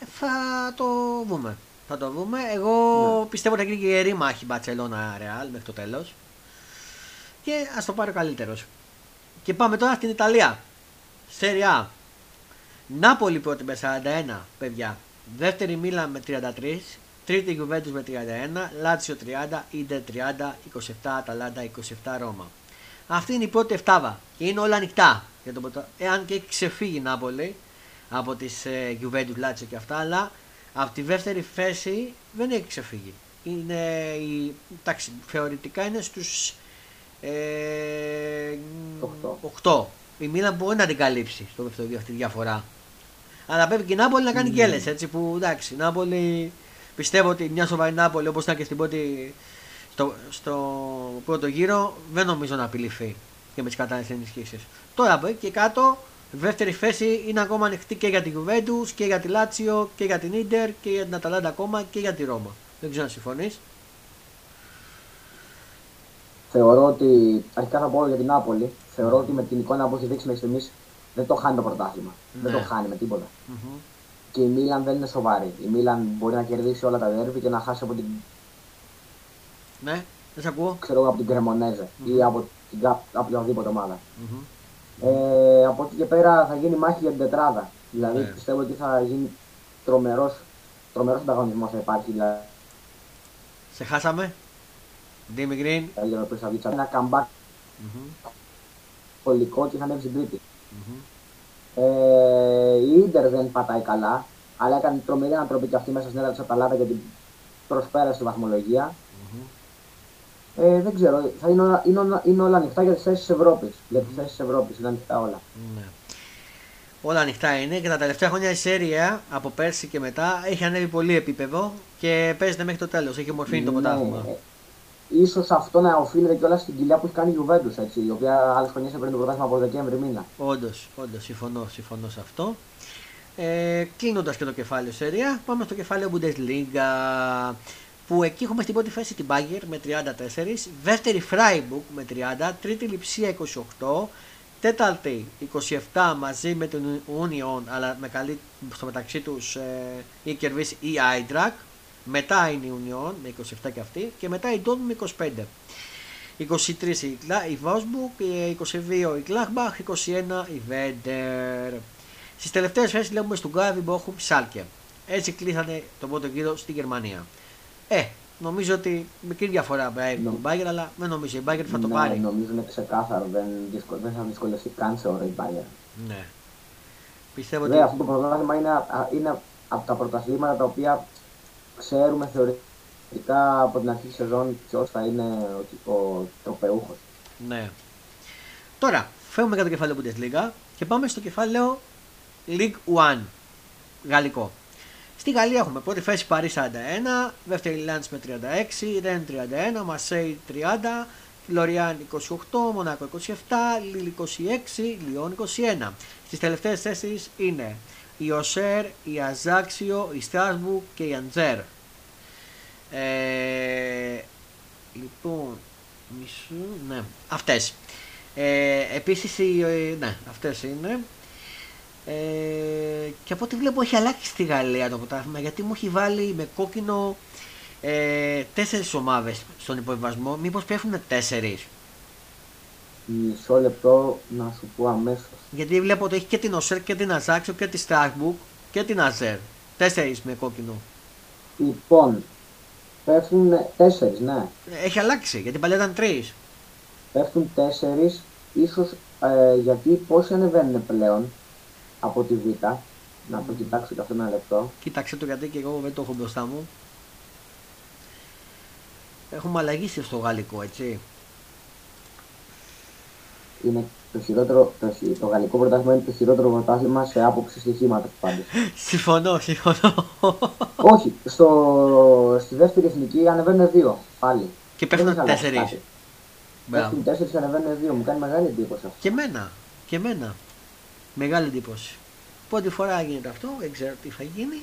Ε, θα το δούμε. Θα το δούμε. Εγώ ναι. πιστεύω ότι θα γίνει και η μάχη Μπαρσελόνα Ρεάλ μέχρι το τέλος και ας το πάρει ο καλύτερος. Και πάμε τώρα στην Ιταλία. Σέρια Νάπολη πρώτη με 41 παιδιά. Δεύτερη Μίλα με 33. Τρίτη Γιουβέντους με 31. Λάτσιο 30. Ίντερ 30. 27 Αταλάντα 27 Ρώμα. Αυτή είναι η πρώτη εφτάβα. Και είναι όλα ανοιχτά. Για το Εάν και έχει ξεφύγει η Νάπολη από τις ε, Γιουβέντους, Λάτσιο και αυτά. Αλλά από τη δεύτερη θέση δεν έχει ξεφύγει. Είναι η, εντάξει, θεωρητικά είναι στους ε, 8. Η Μίλαν μπορεί να την καλύψει στο δεύτερο αυτή τη διαφορά. Αλλά πρέπει και η Νάπολη να κάνει mm. γκέλε. Έτσι που εντάξει, η Νάπολη πιστεύω ότι μια σοβαρή Νάπολη όπως ήταν και στην πρώτη, στο, στο πρώτο γύρο δεν νομίζω να απειληθεί και με τις κατάλληλες ενισχύσεις. Τώρα από εκεί και κάτω η δεύτερη θέση είναι ακόμα ανοιχτή και για την Juventus και για τη Λάτσιο και για την ντερ και για την Αταλάντα ακόμα και για τη Ρώμα. Δεν ξέρω αν συμφωνείς θεωρώ ότι. Αρχικά θα πω για την Νάπολη. Θεωρώ ότι με την εικόνα που έχει δείξει μέχρι στιγμής δεν το χάνει το πρωτάθλημα. Δεν το ναι. χάνει με τίποτα. Mm-hmm. Και η Μίλαν δεν είναι σοβαρή. Η Μίλαν μπορεί να κερδίσει όλα τα δέρβη και να χάσει από την. Ναι, δεν σε ακούω. Ξέρω από την κρεμονεζε mm-hmm. ή από την από οποιαδήποτε ομάδα. Mm-hmm. Ε, από εκεί και πέρα θα γίνει μάχη για την τετράδα. Δηλαδή ναι. πιστεύω ότι θα γίνει τρομερός τρομερός ανταγωνισμός θα υπάρχει. Δηλαδή. Σε χάσαμε. Ντίμι Γκριν. Ένα καμπάκ. Πολικό και θα ανέβει στην τρίτη. Ε, η Ίντερ δεν πατάει καλά, αλλά έκανε τρομερή ανατροπή και αυτή μέσα στην έδρα της Αταλάντα και την προσπέρασε στη βαθμολογία. Ε, δεν ξέρω, θα είναι, όλα, είναι, όλα, είναι όλα ανοιχτά για τις θέσεις της Ευρώπης. Για τις θέσεις της Ευρώπης είναι ανοιχτά όλα. Ναι. Όλα ανοιχτά είναι και τα τελευταία χρόνια η Σέρια από πέρσι και μετά έχει ανέβει πολύ επίπεδο και παίζεται μέχρι το τέλος. Έχει μορφή ναι, το ποτάμι. Ίσως αυτό να οφείλεται και όλα στην κοιλιά που έχει κάνει η Juventus, έτσι, η οποία άλλε χρονιέ έπαιρνε το πρωτάθλημα από Δεκέμβρη μήνα. Όντως, όντως, συμφωνώ, συμφωνώ σε αυτό. Ε, Κλείνοντας και το κεφάλαιο Σέρια, πάμε στο κεφάλαιο Bundesliga. Που εκεί έχουμε στην πρώτη θέση την Bagger με 34, δεύτερη Freiburg με 30, τρίτη Λιψία 28, τέταρτη 27 μαζί με την Union, αλλά με καλή στο μεταξύ τους ε, η κερδίσει η Eintracht μετά είναι η Union με 27 και αυτή και μετά η Dortmund με 25. 23 η Βόσμπουκ, 22 η Κλάχμπαχ, 21 η Βέντερ. Στις τελευταίες θέσει λέγουμε στον Γκάβι Μπόχουμ Σάλκε. Έτσι κλείσανε τον πρώτο γύρο στη Γερμανία. Ε, νομίζω ότι μικρή διαφορά με τον Μπάγκερ, αλλά δεν νομίζω η Μπάγκερ θα το ναι, πάρει. Νομίζω είναι ξεκάθαρο, δεν, δεν θα δυσκολευτεί καν σε ώρα η Μπάγκερ. Ναι. Πιστεύω ότι. αυτό το πρωτάθλημα είναι, είναι από τα πρωταθλήματα τα οποία ξέρουμε θεωρητικά από την αρχή της σεζόν ποιος θα είναι ο, ο τροπεούχος. Ναι. Τώρα, φεύγουμε για το κεφάλαιο Bundesliga και πάμε στο κεφάλαιο League One, γαλλικό. Στη Γαλλία έχουμε πρώτη θέση Παρί 41, δεύτερη Λάντς με 36, Ρεν 31, Μασέι 30, Λοριάν 28, Μονάκο 27, Λίλ 26, Λιόν 21. Στις τελευταίες θέσεις είναι η Οσέρ, η Αζάξιο, η Στράσμπου και η Αντζέρ. Ε, λοιπόν, μισό, ναι, αυτές. Ε, επίσης, ε, ναι, αυτές είναι. Ε, και από ό,τι βλέπω έχει αλλάξει στη Γαλλία το ποτάθλημα γιατί μου έχει βάλει με κόκκινο ε, τέσσερις ομάδες στον υποβιβασμό. Μήπως πέφτουν τέσσερις. Μισό λεπτό να σου πω αμέσως. Γιατί βλέπω ότι έχει και την Οσέρ και την Αζάξιο και τη Στράσμπουργκ και την Αζέρ. Τέσσερις με κόκκινο. Λοιπόν, πέφτουν τέσσερις, ναι. Έχει αλλάξει γιατί παλιά ήταν τρεις. Πέφτουν τέσσερις, ίσως ε, γιατί πόσοι ανεβαίνουν πλέον από τη Β. Να το κοιτάξω και αυτό ένα λεπτό. Κοίταξε το γιατί και εγώ δεν το έχω μπροστά μου. Έχουμε αλλαγήσει στο γαλλικό, έτσι είναι το χειρότερο, το, το γαλλικό πρωτάθλημα είναι το χειρότερο πρωτάθλημα σε άποψη στοιχήματος πάντως. συμφωνώ, συμφωνώ. Όχι, στο, στη δεύτερη εθνική ανεβαίνουν δύο πάλι. Και πέφτουν τέσσερις. Πέφτουν τέσσερις, ανεβαίνουν δύο. Μου κάνει μεγάλη εντύπωση αυτό. Και εμένα. Και εμένα. Μεγάλη εντύπωση. Πρώτη φορά γίνεται αυτό, δεν ξέρω τι θα γίνει.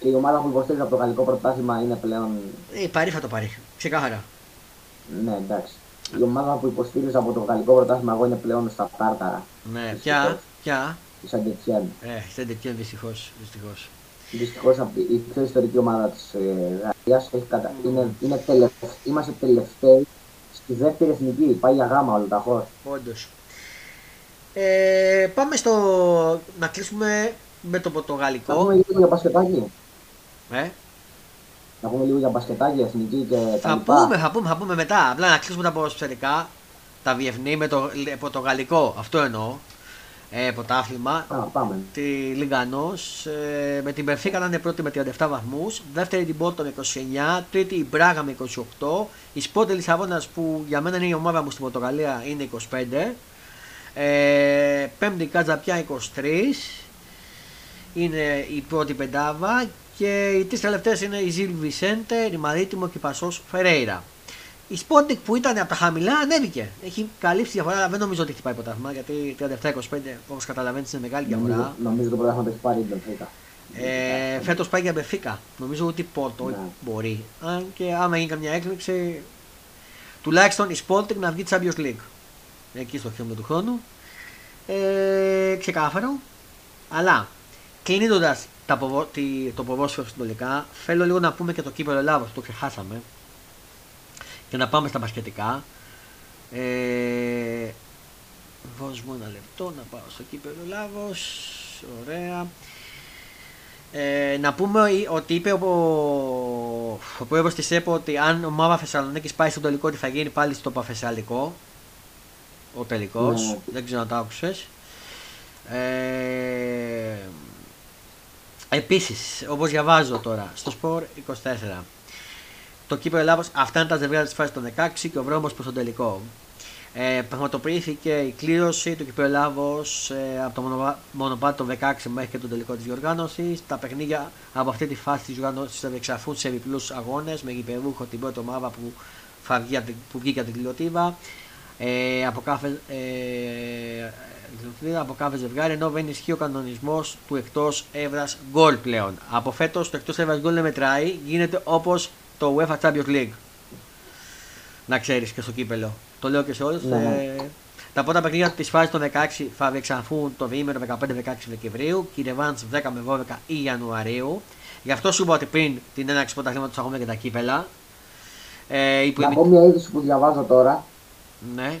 Και η ομάδα που υποστηρίζει από το γαλλικό πρωτάθλημα είναι πλέον. Ε, παρή θα το πάρει. Ξεκάθαρα. Ναι, εντάξει. Η ομάδα που υποστήριζα από το γαλλικό πρωτάθλημα εγώ είναι πλέον στα τάρταρα. Ναι, ποια, ποια. Η Σαντετιέν. Ε, η Σαντετιέν δυστυχώς. Δυστυχώς. Δυστυχώς η πιο ιστορική ομάδα της ε, Γαλλίας κατα... mm. είναι, είναι τελευ... είμαστε τελευταίοι στη δεύτερη εθνική. Πάει για γάμα ολοταχώ. Όντως. Ε, πάμε στο. να κλείσουμε με το πορτογαλικό. Θα πούμε λίγο για πασχετάκι. Ε, θα πούμε λίγο για μπασκετάκι, εθνική και τα θα λοιπά. Πούμε, θα πούμε, θα πούμε μετά. Απλά να κλείσουμε τα ποδοσφαιρικά, τα διεθνή με το, από το γαλλικό. Αυτό εννοώ. Ε, πρωτάθλημα. Α, πάμε. Τη Λιγκανό. Ε, με την Περφίκα να είναι πρώτη με 37 βαθμούς. Δεύτερη την Πόρτο με 29. Τρίτη η Μπράγα με 28. Η Σπότε Λισαβόνα που για μένα είναι η ομάδα μου στην Πορτογαλία είναι 25. Ε, πέμπτη η Κατζαπιά 23. Είναι η πρώτη πεντάβα και οι τρεις τελευταίες είναι η Ζιλ Βισέντε, η Μαρίτιμο και η Πασός Φερέιρα. Η Σπόντικ που ήταν από τα χαμηλά ανέβηκε. Έχει καλύψει διαφορά, αλλά δεν νομίζω ότι χτυπάει ποτάμι. Γιατί 37-25, όπως καταλαβαίνεις, είναι μεγάλη διαφορά. Νομίζω, νομίζω το πρωτάθλημα το έχει πάρει η Μπεφίκα. Ε, Φέτος πάει για Μπεφίκα. Νομίζω ότι Πόρτο ναι. μπορεί. Αν και άμα γίνει καμιά έκπληξη, τουλάχιστον η Σπόντικ να βγει Champions League. Εκεί στο χέρι του χρόνου. Ε, ξεκάθαρο. Αλλά κλείνοντας το ποδόσφαιρο συνολικά, θέλω λίγο να πούμε και το κύπελο Ελλάδος, το ξεχάσαμε. Και να πάμε στα μπασκετικά. Ε, δώσ' μου ένα λεπτό να πάω στο κύπελο Ελλάδος. Ωραία. Ε, να πούμε ότι είπε ο, ο πρόεδρος της ΕΠΟ ότι αν ο Μάβα Θεσσαλονίκης πάει στο τελικό ότι θα γίνει πάλι στο Παφεσσαλικό. ο τελικός. Ναι. Δεν ξέρω αν το άκουσες. Ε, Επίσης, όπως διαβάζω τώρα στο Sport 24, το κύπελο Ελλάδος, αυτά είναι τα ζευγάρια της φάσης των 16 και ο βρώμος προς τον τελικό. Ε, πραγματοποιήθηκε η κλήρωση του κυπέλου Ελλάδος ε, από το μονοπάτι των 16 μέχρι και τον τελικό της διοργάνωσης. Τα παιχνίδια από αυτή τη φάση της διοργάνωσης θα διεξαχθούν σε επιπλού αγώνες με γηπεδούχο την πρώτη ομάδα που, θα βγει, που βγήκε από την κλειοτήβα. Ε, από κάθε, ε, από κάθε ζευγάρι ενώ δεν ισχύει ο κανονισμός του εκτός έδρα γκολ πλέον. Από φέτος το εκτός έδρα γκολ δεν μετράει, γίνεται όπως το UEFA Champions League. Να ξέρεις και στο κύπελο. Το λέω και σε όλους. Ναι. Ε, τα πρώτα παιχνίδια της φάσης των 16 θα διεξαχθούν το διήμερο 15-16 Δεκεμβρίου και η Ρεβάντ 10 με 12 Ιανουαρίου. Γι' αυτό σου είπα ότι πριν την έναρξη πρωταθλήματο έχουμε και τα κύπελα. Ε, Να πω μια είδηση που διαβάζω τώρα. Ναι.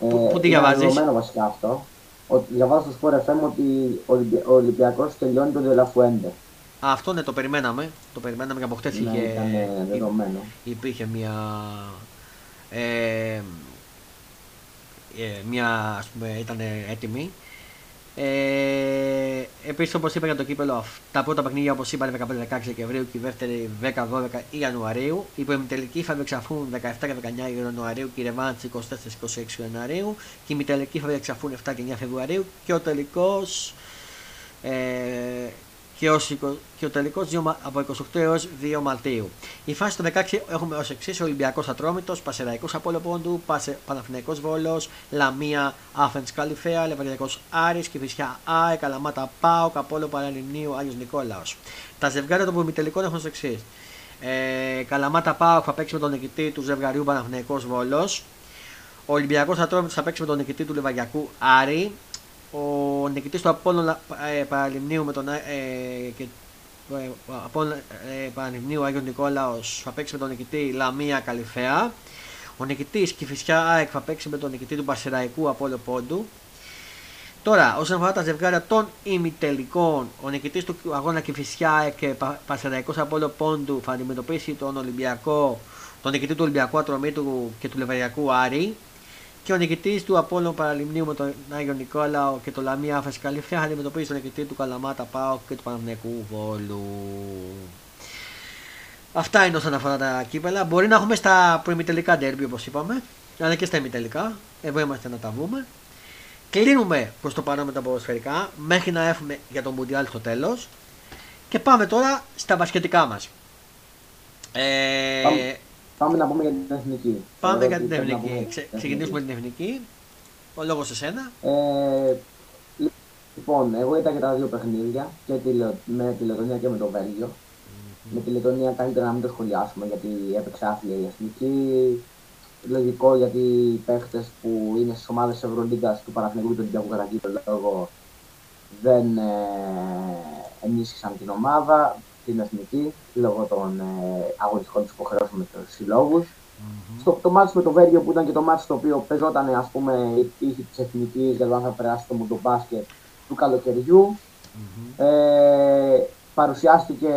Ε, πού, πού τη διαβάζεις; Είναι βασικά αυτό. Ότι διαβάζω στο Sport FM ότι ο Ολυμπιακός τελειώνει τον Δελαφουέντε. Αυτό ναι, το περιμέναμε. Το περιμέναμε και από χτες ναι, είχε. Ήταν δεδομένο. Υπήρχε μια. Ε, ε, μια ας πούμε ήταν έτοιμη. Ε, Επίσης, όπως είπα για το κύπελο, τα πρώτα παιχνίδια όπως είπα 15-16 Δεκεμβρίου και η δεύτερη 10-12 Ιανουαρίου. Οι προημιτελικοί θα διεξαφούν 17 και 19 Ιανουαρίου και η ρεβάντ 24-26 Ιανουαρίου. Και οι μητελικοί θα διεξαφούν 7 και 9 Φεβρουαρίου. Και ο τελικός ε, και, ως, και ο τελικός από 28 έως 2 Μαρτίου. Η φάση των 16 έχουμε ως εξής: Ολυμπιακός Ατρόμητος, Πασεραϊκός Απόλο Πόντου, Παναθυναϊκό Βόλος, Λαμία Άφεν Καλυφαία, Λεβαδιακός Άρης, Κυφυσιά ΑΕ, Καλαμάτα Πάο, Καπόλο Παραλιμνίου, Άγιος Νικόλαος. Τα ζευγάρια των προμητελικών έχουν ως εξής. Ε, Καλαμάτα Πάο θα παίξει με τον νικητή του ζευγαριού Παναθυναϊκό Βόλος. Ο Ολυμπιακός Ατρόμητος θα παίξει με τον νικητή του Λεβαγιακού Άρη ο νικητής του Απόλλωνα ε, Παραλιμνίου με τον ε, και, ε, Απόλλωνα ε, Παραλιμνίου Άγιο Νικόλαος θα παίξει με τον νικητή Λαμία Καλυφαία. Ο νικητής Κηφισιά ΑΕΚ θα παίξει με τον νικητή του Πασεραϊκού Απόλλω Πόντου. Τώρα, όσον αφορά τα ζευγάρια των ημιτελικών, ο νικητής του αγώνα Κηφισιά και Πασεραϊκός Απόλο Πόντου θα αντιμετωπίσει τον Ολυμπιακό, τον νικητή του Ολυμπιακού Ατρομήτου και του Λεβεριακού Άρη και ο νικητής του Απόλυτο Παραλιμνίου με τον Άγιο Νικόλαο και το Λαμία Άφεσης Καλυφαία θα αντιμετωπίσει τον νικητή του Καλαμάτα Πάο και του Παναμνεκού Βόλου. Αυτά είναι όσον αφορά τα κύπελα. Μπορεί να έχουμε στα προημιτελικά ντέρμπι όπως είπαμε, αλλά και στα ημιτελικά. Εδώ είμαστε να τα βούμε. Κλείνουμε προς το παρόν με τα ποδοσφαιρικά μέχρι να έχουμε για τον Μουντιάλ στο τέλος. Και πάμε τώρα στα βασχετικά μας. Ε, Πάμε να πούμε για την εθνική. Πάμε για την εθνική. Ξε, ξεκινήσουμε την εθνική. Ο λόγος σε σένα. Ε, λοιπόν, εγώ είδα και τα δύο παιχνίδια και με τη Λετωνία και με το Βέλγιο. Mm-hmm. Με τη Λετωνία καλύτερα να μην το σχολιάσουμε γιατί έπαιξε άθλια η εθνική. Λογικό γιατί οι παίχτες που είναι στις ομάδες της Ευρωλίγκας του Παναθηνικού και του Ολυμπιακού κατά κύριο λόγο δεν ε, ενίσχυσαν την ομάδα την εθνική λόγω των ε, αγωνιστικών τη υποχρεώσεων με τους συλλόγους. Mm-hmm. Στο το μάτι με το Βέργιο που ήταν και το μάτι το οποίο παίζονταν ας πούμε η τύχη της εθνικής για το αν θα περάσει το μουντομπάσκετ του καλοκαιριού. Mm-hmm. Ε, παρουσιάστηκε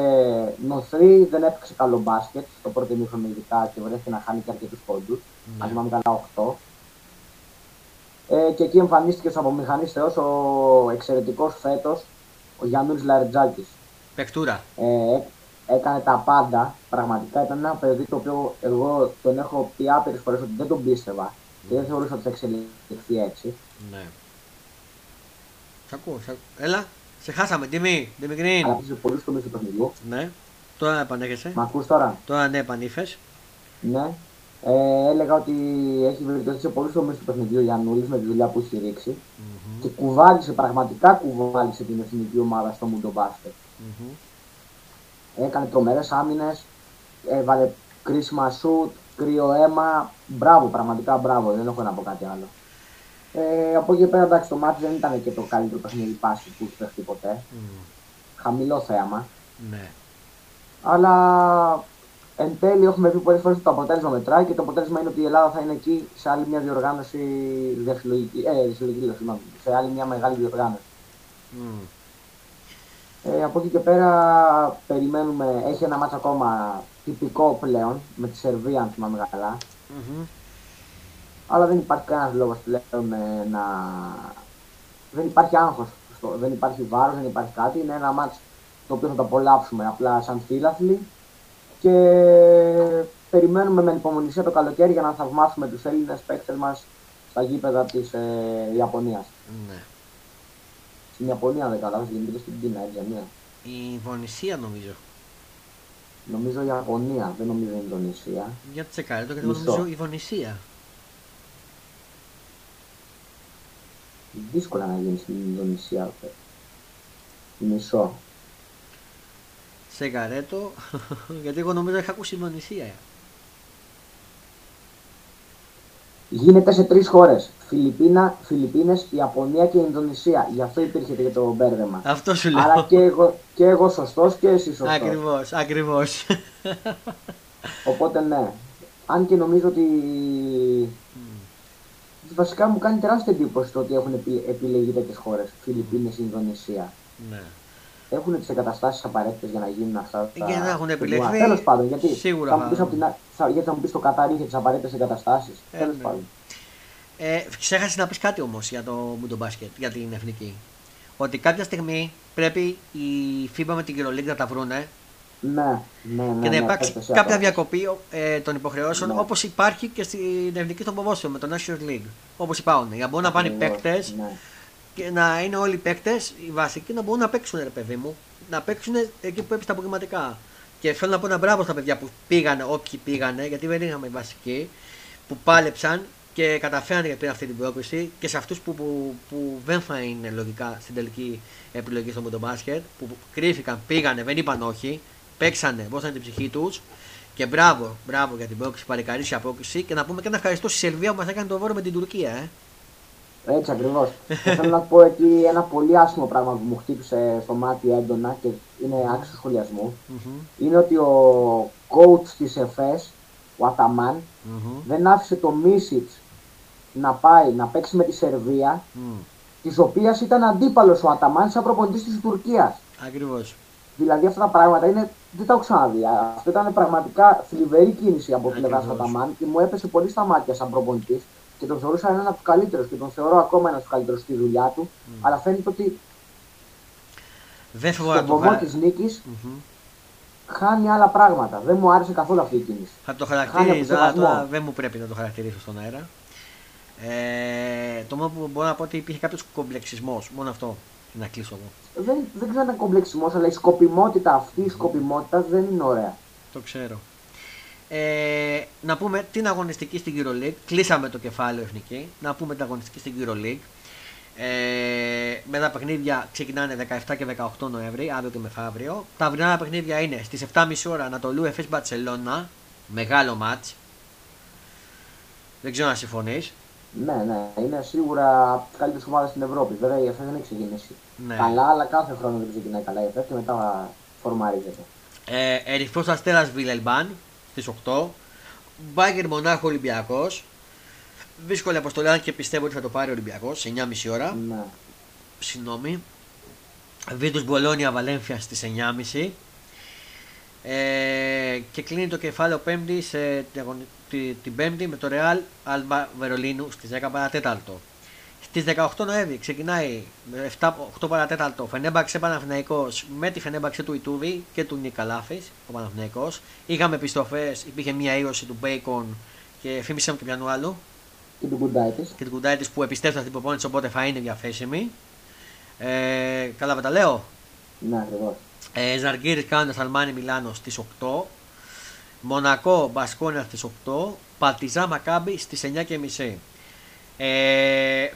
νοθρή, δεν έπαιξε καλό μπάσκετ στο πρώτο ημίχρονο ειδικά και βρέθηκε να χάνει και αρκετούς πόντους. Mm-hmm. Αν θυμάμαι καλά 8. Ε, και εκεί εμφανίστηκε σαν απομηχανής θεός ο εξαιρετικός φέτος ο Γιάννης Λαριτζάκη. Παικτούρα. Ε, έκανε τα πάντα. Πραγματικά ήταν ένα παιδί το οποίο εγώ τον έχω πει άπειρες φορές ότι δεν τον πίστευα και δεν θεωρούσα ότι θα εξελιχθεί έτσι. Ναι. Σ' ακούω, Έλα, σε χάσαμε, τιμή, Δημικρήν. Αλλά είσαι πολύ στο μέσο του παιχνιδιού. Ναι. Τώρα επανέρχεσαι. Μ' ακούς τώρα; Τώρα ναι, επανήφε. Ναι. Ε, έλεγα ότι έχει βελτιωθεί σε πολύ στο μέσο του παιχνιδιού Γιαννούλης με τη δουλειά που έχει ρίξει mm-hmm. και κουβάλισε, πραγματικά κουβάλισε την εθνική ομάδα στο Μουντο Μπάσκετ. Mm-hmm. Έκανε τρομερές άμυνες, έβαλε κρίσιμα σουτ, κρύο αίμα. Μπράβο, πραγματικά μπράβο, δεν έχω να πω κάτι άλλο. Ε, από εκεί πέρα εντάξει το μάτι δεν ήταν και το καλύτερο παιχνίδι πάση που έχει παιχτεί ποτέ. Mm. Χαμηλό θέαμα. Ναι. Αλλά εν τέλει έχουμε πει πολλές φορές ότι το αποτέλεσμα μετράει και το αποτέλεσμα είναι ότι η Ελλάδα θα είναι εκεί σε άλλη μια διοργάνωση διασυλλογική. Ε, σε άλλη μια μεγάλη διοργάνωση. Mm. Ε, από εκεί και πέρα περιμένουμε, έχει ένα μάτς ακόμα τυπικό πλέον με τη Σερβία αν θυμάμαι καλά. Mm-hmm. Αλλά δεν υπάρχει κανένας λόγος πλέον ε, να. Δεν υπάρχει άγχος, δεν υπάρχει βάρος, δεν υπάρχει κάτι. Είναι ένα μάτς το οποίο θα το απολαύσουμε απλά σαν φίλαθλοι και περιμένουμε με υπομονησία το καλοκαίρι για να θαυμάσουμε τους Έλληνες παίκτες μας στα γήπεδα της ε, Ιαπωνίας. Ναι. Στην Ιαπωνία δεν καλά, γίνεται και στην Κίνα, έτσι μία. Η Ινδονησία νομίζω. Νομίζω η Ιαπωνία, δεν νομίζω η Ινδονησία. Για τσεκάρε το γιατί νομίζω η Ινδονησία. Δύσκολα να γίνεις στην Ινδονησία. Μισό. Σεγαρέτο, *laughs* γιατί εγώ νομίζω είχα ακούσει Ινδονησία. Γίνεται σε τρεις χώρες. Φιλιππίνα, Φιλιππίνες, Ιαπωνία και Ινδονησία. Γι' αυτό υπήρχε και το μπέρδεμα. Αυτό σου λέω. Άρα και εγώ, και εγώ σωστός και εσύ σωστός. Ακριβώς, ακριβώς. Οπότε ναι. Αν και νομίζω ότι mm. βασικά μου κάνει τεράστια εντύπωση το ότι έχουν επιλεγεί τέτοιες χώρες. Φιλιππίνες, Ινδονησία. Ναι έχουν τις εγκαταστάσεις απαραίτητες για να γίνουν αυτά τα. Για να έχουν επιλεχθεί. Τέλος πάντων, γιατί Σίγουρα θα μου πεις την... γιατί θα μου πεις το Κατάρι είχε τις απαραίτητες εγκαταστάσεις. Ε, Τέλος ναι. πάντων. Ε, ξέχασες να πεις κάτι όμως για το Μουντομπάσκετ, για την εθνική. Ότι κάποια στιγμή πρέπει η FIBA με την Euroleague να τα βρούνε. Ναι, ναι, ναι. Και να ναι, υπάρξει κάποια διακοπή ε, των υποχρεώσεων ναι. όπως υπάρχει και στην εθνική των ποδόσφαιρο με το National League. Όπως υπάρχουν. Για να μπορούν να πάνε οι παίκτες ναι και να είναι όλοι οι παίκτες, οι βασικοί, να μπορούν να παίξουν, ρε παιδί μου. Να παίξουν εκεί που πρέπει τα αποκριματικά. Και θέλω να πω ένα μπράβο στα παιδιά που πήγανε, όποιοι πήγανε, γιατί δεν είχαμε οι βασικοί, που πάλεψαν και καταφέρανε και πήραν αυτή την πρόκληση και σε αυτούς που, που, που, δεν θα είναι λογικά στην τελική επιλογή στο μοτομπάσκετ, που κρύφηκαν, πήγανε, δεν είπαν όχι, παίξανε, βόσαν την ψυχή τους. Και μπράβο, μπράβο για την πρόκληση, παρικαρίσια πρόκληση. Και να πούμε και να ευχαριστώ στη Σερβία που μας έκανε το βόρο με την Τουρκία. Ε. Έτσι ακριβώς. θέλω να πω εκεί ένα πολύ άσχημο πράγμα που μου χτύπησε στο μάτι έντονα και είναι άξιος σχολιασμού. Mm-hmm. Είναι ότι ο coach της ΕΦΕΣ, ο αταμαν mm-hmm. δεν άφησε το Μίσιτς να πάει να παίξει με τη Σερβία, mm. της οποίας ήταν αντίπαλος ο Αταμάν σαν προπονητής της Τουρκίας. Ακριβώς. Δηλαδή αυτά τα πράγματα είναι, δεν τα έχω ξαναδεί. Αυτό ήταν πραγματικά θλιβερή κίνηση από πλευράς του Αταμάν και μου έπεσε πολύ στα μάτια σαν προπονητής και τον θεωρούσα έναν από τους καλύτερους και τον θεωρώ ακόμα ένας από τους καλύτερους στη δουλειά του. Mm. Αλλά φαίνεται ότι δεν στον βωμό της νίκης mm-hmm. χάνει άλλα πράγματα. Δεν μου άρεσε καθόλου αυτή η κίνηση. Θα το χαρακτηρίζω, τώρα δεν μου πρέπει να το χαρακτηρίσω στον αέρα. Ε, το μόνο που μπορώ να πω ότι υπήρχε κάποιος κομπλεξισμός. Μόνο αυτό να κλείσω εγώ. Δεν, δεν ξέρω αν είναι κομπλεξισμός, αλλά η σκοπιμότητα αυτή, η σκοπιμότητα δεν είναι ωραία. Το ξέρω. Ε, να πούμε την αγωνιστική στην EuroLeague. Κλείσαμε το κεφάλαιο εθνική. Να πούμε την αγωνιστική στην EuroLeague. Ε, με τα παιχνίδια ξεκινάνε 17 και 18 Νοέμβρη, αύριο και μεθαύριο. Τα αυρινά παιχνίδια είναι στις 7.30 ώρα Ανατολού Εφέ Μπαρσελόνα. Μεγάλο μάτς. Δεν ξέρω αν συμφωνείς. Ναι, ναι, είναι σίγουρα από τις καλύτερες ομάδες στην Ευρώπη. Βέβαια η ΕΦΕ δεν έχει ξεκινήσει ναι. καλά, αλλά κάθε χρόνο δεν ξεκινάει καλά η ΕΦΕ και μετά φορμαρίζεται. Ε, Ερυθρός Αστέρας Βιλελμπάν στις 8. Μπάγκερ Μονάχο Ολυμπιακός. Δύσκολη αποστολή, και πιστεύω ότι θα το πάρει ο Ολυμπιακός σε 9.30 ώρα. Ναι. Συγγνώμη. Βίντους Μπολόνια Βαλένθια στις 9.30. Ε, και κλείνει το κεφάλαιο πέμπτη σε, την Πέμπτη με το Real Alba Βερολίνου στις 10 παρατέταρτο. Στις 18 Νοέμβρη ξεκινάει με 7, 8 παρατέταρτο Φενέμπαξε Παναθυναϊκό με τη Φενέμπαξε του Ιτούβη και του Νικαλάφη, ο Παναθυναϊκό. Είχαμε επιστροφές, υπήρχε μια ήρωση του Μπέικον και φήμισε μου και πιανού άλλου. Και του Κουντάιτη. Και του Κουντάιτη που επιστρέφει στην προπόνηση οπότε θα είναι διαθέσιμη. Ε, καλά με τα λέω. Ναι, ακριβώς. Ε, Ζαργκύρι Κάνοντα Αλμάνι Μιλάνος στις 8. Μονακό Μπασκόνια στις 8. Πατιζά Μακάμπι στις 9.30. Ε,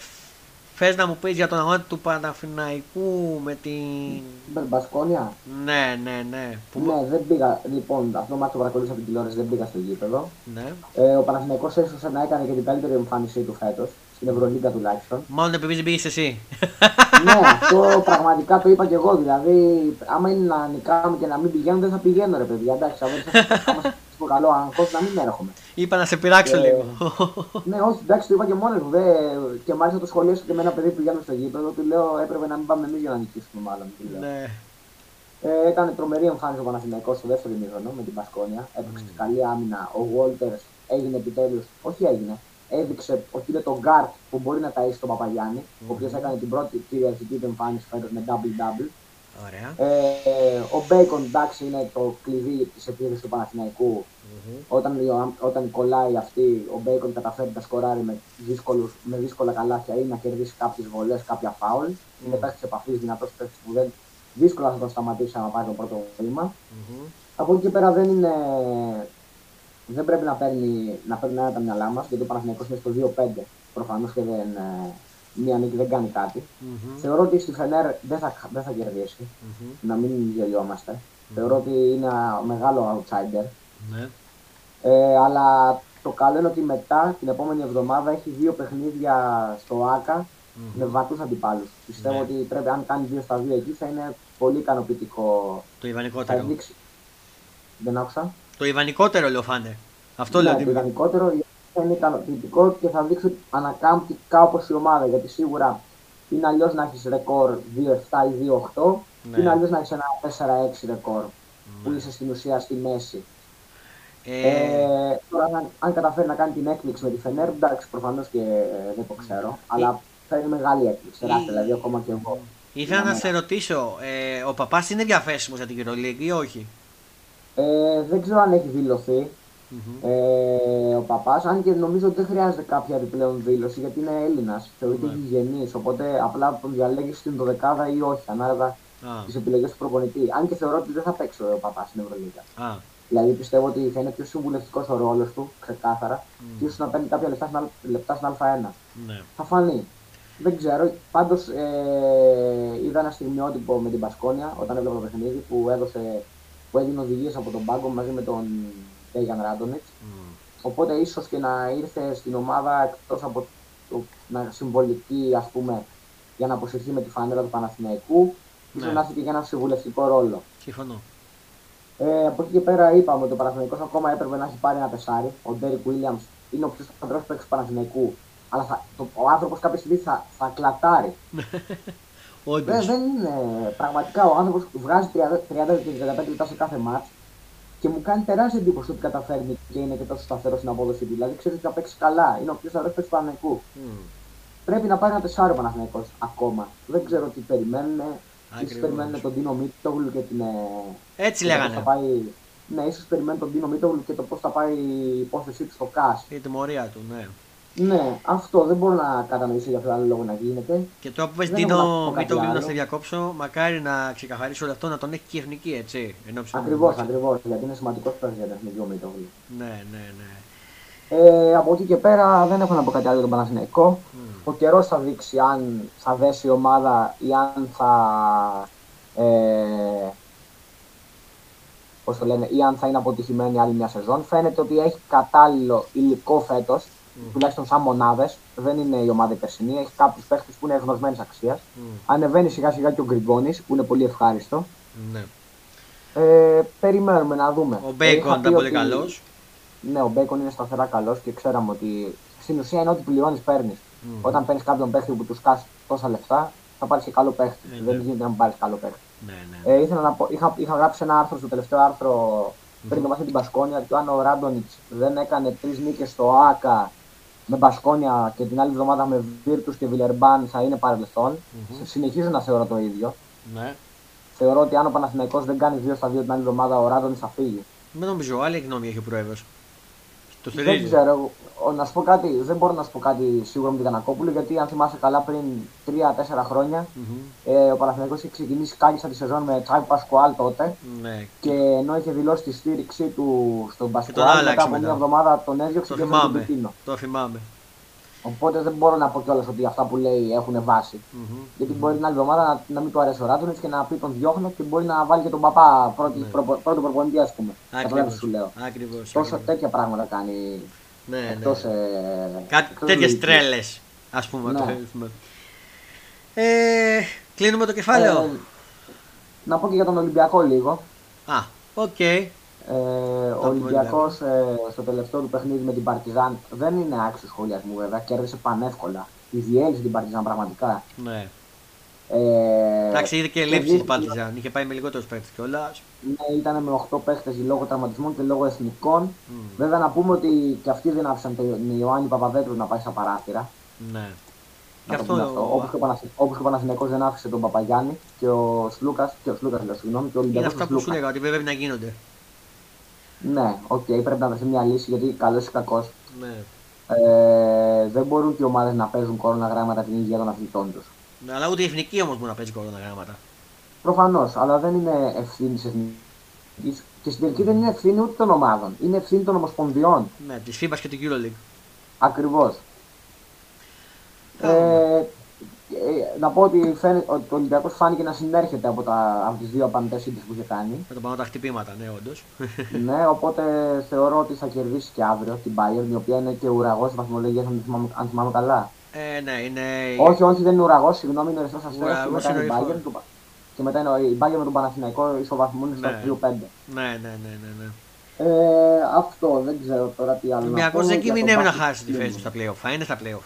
Θες να μου πεις για τον αγώνα του Παναφυναϊκού με την. Μπασκόνια. Ναι, ναι, ναι. Που... Ναι, δεν πήγα. Λοιπόν, αυτό το μάτι το παρακολούθησα από την τηλεόραση, δεν πήγα στο γήπεδο. Ναι. Ε, ο Παναθηναϊκός έσωσε να έκανε και την καλύτερη εμφάνισή του φέτος. Στην Ευρωλίγκα τουλάχιστον. Μόνο επειδή δεν πήγες εσύ. *laughs* ναι, αυτό πραγματικά το είπα και εγώ. Δηλαδή, άμα είναι να νικάμε και να μην πηγαίνουν, δεν θα πηγαίνω ρε παιδιά. Εντάξει, θα πω καλό άγχο να μην έρχομαι. Είπα να σε πειράξω λίγο. ναι, όχι, εντάξει, το είπα και μόνος μου. Δε... Και μάλιστα το σχολίασα και με ένα παιδί που πηγαίνω στο γήπεδο, του λέω έπρεπε να μην πάμε εμείς για να νικήσουμε, μάλλον. Ναι. Ε, έκανε τρομερή εμφάνιση ο Παναθηναϊκός στο δεύτερο ημίχρονο με την Μπασκόνια. Έπαιξε mm. καλή άμυνα. Ο Γουόλτερς έγινε επιτέλους, όχι έγινε, έδειξε ότι είναι τον γκαρντ που μπορεί να ταΐσει τον Παπαγιάννη, mm-hmm. ο οποίος έκανε την πρώτη κυριαρχική του εμφάνιση φέτος με double-double. Ωραία. Ε, ο Μπέικον εντάξει είναι το κλειδί της επίθεσης του Παναθηναϊκού. Mm-hmm. Όταν, όταν κολλάει αυτή, ο Μπέικον καταφέρει να σκοράρει με, δύσκολους, με δύσκολα καλάθια ή να κερδίσει κάποιες βολές, κάποια φάουλ. Mm-hmm. Είναι παίχτης επαφής, δυνατός παίχτη που δεν δύσκολα θα τον σταματήσει να πάει το πρώτο βήμα. Mm-hmm. Από εκεί και πέρα δεν είναι. Δεν πρέπει να παίρνει, να παίρνει ένα τα μυαλά μα γιατί ο Παναθηναϊκός είναι στο 2-5 προφανώς και δεν, ε, μία νίκη δεν κάνει κάτι. Mm-hmm. Θεωρώ ότι στη Φενέρ δεν θα, δεν θα κερδίσει. Mm-hmm. Να μην γελιόμαστε. Mm-hmm. Θεωρώ ότι είναι ένα μεγάλο outsider. Mm-hmm. Ε, αλλά το καλό είναι ότι μετά την επόμενη εβδομάδα έχει δύο παιχνίδια στο ΑΚΑ mm-hmm. με βατούς αντιπάλους. Πιστεύω ότι πρέπει, αν κάνει δύο στα δύο εκεί θα είναι πολύ ικανοποιητικό. Το ιδανικότερο. Δεν άκουσα. Το ιδανικότερο λέω φάνε. Αυτό ναι, λέω. Το ιδανικότερο θα είναι ικανοποιητικό και θα δείξει ότι ανακάμπτει κάπω η ομάδα. Γιατί σίγουρα είναι αλλιώς να έχεις ρεκόρ 2-7 ή 2-8, ναι. είναι αλλιώς να έχεις ένα 4-6 ρεκόρ ναι. που είσαι στην ουσία στη μέση. Ε... Ε, τώρα, αν, αν, καταφέρει να κάνει την έκπληξη με τη Φενέρ, εντάξει, προφανώς και ε, δεν το ξέρω, ε... αλλά θα είναι μεγάλη έκπληξη. Τεράστια, δηλαδή, ακόμα και εγώ. Ήθελα να σε ρωτήσω, ε, ο παπάς είναι διαθέσιμος για την Κυρολίκη ή όχι; Ε, δεν ξέρω αν έχει δηλωθεί. Mm-hmm. Ε, ο παπάς, αν και νομίζω ότι δεν χρειάζεται κάποια επιπλέον δήλωση γιατί είναι Έλληνας, θεωρείται mm-hmm. γηγενή. Οπότε απλά τον διαλέγεις στην δωδεκάδα ή όχι, ανάλογα ah. τις επιλογές του προπονητή. Αν και θεωρώ ότι δεν θα παίξει ο παπάς στην Ευρωλίγα. Ah. Δηλαδή πιστεύω ότι θα είναι πιο συμβουλευτικός ο ρόλος του, ξεκάθαρα, mm. και ίσως να παίρνει κάποια λεπτά, λεπτά στην Α1. Ναι. Θα φανεί. Δεν ξέρω. Πάντως ε, είδα ένα στιγμιότυπο με την Πασκόνια όταν έβλεπα το παιχνίδι που, έδωσε, που έδινε οδηγίες από τον πάγκο μαζί με τον Τέγιαν Ράντονιτς. Mm. Οπότε ίσως και να ήρθε στην ομάδα εκτός από το να συμβολική, ας πούμε, για να αποσυρθεί με τη φανέλα του Παναθηναϊκού, ναι. ίσω να έρθει και για ένα συμβουλευτικό ρόλο. Συμφωνώ. Ε, από εκεί και πέρα είπαμε ότι ο Παναθηναϊκός ακόμα έπρεπε να έχει πάρει ένα τεσάρι. Ο Ντέρικ Βίλιαμ είναι ο πιο σταθερό παίκτης του Παναθηναϊκού. Αλλά θα, το, ο άνθρωπος κάποια στιγμή θα, θα κλατάρει. *laughs* δεν, δεν είναι. Πραγματικά ο άνθρωπος βγάζει 30-35 λεπτά σε κάθε μάτς και μου κάνει τεράστια εντύπωση ότι καταφέρνει και είναι και τόσο σταθερός στην απόδοση του. Δηλαδή ξέρεις ότι θα παίξει καλά. Είναι ο πιο σταθερός παίκτης του Παναθηναϊκού. Mm. Πρέπει να πάρει ένα τεσάρι ο Παναθηναϊκός ακόμα. Δεν ξέρω τι περιμένουν. Ίσως περιμένουν τον Τίνο Μίτογλου και την. Ε, Έτσι λέγανε. Θα πάει... Ναι, ίσως περιμένουν τον Τίνο Μίτογλου και το πώς θα πάει η υπόθεσή του στο ΚΑΣ. Η τιμωρία του, ναι. Ναι, αυτό δεν μπορώ να κατανοήσω για ποιο άλλο λόγο να γίνεται. Και τώρα που πες Τίνο Μίτογλου να σε διακόψω, μακάρι να ξεκαθαρίσει όλο αυτό να τον έχει και η εθνική έτσι. Ακριβώς, ακριβώς. Γιατί είναι σημαντικός παίκτης για την εθνική ο Μίτογλου. Ναι, ναι, ναι. Ε, από εκεί και πέρα δεν έχω να πω κάτι άλλο για τον Παναθηναϊκό. Mm. Ο καιρός θα δείξει αν θα δέσει η ομάδα ή αν θα. Ε, πώς το λένε, ή αν θα είναι αποτυχημένη άλλη μια σεζόν. Φαίνεται ότι έχει κατάλληλο υλικό φέτος, mm. τουλάχιστον σαν μονάδες. Δεν είναι η ομάδα η περσινή. Έχει κάποιους παίχτες που είναι γνωσμένη αξίας. Mm. Ανεβαίνει σιγά σιγά και ο Γκριγκόνης που είναι πολύ ευχάριστο. Ναι. Ε, περιμένουμε να δούμε. Ο Μπέικον ήταν πολύ καλός. Ναι, ο Μπέικον είναι σταθερά καλός και ξέραμε ότι στην ουσία είναι ό,τι πληρώνει παίρνεις. Mm. Όταν παίρνεις κάποιον παίχτη που του σκάσει τόσα λεφτά, θα πάρεις και καλό παίχτη. Ναι, Δεν ναι. γίνεται να πάρεις καλό παίχτη. Ναι, ναι. Ε, ήθελα να πω, είχα, είχα γράψει ένα άρθρο στο τελευταίο άρθρο mm. πριν το ματς με την Μπασκόνια ότι αν ο Ράντονιτς δεν έκανε τρεις νίκες στο ΟΑΚΑ με Μπασκόνια και την άλλη εβδομάδα με Βίρτους και Βιλερμπάν θα είναι παρελθόν. Mm-hmm. Συνεχίζω να θεωρώ το ίδιο. Ναι. Θεωρώ ότι αν ο Παναθηναϊκός δεν κάνει 2 στα 2 την άλλη εβδομάδα, ο Ράντονιτς θα φύγει. Δεν νομίζω, άλλη γνώμη έχει ο πρόεδρος. Το δεν ξέρω. Να σου πω κάτι, δεν μπορώ να σου πω κάτι σίγουρο με την Κανακόπουλο γιατί αν θυμάσαι καλά πριν 3-4 χρόνια mm-hmm. ε, ο Παναθηναϊκός είχε ξεκινήσει κάλυψα τη σεζόν με Τσάι Πασκουάλ τότε ναι. και ενώ είχε δηλώσει τη στήριξή του στον Πασκουάλ μετά από μια εβδομάδα τον έδιωξε και τον Το θυμάμαι. Οπότε δεν μπορώ να πω κιόλας ότι αυτά που λέει έχουν βάση. Mm-hmm. Γιατί μπορεί την άλλη εβδομάδα να, να μην του αρέσει ο Ράντονιτς και να πει τον διώχνω και μπορεί να βάλει και τον Παπά πρώτη, ναι. προ, πρώτο προπονητή, ας πούμε. Ακριβώς. σου λέω. Ακριβώς, Τόσο ακριβώς. τέτοια πράγματα κάνει. Ναι, εκτός, ναι. Ε, Κάτι τέτοιες τρέλες, ας πούμε. Ναι. Το ε, κλείνουμε το κεφάλαιο. Ε, να πω και για τον Ολυμπιακό λίγο. Α, OK. Okay. Ε, ο Ολυμπιακός ε, στο τελευταίο του παιχνίδι με την Παρτιζάν δεν είναι άξιο σχολιασμού βέβαια, κέρδισε πανεύκολα. Η διέλυσε την Παρτιζάν πραγματικά. Ναι. Ε, Εντάξει, είδε και λήψη η Παρτιζάν. Είχε πάει με λιγότερους παίχτε κιόλας. Ναι, ήταν με 8 παίχτε λόγω τραυματισμών και λόγω εθνικών. Mm. Βέβαια, να πούμε ότι και αυτοί δεν άφησαν τον Ιωάννη Παπαδέτρου να πάει στα παράθυρα. Ναι. Και αυτό... Όπως και ο Παναθηναϊκός δεν άφησε τον Παπαγιάννη και ο Σλούκας. Και ο Σλούκας, λέω συγγνώμη. Και ο Είναι αυτά που σου έλεγα ότι πρέπει να γίνονται. Ναι, OK, okay, πρέπει να βρεθεί μια λύση γιατί καλός ή κακός. Ναι. Ε, δεν μπορούν και οι ομάδες να παίζουν κορώνα γράμματα την υγεία των αθλητών τους. Ναι, αλλά ούτε η εθνική όμως μπορεί να παίζει κορώνα γράμματα. Προφανώς, αλλά δεν είναι ευθύνη της εθνικής. Και στην τελική δεν είναι ευθύνη ούτε των ομάδων. Είναι ευθύνη των ομοσπονδιών. Ναι, της FIBA και του EuroLeague. Ακριβώς. Ε, ε, να πω ότι, φαίνεται, ότι ο Ολυμπιακός φάνηκε να συνέρχεται από, τα, από τις δύο απαντέ που είχε κάνει. Με το πάνω τα χτυπήματα, ναι, όντως. *laughs* ναι, οπότε θεωρώ ότι θα κερδίσει και αύριο την Bayern, η οποία είναι και ουραγός βαθμολογία, αν, θυμάμαι, αν θυμάμαι καλά. Ε, ναι, είναι... Όχι, όχι, δεν είναι ουραγός, συγγνώμη, είναι ο Αστέρας και μετά είναι η Bayern. Και μετά είναι η Bayern με τον Παναθηναϊκό ισοβαθμούν στο 2-5. Ναι, ναι, ναι, ναι. ναι. Ε, αυτό δεν ξέρω τώρα τι άλλο. Ο Ολυμπιακός δεν κινδυνεύει να χάσει τη θέση του στα playoff. Θα είναι στα playoff.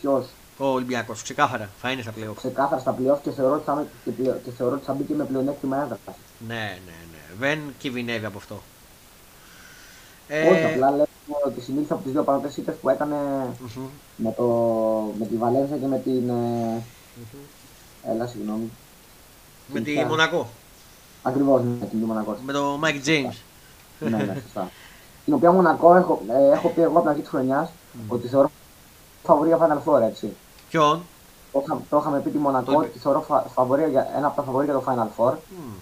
Ποιος; Ο Ολυμπιακός, ξεκάθαρα. Θα είναι στα playoff. Ξεκάθαρα στα playoff και θεωρώ ότι θα, και, και θεωρώ ότι θα μπει και με πλεονέκτημα έδρας. Ναι, ναι, ναι. Δεν κινδυνεύει από αυτό. Ε... Όχι, απλά λέω ότι συνήθως από τις δύο παραδοτέ ήττες που έκανε mm-hmm. με, το, με τη Βαλένθια και με την. Mm-hmm. Έλα, συγγνώμη. Με τη Μονακό. Ακριβώς με την Μονακό. Με τον Μάικ Τζέιμς. ναι, ναι, σωστά. Την οποία Μονακό έχω, ε, έχω πει εγώ από την αρχή της χρονιάς mm. ότι θεωρώ φαβορή για Final Four, έτσι. Ποιον; Το, το είχαμε πει τη Μονακό, το... τη θεωρώ φαβορή για, ένα από τα φαβορή για το Final Four mm.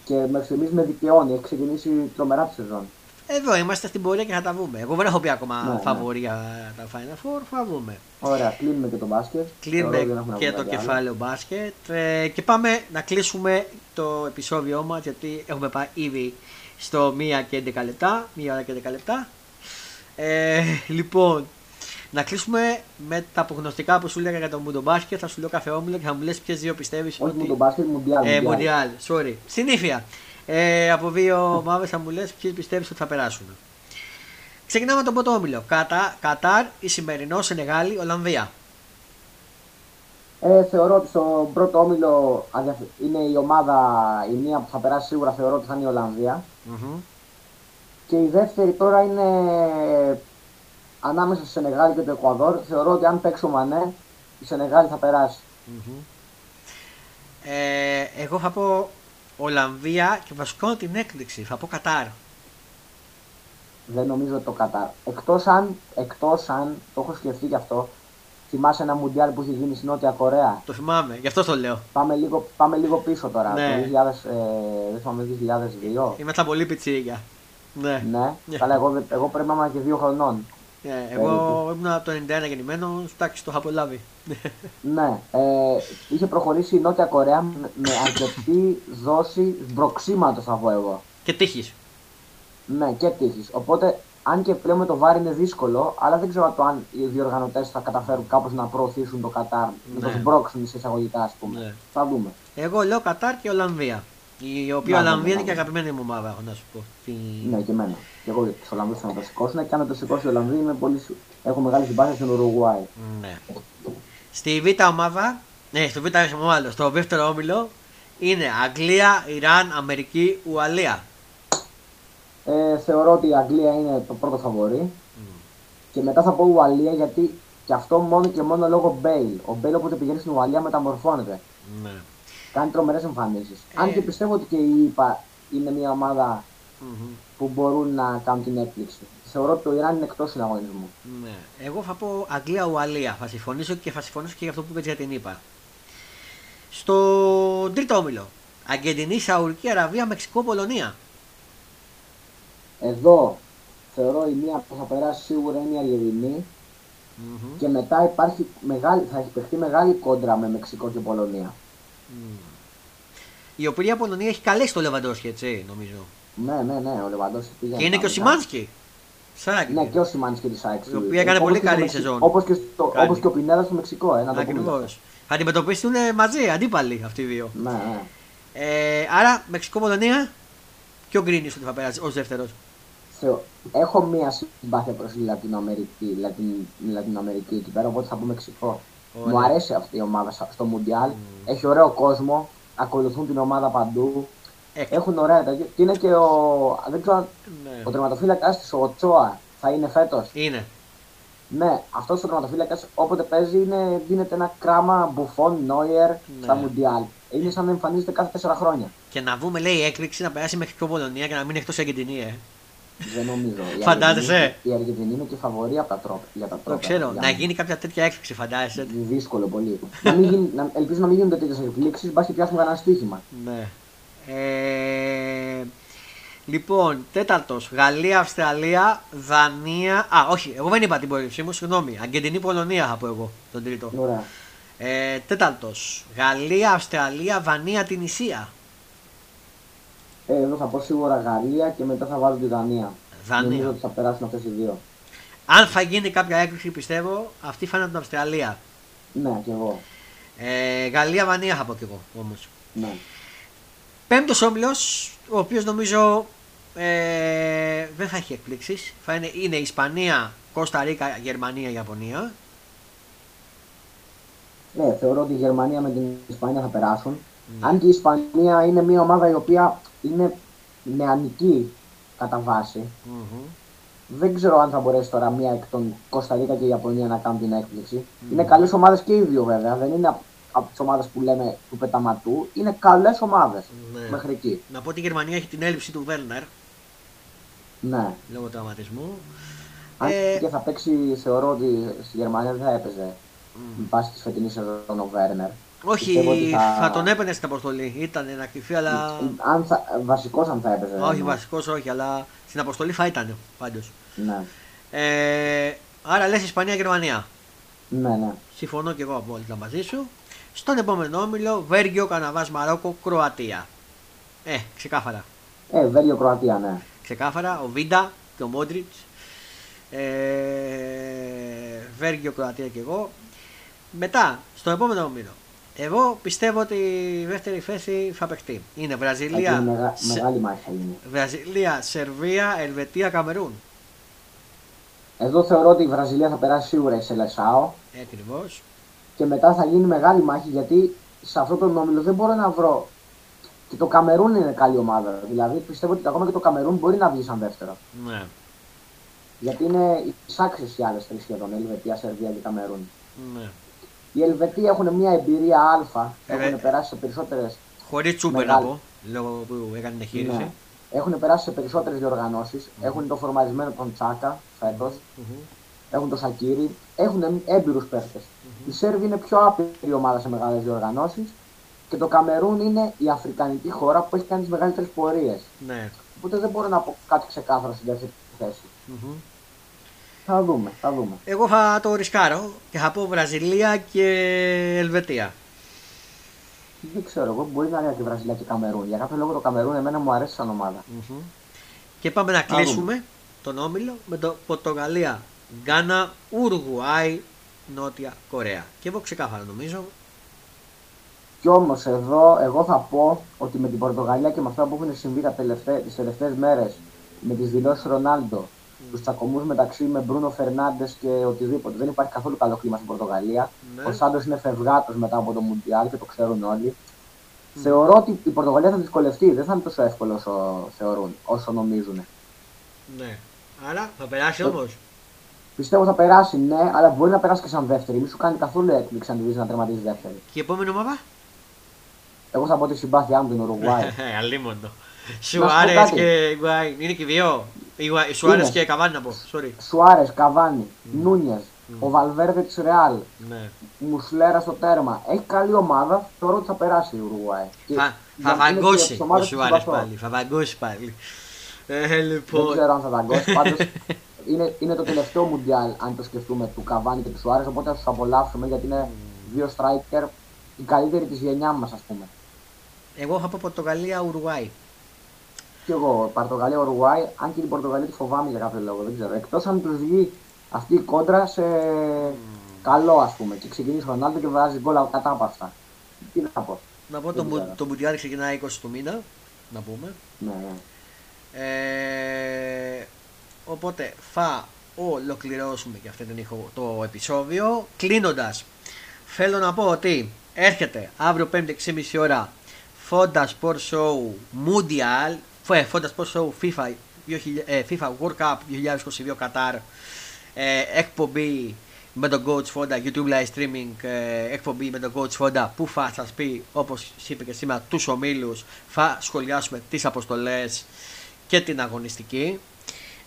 και μέχρι στιγμής με δικαιώνει, έχει ξεκινήσει τρομερά τη σεζόν. Εδώ είμαστε στην πορεία και θα τα βούμε. Εγώ δεν έχω πει ακόμα ναι, ναι. φαβορή για τα Final Four, θα βούμε. Ωραία, κλείνουμε και το μπάσκετ. Κλείνουμε και το κεφάλαιο μπάσκετ. Ε, και πάμε να κλείσουμε το επεισόδιο μας γιατί έχουμε πάει ήδη στο 1 και 11 λεπτά. 1 ώρα και 11 λεπτά. Ε, λοιπόν, να κλείσουμε με τα απογνωστικά που σου λέγα για το Μουντομπάσκετ. Θα σου λέω κάθε όμιλο και θα μου λες ποιες δύο πιστεύεις. Όχι ότι... Μουντομπάσκετ, Μουντιάλ. Ε, Μουντιάλ, sorry. Συνήθεια. Ε, από δύο ομάδες θα μου λες ποιες πιστεύεις ότι θα περάσουν. Ξεκινάμε με τον πρώτο όμιλο. Κατα... Κατάρ, η σημερινό Σενεγάλη, Ολλανδία. Ε, θεωρώ ότι στον πρώτο όμιλο είναι η ομάδα, η μία που θα περάσει σίγουρα θεωρώ ότι θα είναι η Ολλανδία. Mm-hmm. Και η δεύτερη τώρα είναι ανάμεσα στη Σενεγάλη και το Εκουαδόρ. Θεωρώ ότι αν παίξει ο Μανέ, η Σενεγάλη θα περάσει. Mm-hmm. Ε, εγώ θα πω Ολλανδία και βασικό την έκπληξη. Θα πω Κατάρ. Δεν νομίζω το Κατάρ. Εκτός αν, εκτός αν, το έχω σκεφτεί γι' αυτό, θυμάσαι ένα μουντιάλ που είχε γίνει στην Νότια Κορέα; Το θυμάμαι, γι' αυτό το λέω. Πάμε λίγο, πάμε λίγο πίσω τώρα. Ναι. Το 2000, ε, δεν θυμάμαι, 2002. Είμαι τα πολύ πιτσίγια. Ναι. ναι. Yeah. Καλά, εγώ, εγώ πρέπει να είμαι και δύο χρονών. Yeah, εγώ ήμουν από το 91 γεννημένο, εντάξει, το είχα απολάβει. ναι, ε, είχε προχωρήσει η Νότια Κορέα με αρκετή δόση μπροξίματο, θα πω εγώ. Και τύχης. Ναι, και τύχης. Οπότε, αν και πλέον με το βάρη είναι δύσκολο, αλλά δεν ξέρω το αν οι διοργανωτές θα καταφέρουν κάπως να προωθήσουν το Κατάρ, ναι. να το σμπρώξουν σε εισαγωγικά, ας πούμε. Ναι. Θα δούμε. Εγώ λέω Κατάρ και Ολλανδία. Η οποία Ολλανδία είναι και αγαπημένη μου ομάδα, έχω να σου πω. Ναι, και εμένα. Και εγώ τους Ολλανδούς θα το σηκώσουν και αν το σηκώσει η Ολλανδία είμαι πολύ... έχω μεγάλη συμπάθεια στην Ουρουγουάη. Ναι. Στη β' ομάδα, ναι, στο β' ομάδα, στο δεύτερο όμιλο είναι Αγγλία, Ιράν, Αμερική, Ουαλία. Ε, θεωρώ ότι η Αγγλία είναι το πρώτο φαβορή. Και μετά θα πω Ουαλία γιατί και αυτό μόνο και μόνο λόγω Μπέιλ. Ο Μπέιλ όποτε πηγαίνει στην Ουαλία μεταμορφώνεται. Ναι. Κάνει τρομερές εμφανίσεις. Ε... Αν και πιστεύω ότι και η ΗΠΑ είναι μια ομάδα mm-hmm. Που μπορούν να κάνουν την έκπληξη. Θεωρώ ότι το Ιράν είναι εκτός συναγωνισμού. Ναι. Εγώ θα πω Αγγλία-Ουαλία. Θα συμφωνήσω και θα συμφωνήσω και για αυτό που είπε για την ΗΠΑ. Στο τρίτο όμιλο. Αργεντινή, Σαουδική Αραβία, Μεξικό, Πολωνία. Εδώ θεωρώ η μία που θα περάσει σίγουρα είναι η αργεντινη mm-hmm. και μετά υπάρχει μεγάλη, θα έχει παιχτεί μεγάλη κόντρα με Μεξικό και Πολωνία. Mm. Η οποία Πολωνία έχει καλέσει το Λεβαντόσκι, έτσι νομίζω. Ναι, ναι, ναι, ο Λεβαντόσκι πήγε. Και είναι και ο Σιμάνσκι. Ναι, και ο Σιμάνσκι της ΑΕΚ. Η οποία έκανε πολύ καλή σεζόν. Όπως και, όπως και ο Πινέδας στο Μεξικό. Ε, Ακριβώς. Θα αντιμετωπίσουν μαζί, αντίπαλοι αυτοί οι δύο. Ναι, ναι. Ε, άρα, Μεξικό-Πολωνία, ποιο γκρίνεις ότι θα περάσει ως δεύτερος; Έχω μία συμπάθεια προς τη Λατινοαμερική, Λατιν, Λατινοαμερική εκεί πέρα, οπότε θα πω Μεξικό. Μου αρέσει αυτή η ομάδα στο Μουντιάλ. Mm. Έχει ωραίο κόσμο. Ακολουθούν την ομάδα παντού. Έχουν ωραία τέτοια. Και είναι και ο. Δεν ξέρω, ναι. Ο τερματοφύλακας της, ο Τσόα, θα είναι φέτος; Είναι. Ναι, αυτός ο τερματοφύλακας όποτε παίζει είναι, δίνεται ένα κράμα μπουφών, νόιερ ναι. στα Μουντιάλ. Είναι σαν να εμφανίζεται κάθε 4 χρόνια. Και να βούμε, λέει, έκρηξη να περάσει μέχρι πιο Πολωνία και να μείνει εκτός Αργεντινή, ε. Δεν νομίζω. Φαντάζεσαι; Η Αργεντινή είναι και φαβορή από τα τρόπια. Για τα τρόπια. Το ξέρω. Να γίνει κάποια τέτοια έκρηξη, φαντάζεσαι. Δύσκολο πολύ. να μην γίνει, να, ελπίζω να μην γίνονται τέτοιες εκπλήξεις, μπας και πιάσουμε κανένα στοίχημα. Ναι. Ε, λοιπόν, τέταρτος. Γαλλία, Αυστραλία, Δανία. Α, όχι, εγώ δεν είπα την προέλευσή μου, συγγνώμη. Αργεντινή, Πολωνία θα πω εγώ τον τρίτο. Ωραία. Ε, Τέταρτος. Γαλλία, Αυστραλία, Δανία, την Ισία. Ε, εδώ θα πω σίγουρα Γαλλία και μετά θα βάλω τη Δανία. Δανία. Νομίζω ότι θα περάσουν αυτές οι δύο. Αν θα γίνει κάποια έκρηξη, πιστεύω, αυτή φαίνεται την Αυστραλία. Ναι, και εγώ. Ε, Γαλλία, Δανία θα πω κι εγώ όμως. Ναι. Πέμπτος όμιλος, ο οποίος νομίζω ε, δεν θα έχει εκπλήξεις. είναι, είναι Ισπανία, Κώστα Ρίκα, Γερμανία, Ιαπωνία. Ναι, θεωρώ ότι η Γερμανία με την Ισπανία θα περάσουν. Mm. Αν και η Ισπανία είναι μια ομάδα η οποία είναι νεανική κατά βάση. Mm-hmm. Δεν ξέρω αν θα μπορέσει τώρα μία εκ των Κωνσταντίνα και η Ιαπωνία να κάνουν την έκπληξη. Mm-hmm. Είναι καλές ομάδες και οι δύο βέβαια. Δεν είναι από τις ομάδες που λέμε του πεταματού. Είναι καλές ομάδες ναι. μέχρι εκεί. Να πω ότι η Γερμανία έχει την έλλειψη του Βέρνερ. Ναι. Λόγω τραυματισμού. Αν ε... και θα παίξει, θεωρώ ότι στη Γερμανία δεν θα έπαιζε. Mm. Με πάση τη φετινή σεζόν ο Βέρνερ. Όχι, θα... θα... τον έπαιρνε στην αποστολή. Ήταν ένα κρυφή, αλλά. Αν θα... Βασικός αν θα έπαιζε. Όχι, βασικός όχι, αλλά στην αποστολή θα ήταν πάντως. Ναι. Ε, άρα λες Ισπανία-Γερμανία. Ναι, ναι. Συμφωνώ και εγώ απόλυτα μαζί σου. Στον επόμενο όμιλο, Βέργιο, Καναβά, Μαρόκο, Κροατία. Ε, ξεκάθαρα. Ε, Βέργιο, Κροατία, ναι. Ξεκάθαρα, ο Βίντα και ο Μόντριτς. Ε, Βέργιο, Κροατία και εγώ. Μετά, στον επόμενο όμιλο, εγώ πιστεύω ότι η δεύτερη θέση θα παιχτεί. Είναι Βραζιλία. Είναι μεγα... Μεγάλη μάχη είναι. Βραζιλία, Σερβία, Ελβετία, Καμερούν. Εδώ θεωρώ ότι η Βραζιλία θα περάσει σίγουρα η Σελεσάο. Ακριβώς. Και μετά θα γίνει μεγάλη μάχη γιατί σε αυτό το όμιλο δεν μπορώ να βρω. Και το Καμερούν είναι καλή ομάδα. Δηλαδή πιστεύω ότι ακόμα και το Καμερούν μπορεί να βγει σαν δεύτερο. Ναι. Γιατί είναι εισάξιε οι άλλες τρεις σχεδόν. Ελβετία, Σερβία και Καμερούν. Ναι. Οι Ελβετοί έχουν μια εμπειρία Α, ε, έχουν περάσει σε περισσότερες. Χωρίς τσούπερ να πω, λόγω που έκανε την εγχείρηση. Ναι. Έχουν περάσει σε περισσότερες διοργανώσεις. Mm. Έχουν το φορμαρισμένο τον Τσάκα φέτος. Mm-hmm. Έχουν το Σακύρι. Έχουν έμπειρους παίχτε. Mm-hmm. Η Σέρβη είναι πιο άπειρη ομάδα σε μεγάλες διοργανώσεις. Και το Καμερούν είναι η αφρικανική χώρα που έχει κάνει τις μεγαλύτερες πορείες. Ναι. Οπότε δεν μπορώ να πω κάτι ξεκάθαρο στην δεύτερη θέση. Mm-hmm. Θα δούμε, θα δούμε. Εγώ θα το ρισκάρω και θα πω Βραζιλία και Ελβετία. Δεν ξέρω, εγώ μπορεί να είναι και Βραζιλία και Καμερούν. Για κάποιο λόγο το Καμερούν εμένα μου αρέσει σαν ομάδα. Mm-hmm. Και πάμε να κλείσουμε τον όμιλο με το Πορτογαλία, Γκάνα, Ουρουγουάη, Νότια Κορέα. Και εγώ ξεκάθαρα νομίζω. Κι όμως εδώ εγώ θα πω ότι με την Πορτογαλία και με αυτά που έχουν συμβεί τις τελευταίες μέρες με τις δηλώσεις Ρονάλντο τους τσακωμούς μεταξύ με Μπρούνο Φερνάντες και οτιδήποτε. Δεν υπάρχει καθόλου καλό κλίμα στην Πορτογαλία. Ναι. Ο Σάντος είναι φευγάτος μετά από το Μουντιάλ και το ξέρουν όλοι. Mm. Θεωρώ ότι η Πορτογαλία θα δυσκολευτεί. Δεν θα είναι τόσο εύκολο όσο θεωρούν, όσο νομίζουν. Ναι. Άρα θα περάσει όμως. Πιστεύω θα περάσει, ναι, αλλά μπορεί να περάσει και σαν δεύτερη. Μη σου κάνει καθόλου έκπληξη αν τη δει να τερματίζεις δεύτερη. Και η επόμενη ομάδα; Εγώ θα πω τη συμπάθειά μου την Ουρουγουάη. *laughs* Αλίμοντο. Σουάρες και Γκουάι. Είναι και δύο. Σουάρες και Καβάνι να πω. Sorry. Σουάρες, Καβάνι, mm. Νούνιες, mm. ο Βαλβέρδε της Ρεάλ. Ναι. Μουσλέρα στο τέρμα. Έχει καλή ομάδα. Θεωρώ ότι θα περάσει η Ουρουγουάη. Θα, θα βαγκώσει ο Σουάρες πάλι. Θα βαγκώσει πάλι. Ε, λοιπόν. Δεν ξέρω αν θα βαγκώσει. Πάντως *laughs* είναι, είναι το τελευταίο Μουντιάλ, αν το σκεφτούμε, του Καβάνι και του Σουάρες. Οπότε θα τους απολαύσουμε γιατί είναι δύο striker η καλύτερη της γενιάς μας, ας πούμε. Εγώ θα πω Πορτογαλία, Ουρουγουάη και εγώ, Πορτογαλία, Ουρουγουάη, αν και την Πορτογαλία τη φοβάμαι για κάποιο λόγο, δεν ξέρω. Εκτός αν τους βγει αυτή η κόντρα σε καλό, ας πούμε, και ξεκινήσει ο Ρονάλντο και βάζει γκολ κατά από αυτά. Τι να πω. Να πω, τον, το Μπουτιάρι ξεκινάει 20 του μήνα, να πούμε. Ναι, ναι. Ε, οπότε θα ολοκληρώσουμε και αυτό το επεισόδιο. Κλείνοντας, θέλω να πω ότι έρχεται αύριο 5η 6.30 ώρα Fonda Sport Show Mundial, ε, Fonda Sport Show FIFA, ε, FIFA World Cup 2022 Qatar, ε, εκπομπή με τον Coach Fonda, YouTube live streaming ε, εκπομπή με τον Coach Fonda που θα σας πει όπως είπε και σήμερα τους ομίλους. Θα σχολιάσουμε τις αποστολές και την αγωνιστική.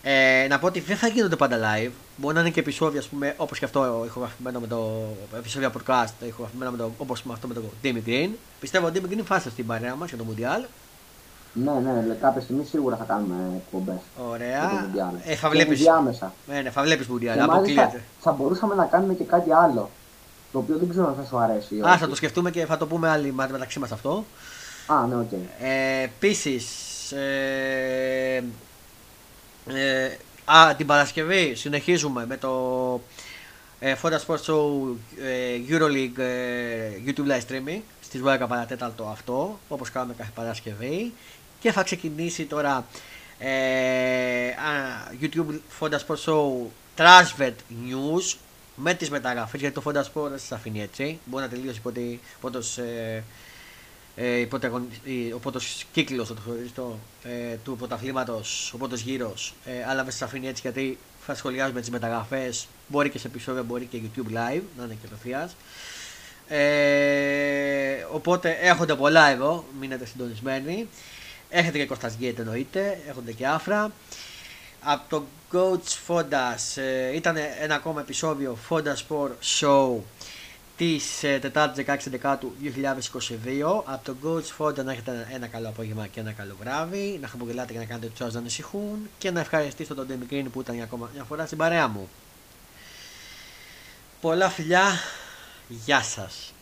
Ε, να πω ότι δεν θα γίνονται πάντα live. Μπορεί να είναι και επεισόδια, όπως και αυτό ηχογραφημένο με το επεισόδιο podcast, ηχογραφημένο με το, όπως με αυτό με τον Timmy Green. Πιστεύω ότι Timmy Green θα στην παρέα μας για το Mundial. Ναι, ναι, κάποια στιγμή σίγουρα θα κάνουμε εκπομπές. Ωραία. Ε, θα βλέπεις. Ναι, ναι, θα βλέπεις Μουντιάλ. Αποκλείεται. Θα μπορούσαμε να κάνουμε και κάτι άλλο. Το οποίο δεν ξέρω αν θα σου αρέσει. Α, θα το σκεφτούμε και θα το πούμε άλλοι μεταξύ μας αυτό. Α, ναι, OK. Okay. Ε, Επίσης, ε, ε, α, την Παρασκευή συνεχίζουμε με το ε, Fonda Sports Show ε, Euroleague ε, YouTube Live Streaming. Στις 12 παρά τέταρτο αυτό όπως κάνουμε κάθε Παρασκευή. Και θα ξεκινήσει τώρα ε, α, YouTube Fonda Sports Show Transvet News με τις μεταγραφές γιατί το Fonda Sports δεν σας αφήνει έτσι. Μπορεί να τελείωσει πότε, ε, ε, ο πρώτος κύκλος το ε, του πρωταθλήματος, ο πρώτος γύρος, ε, αλλά δεν σα αφήνει έτσι γιατί θα σχολιάζουμε τις μεταγραφές. Μπορεί και σε επεισόδιο, μπορεί και YouTube live, να είναι και απευθείας. Ε, οπότε έχονται πολλά εδώ, μείνετε συντονισμένοι. Έχετε και Κώστας Γκέιτ εννοείται, έχονται και άφρα. Από το Coach Fondas ε, ήταν ένα ακόμα επεισόδιο Fonda Sport Show της ε, Τετάρτης 16 Δεκάτου 2022. Από τον Coach Fonda να έχετε ένα καλό απόγευμα και ένα καλό βράδυ. Να χαμογελάτε και να κάνετε τους να ανησυχούν. Και να ευχαριστήσω τον Demi που ήταν για ακόμα μια φορά στην παρέα μου. Πολλά φιλιά. Γεια σας.